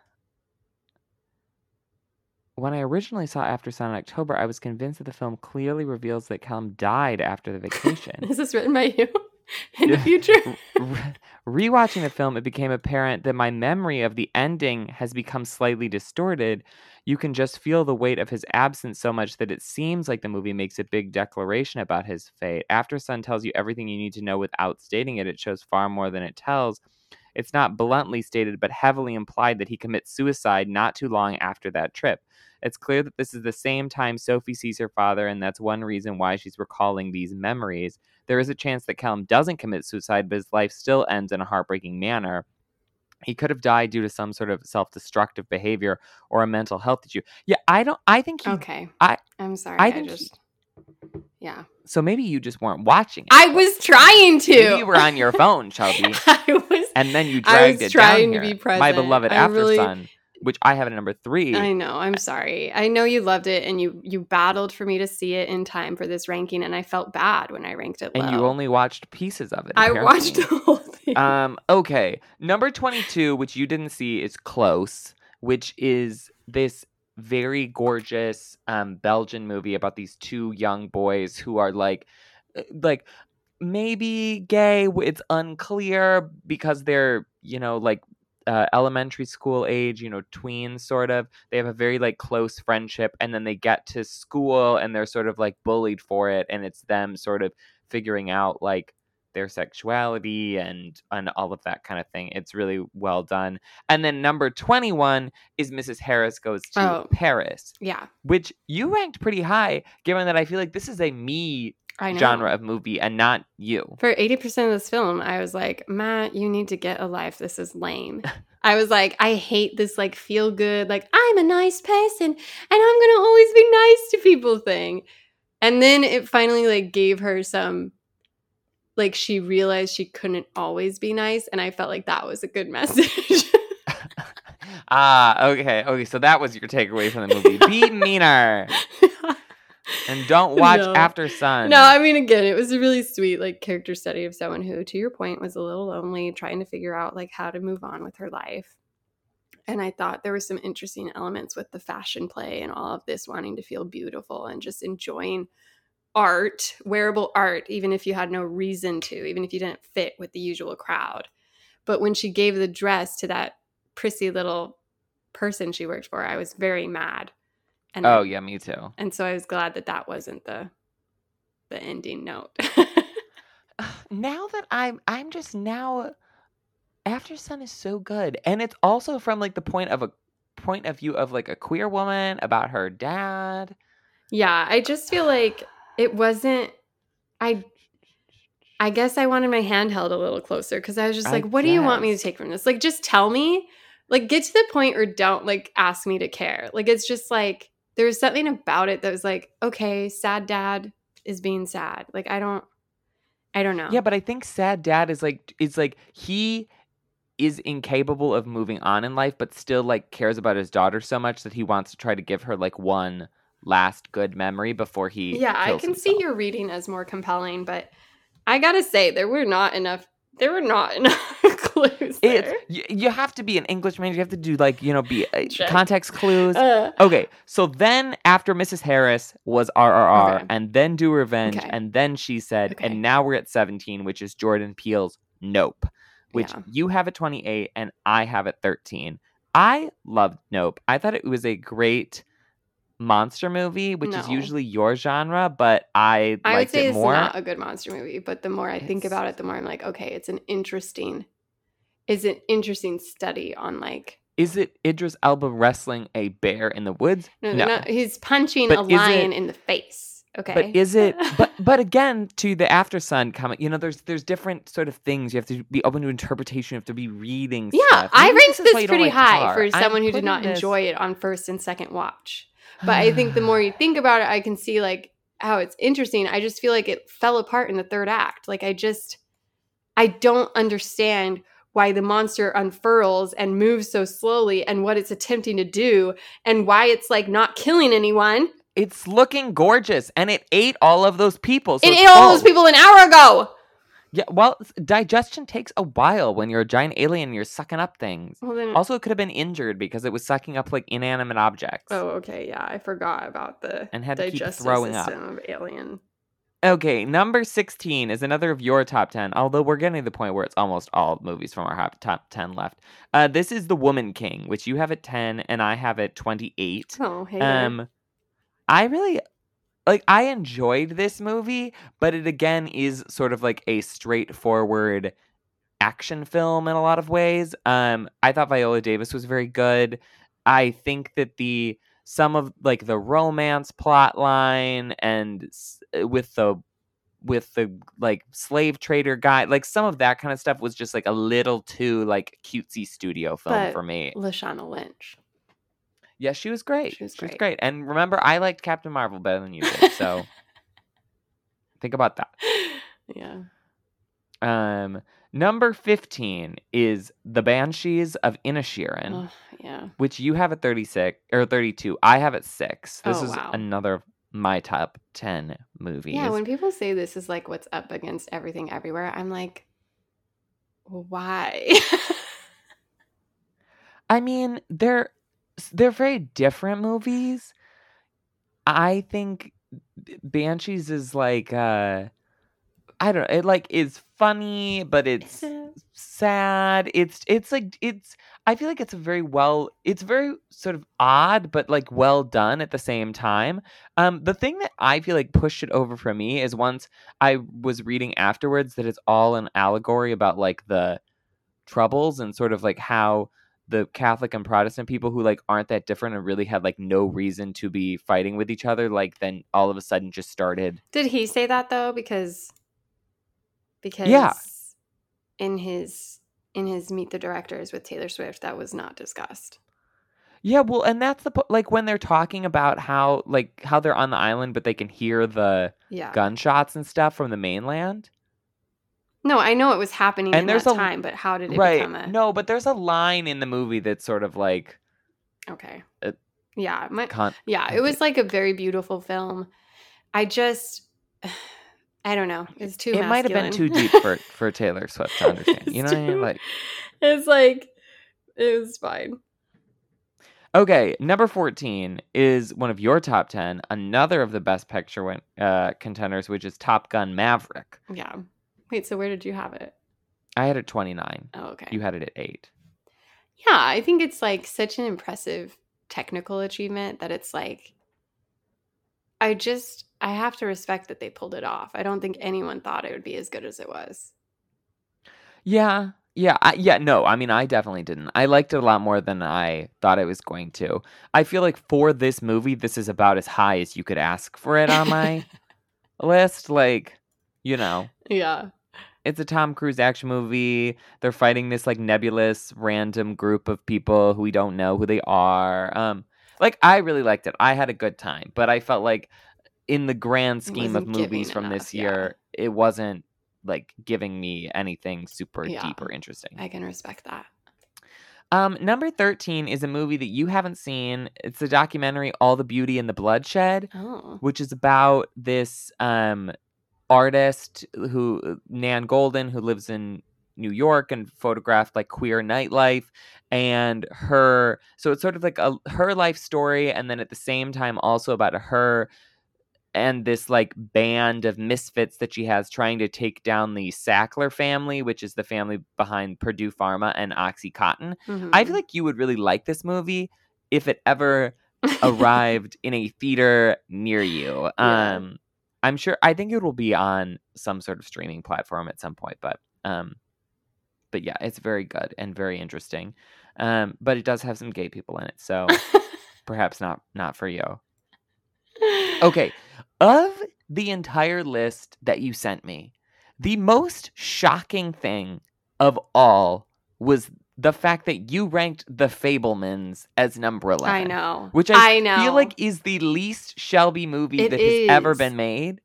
S2: When I originally saw After Sun in October, I was convinced that the film clearly reveals that Callum died after the vacation.
S1: Is this written by you in the future?
S2: Re- Rewatching the film, it became apparent that my memory of the ending has become slightly distorted. You can just feel the weight of his absence so much that it seems like the movie makes a big declaration about his fate. After Sun tells you everything you need to know without stating it, it shows far more than it tells. It's not bluntly stated, but heavily implied that he commits suicide not too long after that trip. It's clear that this is the same time Sophie sees her father, and that's one reason why she's recalling these memories. There is a chance that Callum doesn't commit suicide, but his life still ends in a heartbreaking manner. He could have died due to some sort of self-destructive behavior or a mental health issue. Yeah, I don't. I think he.
S1: Okay.
S2: I-
S1: I'm sorry.
S2: I
S1: I,
S2: think he-
S1: just. Yeah.
S2: So maybe you just weren't watching it.
S1: I was trying to.
S2: Maybe you were on your phone, Shelby,
S1: I was.
S2: and then you
S1: I
S2: dragged
S1: was
S2: it
S1: trying
S2: down
S1: to
S2: here.
S1: be
S2: My beloved
S1: I
S2: After
S1: really-
S2: Sun, which I have at number three.
S1: I know. I'm sorry. I know you loved it, and you you battled for me to see it in time for this ranking, and I felt bad when I ranked it low.
S2: and you only watched pieces of it.
S1: I watched the whole thing.
S2: Um, okay. Number 22, which you didn't see, is Close, which is this very gorgeous um, Belgian movie about these two young boys who are like, uh, like maybe gay. It's unclear because they're, you know, like uh, elementary school age, you know, tweens sort of. They have a very like close friendship, and then they get to school and they're sort of like bullied for it, and it's them sort of figuring out like their sexuality and and all of that kind of thing. It's really well done. And then number 21 is Mrs. Harris goes to
S1: Oh.
S2: Paris,
S1: Yeah,
S2: which you ranked pretty high given that I feel like this is a me. Genre of movie and not you.
S1: For 80% of this film, I was like, Matt, you need to get a life. This is lame. I was like, I hate this like feel good, like I'm a nice person and I'm gonna always be nice to people thing. And then it finally like gave her some like she realized she couldn't always be nice, and I felt like that was a good message.
S2: ah, okay. Okay, so that was your takeaway from the movie. Be meaner and don't watch
S1: No.
S2: After Sun.
S1: No, I mean, again, it was a really sweet like character study of someone who, to your point, was a little lonely, trying to figure out like how to move on with her life. And I thought there were some interesting elements with the fashion play and all of this wanting to feel beautiful and just enjoying art, wearable art, even if you had no reason to, even if you didn't fit with the usual crowd. But when she gave the dress to that prissy little person she worked for, I was very mad. And
S2: Oh,
S1: I-
S2: yeah, me too.
S1: and so I was glad that that wasn't the the ending note.
S2: now that I'm I'm just now After Sun is so good. And it's also from like the point of a point of view of like a queer woman about her dad.
S1: yeah, I just feel like it wasn't I I guess I wanted my hand held a little closer because I was just
S2: I
S1: like, what do you want me to take from this? Like just tell me. Like get to the point or don't like ask me to care. Like it's just like there was something about it that was like, okay, sad dad is being sad. Like I don't I don't know.
S2: Yeah, but I think sad dad is like it's like he is incapable of moving on in life, but still like cares about his daughter so much that he wants to try to give her like one last good memory before he
S1: yeah, I can see your reading as more compelling, but I gotta say there were not enough. There were not enough clues there.
S2: It's you, have to be an English major. You have to do like you know be uh,
S1: Check.
S2: context clues.
S1: Uh,
S2: Okay, so then after Mrs. Harris was RRR,
S1: Okay.
S2: and then Do Revenge,
S1: Okay.
S2: and then she said,
S1: Okay.
S2: and now we're at 17, which is Jordan Peele's Nope, which
S1: Yeah.
S2: you have at 28 and I have at 13. I loved Nope. I thought it was a great monster movie, which is usually your genre, but I,
S1: I would say
S2: it
S1: it's not a good monster movie, but the more I think about it, the more I'm like, okay, it's an interesting, is an interesting study on like,
S2: Is it Idris Elba wrestling a bear in the woods?
S1: no, they're not- he's punching
S2: But
S1: a
S2: is it-
S1: lion in the face. Okay,
S2: But is it? But but again, to the After Sun comment, you know, there's there's different sort of things you have to be open to interpretation. You have to be reading.
S1: yeah,
S2: stuff.
S1: I ranked
S2: is
S1: this
S2: why you don't
S1: pretty
S2: like
S1: high
S2: Tar.
S1: for
S2: I'm
S1: someone who did not
S2: this-
S1: enjoy it on first and second watch. But I think the more you think about it, I can see like how it's interesting. I just feel like it fell apart in the third act. Like I just I don't understand why the monster unfurls and moves so slowly and what it's attempting to do and why it's like not killing anyone.
S2: it's looking gorgeous, and it ate all of those people. So
S1: it ate all those people an hour ago.
S2: Yeah, well, digestion takes a while when you're a giant alien. and You're sucking up things.
S1: Well then
S2: Also, it could have been injured because it was sucking up like inanimate objects.
S1: Oh, okay, yeah. I forgot about the
S2: And had to keep throwing up.
S1: system of alien.
S2: Okay, number 16 is another of your top 10, although we're getting to the point where it's almost all movies from our top 10 left. Uh, this is The Woman King, which you have at 10 and I have at 28.
S1: Oh, hey.
S2: Um, I really like. I enjoyed this movie, but it again is sort of like a straightforward action film in a lot of ways. Um, I thought Viola Davis was very good. I think that the some of like the romance plot line and s- uh, with the with the like slave trader guy like some of that kind of stuff was just like a little too like cutesy studio film
S1: But
S2: for me
S1: Lashana Lynch.
S2: yeah, she was great.
S1: She was
S2: She was
S1: great.
S2: great. And remember, I liked Captain Marvel better than you did. So think about that.
S1: yeah.
S2: Um, number 15 is The Banshees of Inisherin,
S1: Oh, yeah.
S2: which you have at 36 or 32. I have at 6. This
S1: Oh,
S2: is
S1: wow.
S2: another of my top 10 movies.
S1: Yeah, when people say this is like what's up against everything everywhere, I'm like, why?
S2: I mean, they're they're very different movies. I think Banshees is like uh I don't know. It like is funny, but it's sad. It's it's like it's I feel like it's a very well it's very sort of odd but like well done at the same time. Um the thing that I feel like pushed it over for me is once I was reading afterwards that it's all an allegory about like the troubles and sort of like how the Catholic and Protestant people who like aren't that different and really had like no reason to be fighting with each other like then all of a sudden just started
S1: Did he say that though? Because because
S2: Yeah.
S1: in his in his Meet the Directors with Taylor Swift, that was not discussed.
S2: Yeah, well, and that's the like when they're talking about how like how they're on the island but they can hear the
S1: Yeah.
S2: gunshots and stuff from the mainland.
S1: No, I know it was happening
S2: And
S1: in
S2: there's
S1: that
S2: a-
S1: time, but how did it
S2: Right.
S1: become a
S2: No, but there's a line in the movie that's sort of like
S1: Okay. Yeah, my,
S2: con-
S1: yeah, it was like a very beautiful film. I just I don't know. It's too
S2: it might have been too deep for for Taylor Swift to understand. You know
S1: It's
S2: what I mean?
S1: too-
S2: Like
S1: It's like it was fine.
S2: Okay, number 14 is one of your top 10, another of the best picture win- uh, contenders, which is Top Gun Maverick.
S1: Yeah. Wait, so where did you have it?
S2: I had it 29.
S1: Oh, okay.
S2: You had it at 8.
S1: Yeah, I think it's like such an impressive technical achievement that it's like I just I have to respect that they pulled it off. I don't think anyone thought it would be as good as it was.
S2: Yeah. Yeah, I, yeah, no. I mean, I definitely didn't. I liked it a lot more than I thought it was going to. I feel like for this movie, this is about as high as you could ask for it on my list. Like, you know,
S1: Yeah.
S2: it's a Tom Cruise action movie. They're fighting this like nebulous random group of people who we don't know who they are. Um like I really liked it. I had a good time, but I felt like in the grand scheme of movies from
S1: enough,
S2: this
S1: yeah.
S2: year, it wasn't like giving me anything super
S1: Yeah.
S2: deep or interesting.
S1: I can respect that.
S2: Um number 13 is a movie that you haven't seen. It's the documentary All the Beauty and the Bloodshed
S1: Oh.
S2: which is about this um artist who Nan Goldin who lives in New York and photographed like queer nightlife and her so it's sort of like a her life story and then at the same time also about her and this like band of misfits that she has trying to take down the Sackler family, which is the family behind Purdue Pharma and OxyContin. I
S1: Mhm.
S2: feel like you would really like this movie if it ever arrived in a theater near you.
S1: Yeah.
S2: Um I'm sure I think it will be on some sort of streaming platform at some point, but um but yeah, it's very good and very interesting. Um but it does have some gay people in it, so perhaps not not for you. Okay, of the entire list that you sent me, the most shocking thing of all was the fact that you ranked The Fabelmans as number 11.
S1: I know.
S2: Which I,
S1: I know.
S2: feel like is the least Shelby movie
S1: It
S2: that has ever been made.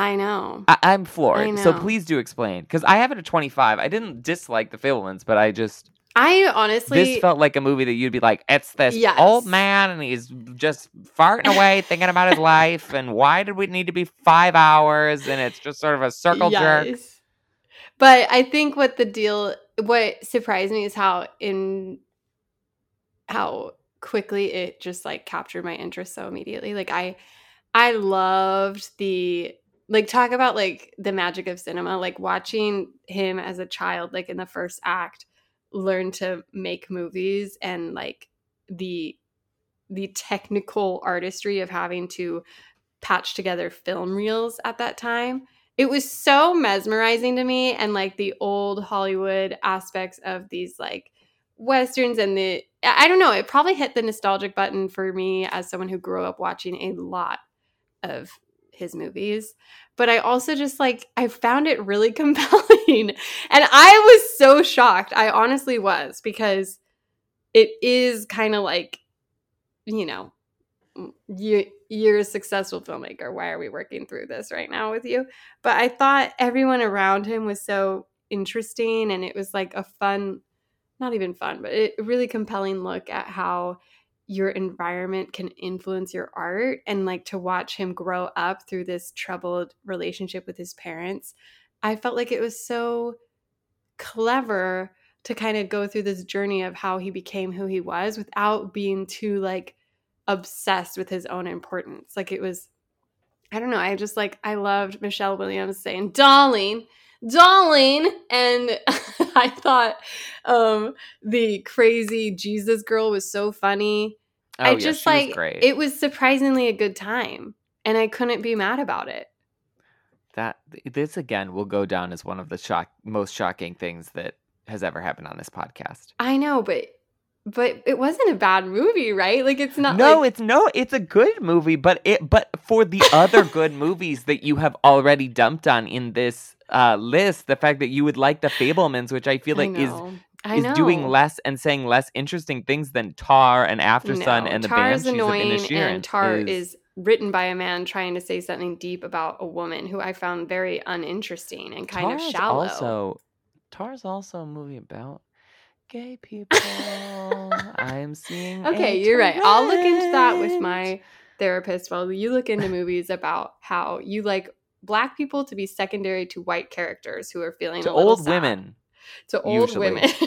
S1: I know.
S2: I, I'm floored. So
S1: know.
S2: please do explain. Because I have it at 25. I didn't dislike The Fabelmans, but I just.
S1: I honestly
S2: this felt like a movie that you'd be like, it's this
S1: Yes.
S2: old man and he's just farting away thinking about his life. And why did we need to be five hours? And it's just sort of a circle jerk.
S1: But I think what the deal what surprised me is how in how quickly it just like captured my interest so immediately. Like I I loved the like talk about like the magic of cinema, like watching him as a child like in the first act learn to make movies and like the the technical artistry of having to patch together film reels at that time. It was so mesmerizing to me and like the old hollywood aspects of these like westerns and the i don't know it probably hit the nostalgic button for me as someone who grew up watching a lot of his movies but i also just like i found it really compelling and i was so shocked. I honestly was because it is kind of like you know mm, you you're a successful filmmaker. Why are we working through this right now with you? But i thought everyone around him was so interesting and it was like a fun not even fun but a really compelling look at how your environment can influence your art and like to watch him grow up through this troubled relationship with his parents i felt like it was so clever to kind of go through this journey of how he became who he was without being too like obsessed with his own importance like it was I don't know. I just like I loved Michelle Williams saying "darling, darling," and I thought um the crazy Jesus girl was so funny.
S2: Oh,
S1: I
S2: yeah,
S1: just
S2: she was
S1: like
S2: great.
S1: it was surprisingly a good time, and I couldn't be mad about it.
S2: that this again will go down as one of the shock most shocking things that has ever happened on this podcast.
S1: I know, but but it wasn't a bad movie, right? Like it's not.
S2: no,
S1: like,
S2: it's no, it's a good movie, but it but for the other good movies that you have already dumped on in this uh list, the fact that you would like the Fabelmans, which I feel
S1: I
S2: like is
S1: know. I
S2: is doing less and saying less interesting things than Tar and After Sun
S1: No,
S2: and the
S1: Tar is
S2: Banshees of
S1: annoying,
S2: Inisherin.
S1: and Tar is... written by a man trying to say something deep about a woman who I found very uninteresting and kind
S2: Tar's
S1: of shallow.
S2: Also, Tar's also a movie about gay people. I'm seeing.
S1: okay, you're right. I'll look into that with my therapist while you look into movies about how you like black people to be secondary to white characters who are feeling
S2: to old
S1: sad.
S2: women.
S1: To old
S2: usually.
S1: women.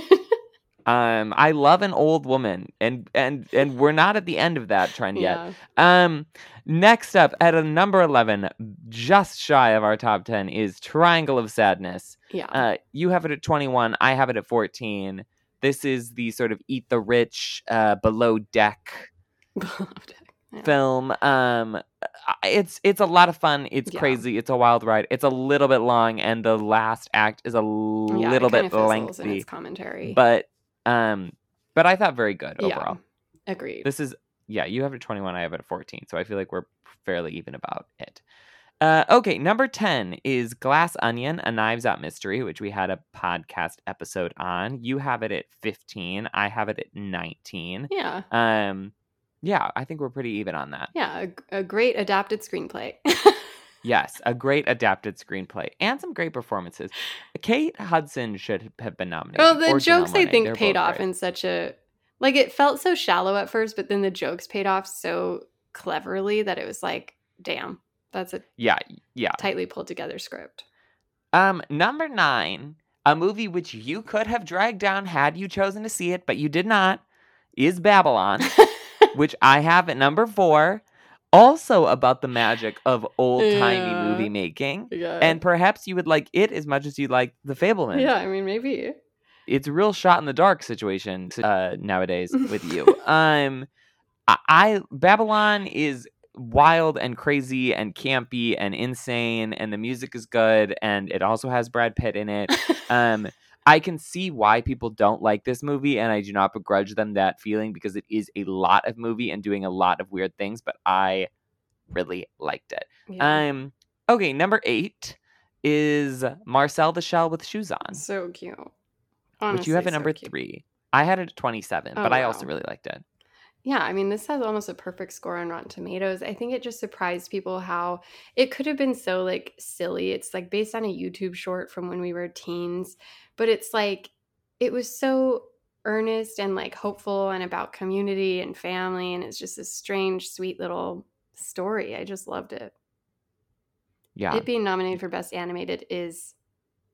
S2: Um, I love an old woman, and and and we're not at the end of that trend yet.
S1: yeah.
S2: Um, next up at a number eleven, just shy of our top ten, is Triangle of Sadness.
S1: Yeah.
S2: Uh, you have it at twenty one. I have it at fourteen. This is the sort of eat the rich, uh, below deck
S1: Yeah.
S2: film. Um, it's it's a lot of fun. It's
S1: Yeah.
S2: crazy. It's a wild ride. It's a little bit long, and the last act is a
S1: Yeah,
S2: little bit lengthy.
S1: its commentary.
S2: But um, but I thought very good
S1: Yeah.
S2: overall.
S1: Agreed.
S2: This is yeah. You have it at twenty one. I have it at fourteen. So I feel like we're fairly even about it. Uh, okay, number 10 is Glass Onion, a Knives Out mystery, which we had a podcast episode on. You have it at 15. I have it at 19.
S1: yeah.
S2: Um, yeah, I think we're pretty even on that.
S1: Yeah. A, a great adapted screenplay.
S2: Yes, a great adapted screenplay and some great performances. Kate Hudson should have been nominated.
S1: well, the jokes I think
S2: They're
S1: paid off
S2: great.
S1: in such a like it felt so shallow at first, but then the jokes paid off so cleverly that it was like, damn, that's a
S2: Yeah, yeah.
S1: tightly pulled together script.
S2: Um, number nine, a movie which you could have dragged down had you chosen to see it, but you did not, is Babylon, which I have at number four. Also about the magic of old timey
S1: Yeah.
S2: movie making.
S1: yeah.
S2: And perhaps you would like it as much as you like The Fabelman.
S1: yeah, I mean maybe.
S2: It's a real shot in the dark situation uh, nowadays with you. Um, I, I Babylon is wild and crazy and campy and insane, and the music is good, and it also has Brad Pitt in it. Um, I can see why people don't like this movie, and I do not begrudge them that feeling because it is a lot of movie and doing a lot of weird things. But I really liked it.
S1: Yeah.
S2: Um, okay, number eight is Marcel the Shell with shoes on
S1: so cute.
S2: which you have
S1: Honestly,
S2: at
S1: so
S2: number
S1: cute.
S2: three. I had it at 27,
S1: Oh,
S2: but I also really liked it.
S1: Yeah, I mean, this has almost a perfect score on Rotten Tomatoes. I think it just surprised people how it could have been so like silly. It's like based on a YouTube short from when we were teens, but it's like it was so earnest and like hopeful and about community and family and it's just a strange sweet little story. I just loved it.
S2: Yeah.
S1: It being nominated for best animated is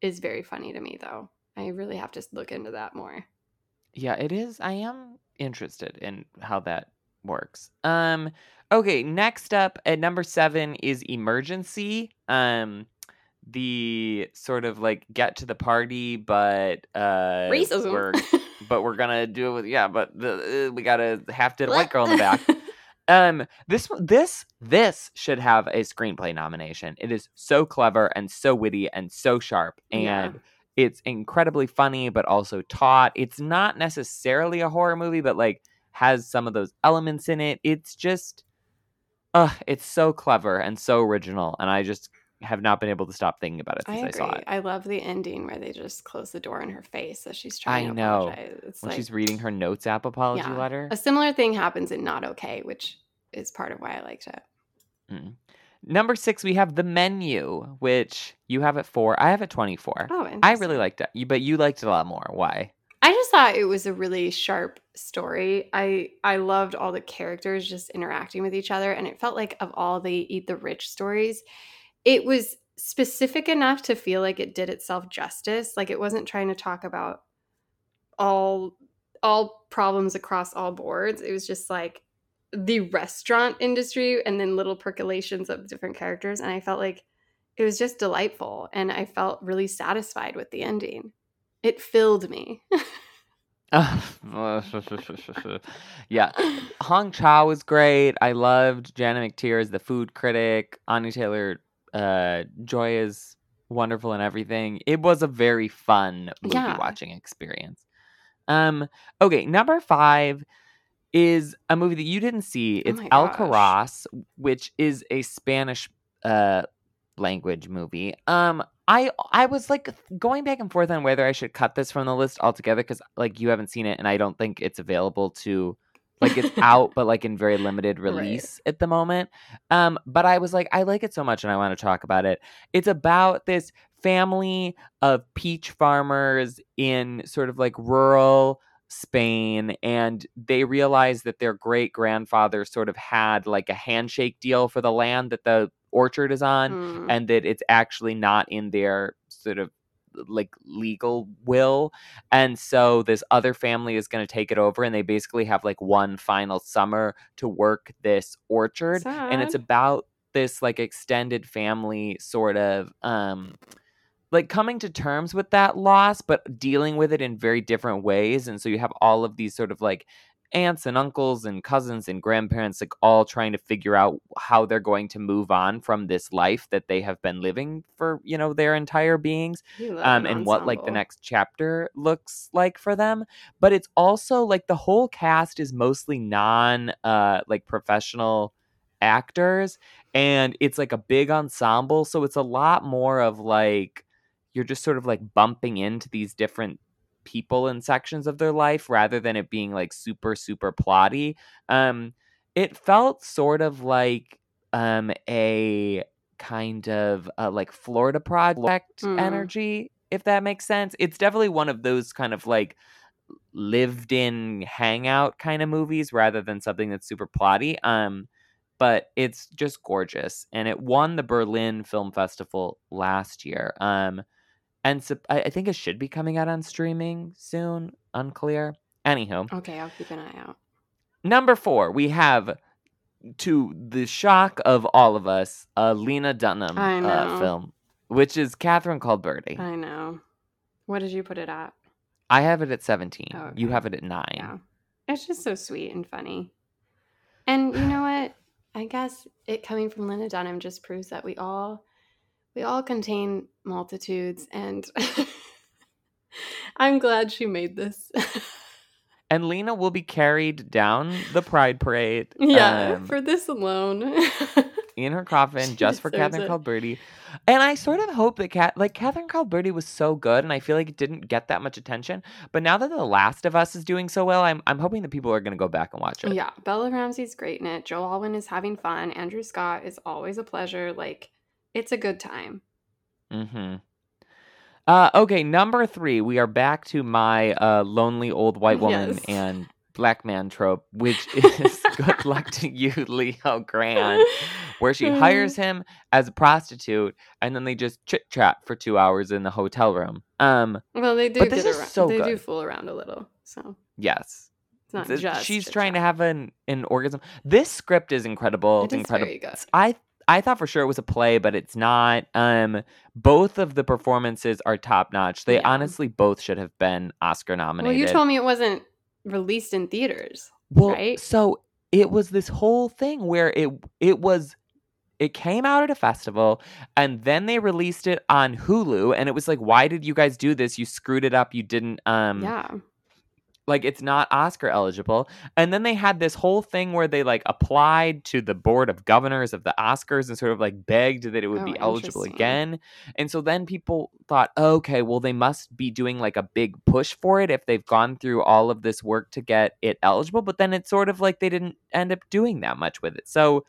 S1: is very funny to me though. I really have to look into that more.
S2: yeah, it is. I am interested in how that works. Um okay, next up at number 7 is Emergency. Um the sort of like get to the party but uh
S1: Racism.
S2: we're but we're to do it with yeah, but the, uh, we got have to white girl in the back. Um, this this this should have a screenplay nomination. It is so clever and so witty and so sharp, and
S1: Yeah.
S2: it's incredibly funny, but also taut. It's not necessarily a horror movie, but like has some of those elements in it. It's just, uh, it's so clever and so original, and I just have not been able to stop thinking about it
S1: I
S2: since I,
S1: agree.
S2: saw it.
S1: I love the ending where they just close the door in her face as she's trying
S2: I
S1: to
S2: know.
S1: apologize. It's
S2: When
S1: like
S2: she's reading her notes app apology
S1: Yeah.
S2: letter,
S1: a similar thing happens in Not Okay, which is part of why I liked it. Mm-hmm.
S2: number six we have the menu, which you have at four. I have at twenty four.
S1: Oh,
S2: I really liked it, but you liked it a lot more. Why?
S1: I just thought it was a really sharp story. I I loved all the characters just interacting with each other, and it felt like of all the Eat the Rich stories, it was specific enough to feel like it did itself justice. Like it wasn't trying to talk about all all problems across all boards. It was just like the restaurant industry and then little percolations of different characters. And I felt like it was just delightful. And I felt really satisfied with the ending. It filled me.
S2: yeah. Hong Chau was great. I loved Janet McTeer as the food critic. Anya Taylor uh, Joy is wonderful and everything. It was a very fun movie
S1: Yeah.
S2: watching experience. Um, okay, number five is a movie that you didn't see.
S1: Oh
S2: It's
S1: my
S2: El
S1: gosh.
S2: Which is a Spanish uh language movie. Um, I I was like going back and forth on whether I should cut this from the list altogether because like you haven't seen it and I don't think it's available to like it's out but like in very limited
S1: Right.
S2: release at the moment. Um, but I was like, I like it so much and I want to talk about it. It's about this family of peach farmers in sort of like rural Spain, and they realize that their great grandfather sort of had like a handshake deal for the land that the orchard is on,
S1: Mm.
S2: and that it's actually not in their sort of like legal will and so this other family is going to take it over and they basically have like one final summer to work this orchard and it's about this like extended family sort of um like coming to terms with that loss but dealing with it in very different ways and so you have all of these sort of like aunts and uncles and cousins and grandparents like all trying to figure out how they're going to move on from this life that they have been living for you know their entire beings um,
S1: an
S2: and what like the next chapter looks like for them. But it's also like the whole cast is mostly non uh like professional actors and it's like a big ensemble so it's a lot more of like you're just sort of like bumping into these different people in sections of their life rather than it being like super super plotty um it felt sort of like um a kind of uh, like Florida project
S1: Mm.
S2: energy, if that makes sense. It's definitely one of those kind of like lived in hangout kind of movies rather than something that's super plotty. Um, but it's just gorgeous, and it won the Berlin Film Festival last year. Um, and so I, I think it should be coming out on streaming soon. Unclear. Anywho,
S1: Okay, I'll keep an eye out.
S2: Number four, we have, to the shock of all of us, a Lena Dunham uh, film, which is Catherine Called Birdy.
S1: I know. What did you put it at?
S2: I have it at 17.
S1: Oh,
S2: You have it at 9.
S1: Yeah. It's just so sweet and funny. And you know what? I guess it coming from Lena Dunham just proves that we all we all contain multitudes and I'm glad she made this.
S2: And Lena will be carried down the Pride Parade
S1: yeah,
S2: um,
S1: for this alone.
S2: in her coffin
S1: She
S2: just for Catherine
S1: it.
S2: Called And I sort of hope that Cat like Catherine Called Birdy was so good and I feel like it didn't get that much attention. But now that The Last of Us is doing so well, I'm I'm hoping that people are gonna go back and watch it.
S1: yeah, Bella Ramsey's great in it. Joe Alwyn is having fun. Andrew Scott is always a pleasure. Like, it's a good time.
S2: Mm-hmm. Uh, okay, number three, we are back to my uh, lonely old white woman
S1: Yes.
S2: and black man trope, which is good luck to you, Leo Grande, where she hires him as a prostitute and then they just chit chat for two hours in the hotel room. Um,
S1: Well, they do
S2: But this
S1: get
S2: is
S1: around.
S2: so
S1: they do fool around a little. So
S2: yes.
S1: it's not
S2: Th-
S1: just
S2: she's
S1: chit
S2: trying to have an, an orgasm. This script is incredible. It's incredible.
S1: very good.
S2: I I thought for sure it was a play, but it's not. Um, both of the performances are top notch. They
S1: Yeah.
S2: honestly both should have been Oscar nominated.
S1: Well, you told me it wasn't released in theaters.
S2: Well,
S1: right?
S2: so it was this whole thing where it it was it came out at a festival and then they released it on Hulu and it was like why did you guys do this? You screwed it up. You didn't um
S1: yeah.
S2: Like it's not Oscar eligible. And then they had this whole thing where they like applied to the board of governors of the Oscars and sort of like begged that it would
S1: Oh,
S2: be eligible again. And so then people thought, okay, well they must be doing like a big push for it if they've gone through all of this work to get it eligible, but then it's sort of like they didn't end up doing that much with it. So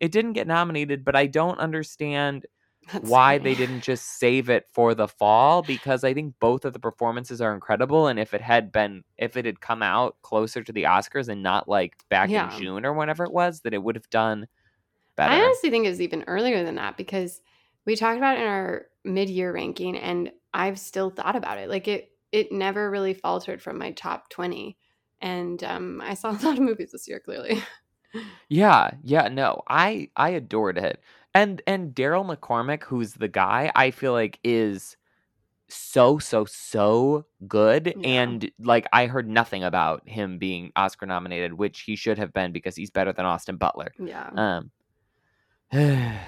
S2: it didn't get nominated, but I don't understand
S1: That's
S2: why
S1: funny.
S2: they didn't just save it for the fall because I think both of the performances are incredible. And if it had been, if it had come out closer to the Oscars and not like back
S1: Yeah.
S2: in June or whenever it was, that it would have done better.
S1: I honestly think it was even earlier than that because we talked about it in our mid-year ranking, and I've still thought about it. Like it, it never really faltered from my top twenty, and um, I saw a lot of movies this year. Clearly,
S2: Yeah, yeah, no, I I adored it. And and Daryl McCormack, who's the guy, I feel like is so so so good
S1: Yeah.
S2: and like I heard nothing about him being Oscar nominated, which he should have been because he's better than Austin Butler.
S1: Yeah.
S2: Um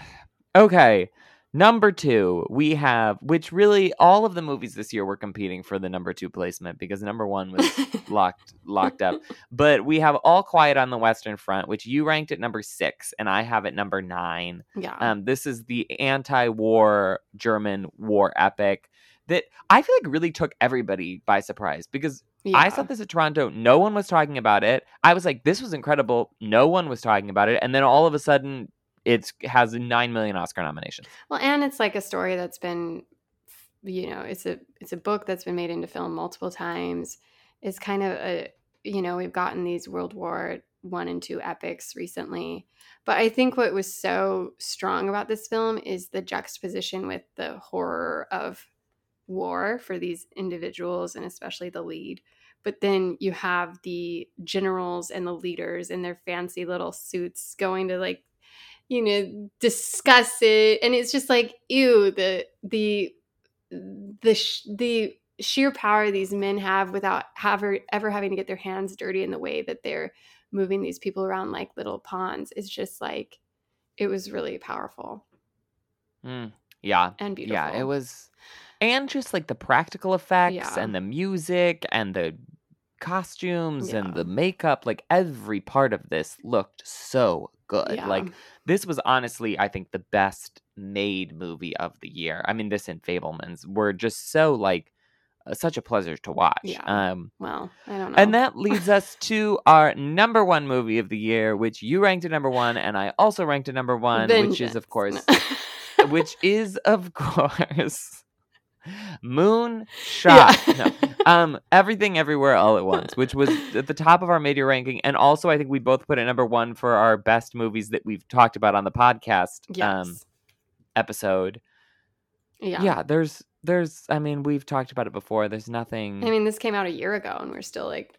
S2: Okay. Number 2, we have which really all of the movies this year were competing for the number 2 placement because number 1 was locked locked up. But we have All Quiet on the Western Front, which you ranked at number 6 and I have at number 9.
S1: yeah.
S2: Um, this is the anti-war German war epic that I feel like really took everybody by surprise because
S1: yeah.
S2: I saw this at Toronto. No one was talking about it. I was like, this was incredible. No one was talking about it. And then all of a sudden, it has 9 million Oscar nominations.
S1: Well, and it's like a story that's been, you know, it's a it's a book that's been made into film multiple times. It's kind of a, you know, we've gotten these World War One and Two epics recently, but I think what was so strong about this film is the juxtaposition with the horror of war for these individuals and especially the lead. But then you have the generals and the leaders in their fancy little suits going to like you know discuss it and it's just like ew the the the sh- the sheer power these men have without ever ever having to get their hands dirty in the way that they're moving these people around like little pawns is just like it was really powerful
S2: Mm, yeah.
S1: and beautiful
S2: Yeah, it was. And just like the practical effects
S1: Yeah.
S2: and the music and the costumes
S1: Yeah.
S2: and the makeup, like every part of this looked so good.
S1: yeah.
S2: Like this was honestly, I think, the best made movie of the year. I mean, this and Fabelmans were just so like uh, such a pleasure to watch.
S1: Yeah.
S2: Um,
S1: well i don't know
S2: and that leads us to our number one movie of the year, which you ranked at number one, and I also ranked at number one, which is of course, which is of course, Moon Shot. No, um, everything everywhere all at once, which was at the top of our media ranking, and also I think we both put it number one for our best movies that we've talked about on the podcast
S1: yes
S2: um, episode.
S1: yeah.
S2: Yeah. there's, there's, I mean, we've talked about it before. There's nothing.
S1: i mean this came out a year ago and we're still like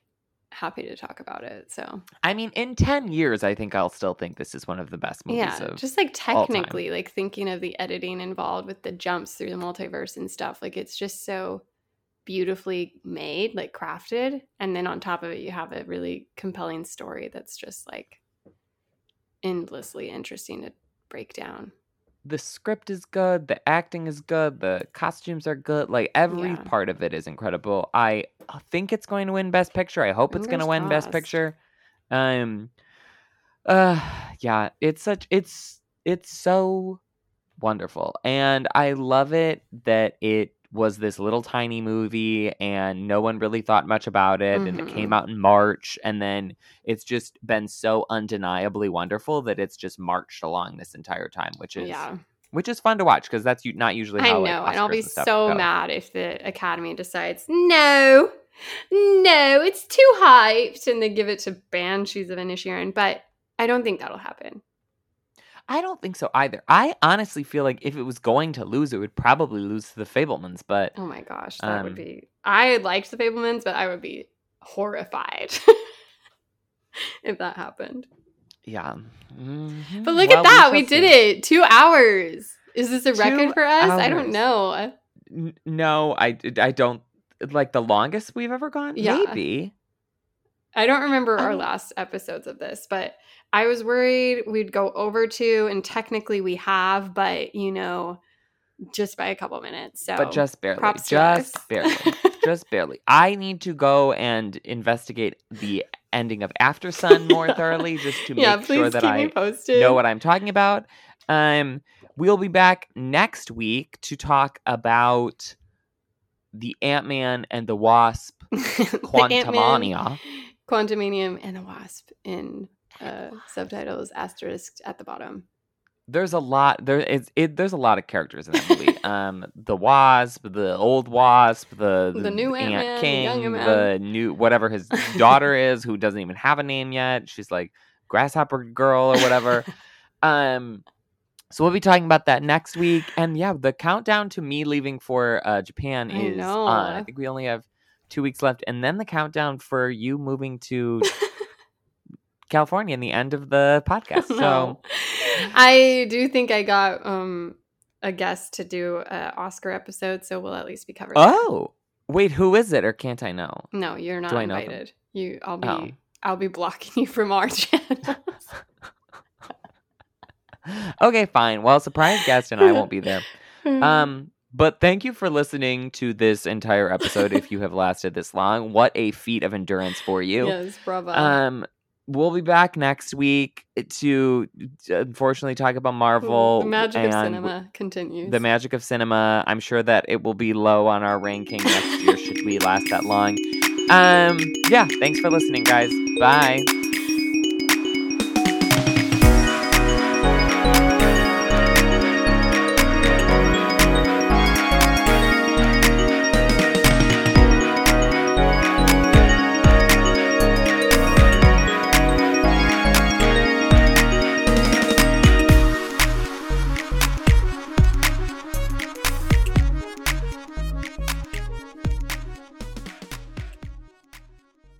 S1: happy to talk about it so.
S2: I mean, in ten years, I think I'll still think this is one of the best movies
S1: yeah just like technically like thinking of the editing involved with the jumps through the multiverse and stuff like it's just so beautifully made like crafted and then on top of it you have a really compelling story that's just like endlessly interesting to break down
S2: the script is good, the acting is good, the costumes are good. Like every
S1: Yeah.
S2: part of it is incredible. I think it's going to win Best Picture. I hope it's going to win Best. Picture. Um, uh, yeah, it's such it's it's so wonderful, and I love it that it was this little tiny movie and no one really thought much about it and it came
S1: Mhm.
S2: out in March and then it's just been so undeniably wonderful that it's just marched along this entire time which is
S1: yeah
S2: which is fun to watch because that's not usually how i
S1: know
S2: like,
S1: and i'll be
S2: stuff
S1: so
S2: go.
S1: mad if the academy decides no no it's too hyped and they give it to banshees of inisherin but i don't think that'll happen
S2: I don't think so either. I honestly feel like if it was going to lose, it would probably lose to the Fabelmans. But
S1: Oh my gosh, that
S2: Um,
S1: would be. I liked the Fabelmans, but I would be horrified if that happened.
S2: yeah, Mhm.
S1: But look
S2: Well,
S1: at that, we,
S2: shall
S1: did
S2: see.
S1: it. Two hours. Is this a
S2: Two
S1: record for us? I don't know.
S2: N- no, I I don't like the longest we've ever gone.
S1: Yeah.
S2: Maybe
S1: I don't remember
S2: I
S1: our last episodes of this, but I was worried we'd go over two, and technically we have, but you know, just by a couple minutes. So,
S2: but just barely,
S1: props
S2: just
S1: us.
S2: barely, just barely. I need to go and investigate the ending of After Sun more thoroughly, just to
S1: yeah,
S2: make sure that I know what I'm talking about. Um, we'll be back next week to talk about the Ant Man and the Wasp Quantumania.
S1: Quantumanium and the Wasp in uh, subtitles asterisk at the bottom.
S2: There's a lot there is it there's a lot of characters in that movie. um, the Wasp, the old Wasp, the
S1: The new
S2: Ant
S1: the
S2: King, the new whatever his daughter is, who doesn't even have a name yet. She's like Grasshopper Girl or whatever. um, so we'll be talking about that next week. And yeah, the countdown to me leaving for uh, Japan is
S1: know.
S2: on. I think we only have two weeks left, and then the countdown for you moving to California in the end of the podcast. So
S1: No. I do think I got um a guest to do an Oscar episode, so we'll at least be covered.
S2: Oh, wait, who is it or can't I know?
S1: No, you're not invited. You, I'll be
S2: Oh.
S1: I'll be blocking you from our channel.
S2: okay, fine. Well, surprise guest and I won't be there. Um, but thank you for listening to this entire episode if you have lasted this long. What a feat of endurance for you.
S1: yes, bravo.
S2: Um, we'll be back next week to unfortunately talk about Marvel.
S1: the magic of cinema continues.
S2: The magic of cinema. I'm sure that it will be low on our ranking next year should we last that long. Um, yeah, thanks for listening, guys. Bye.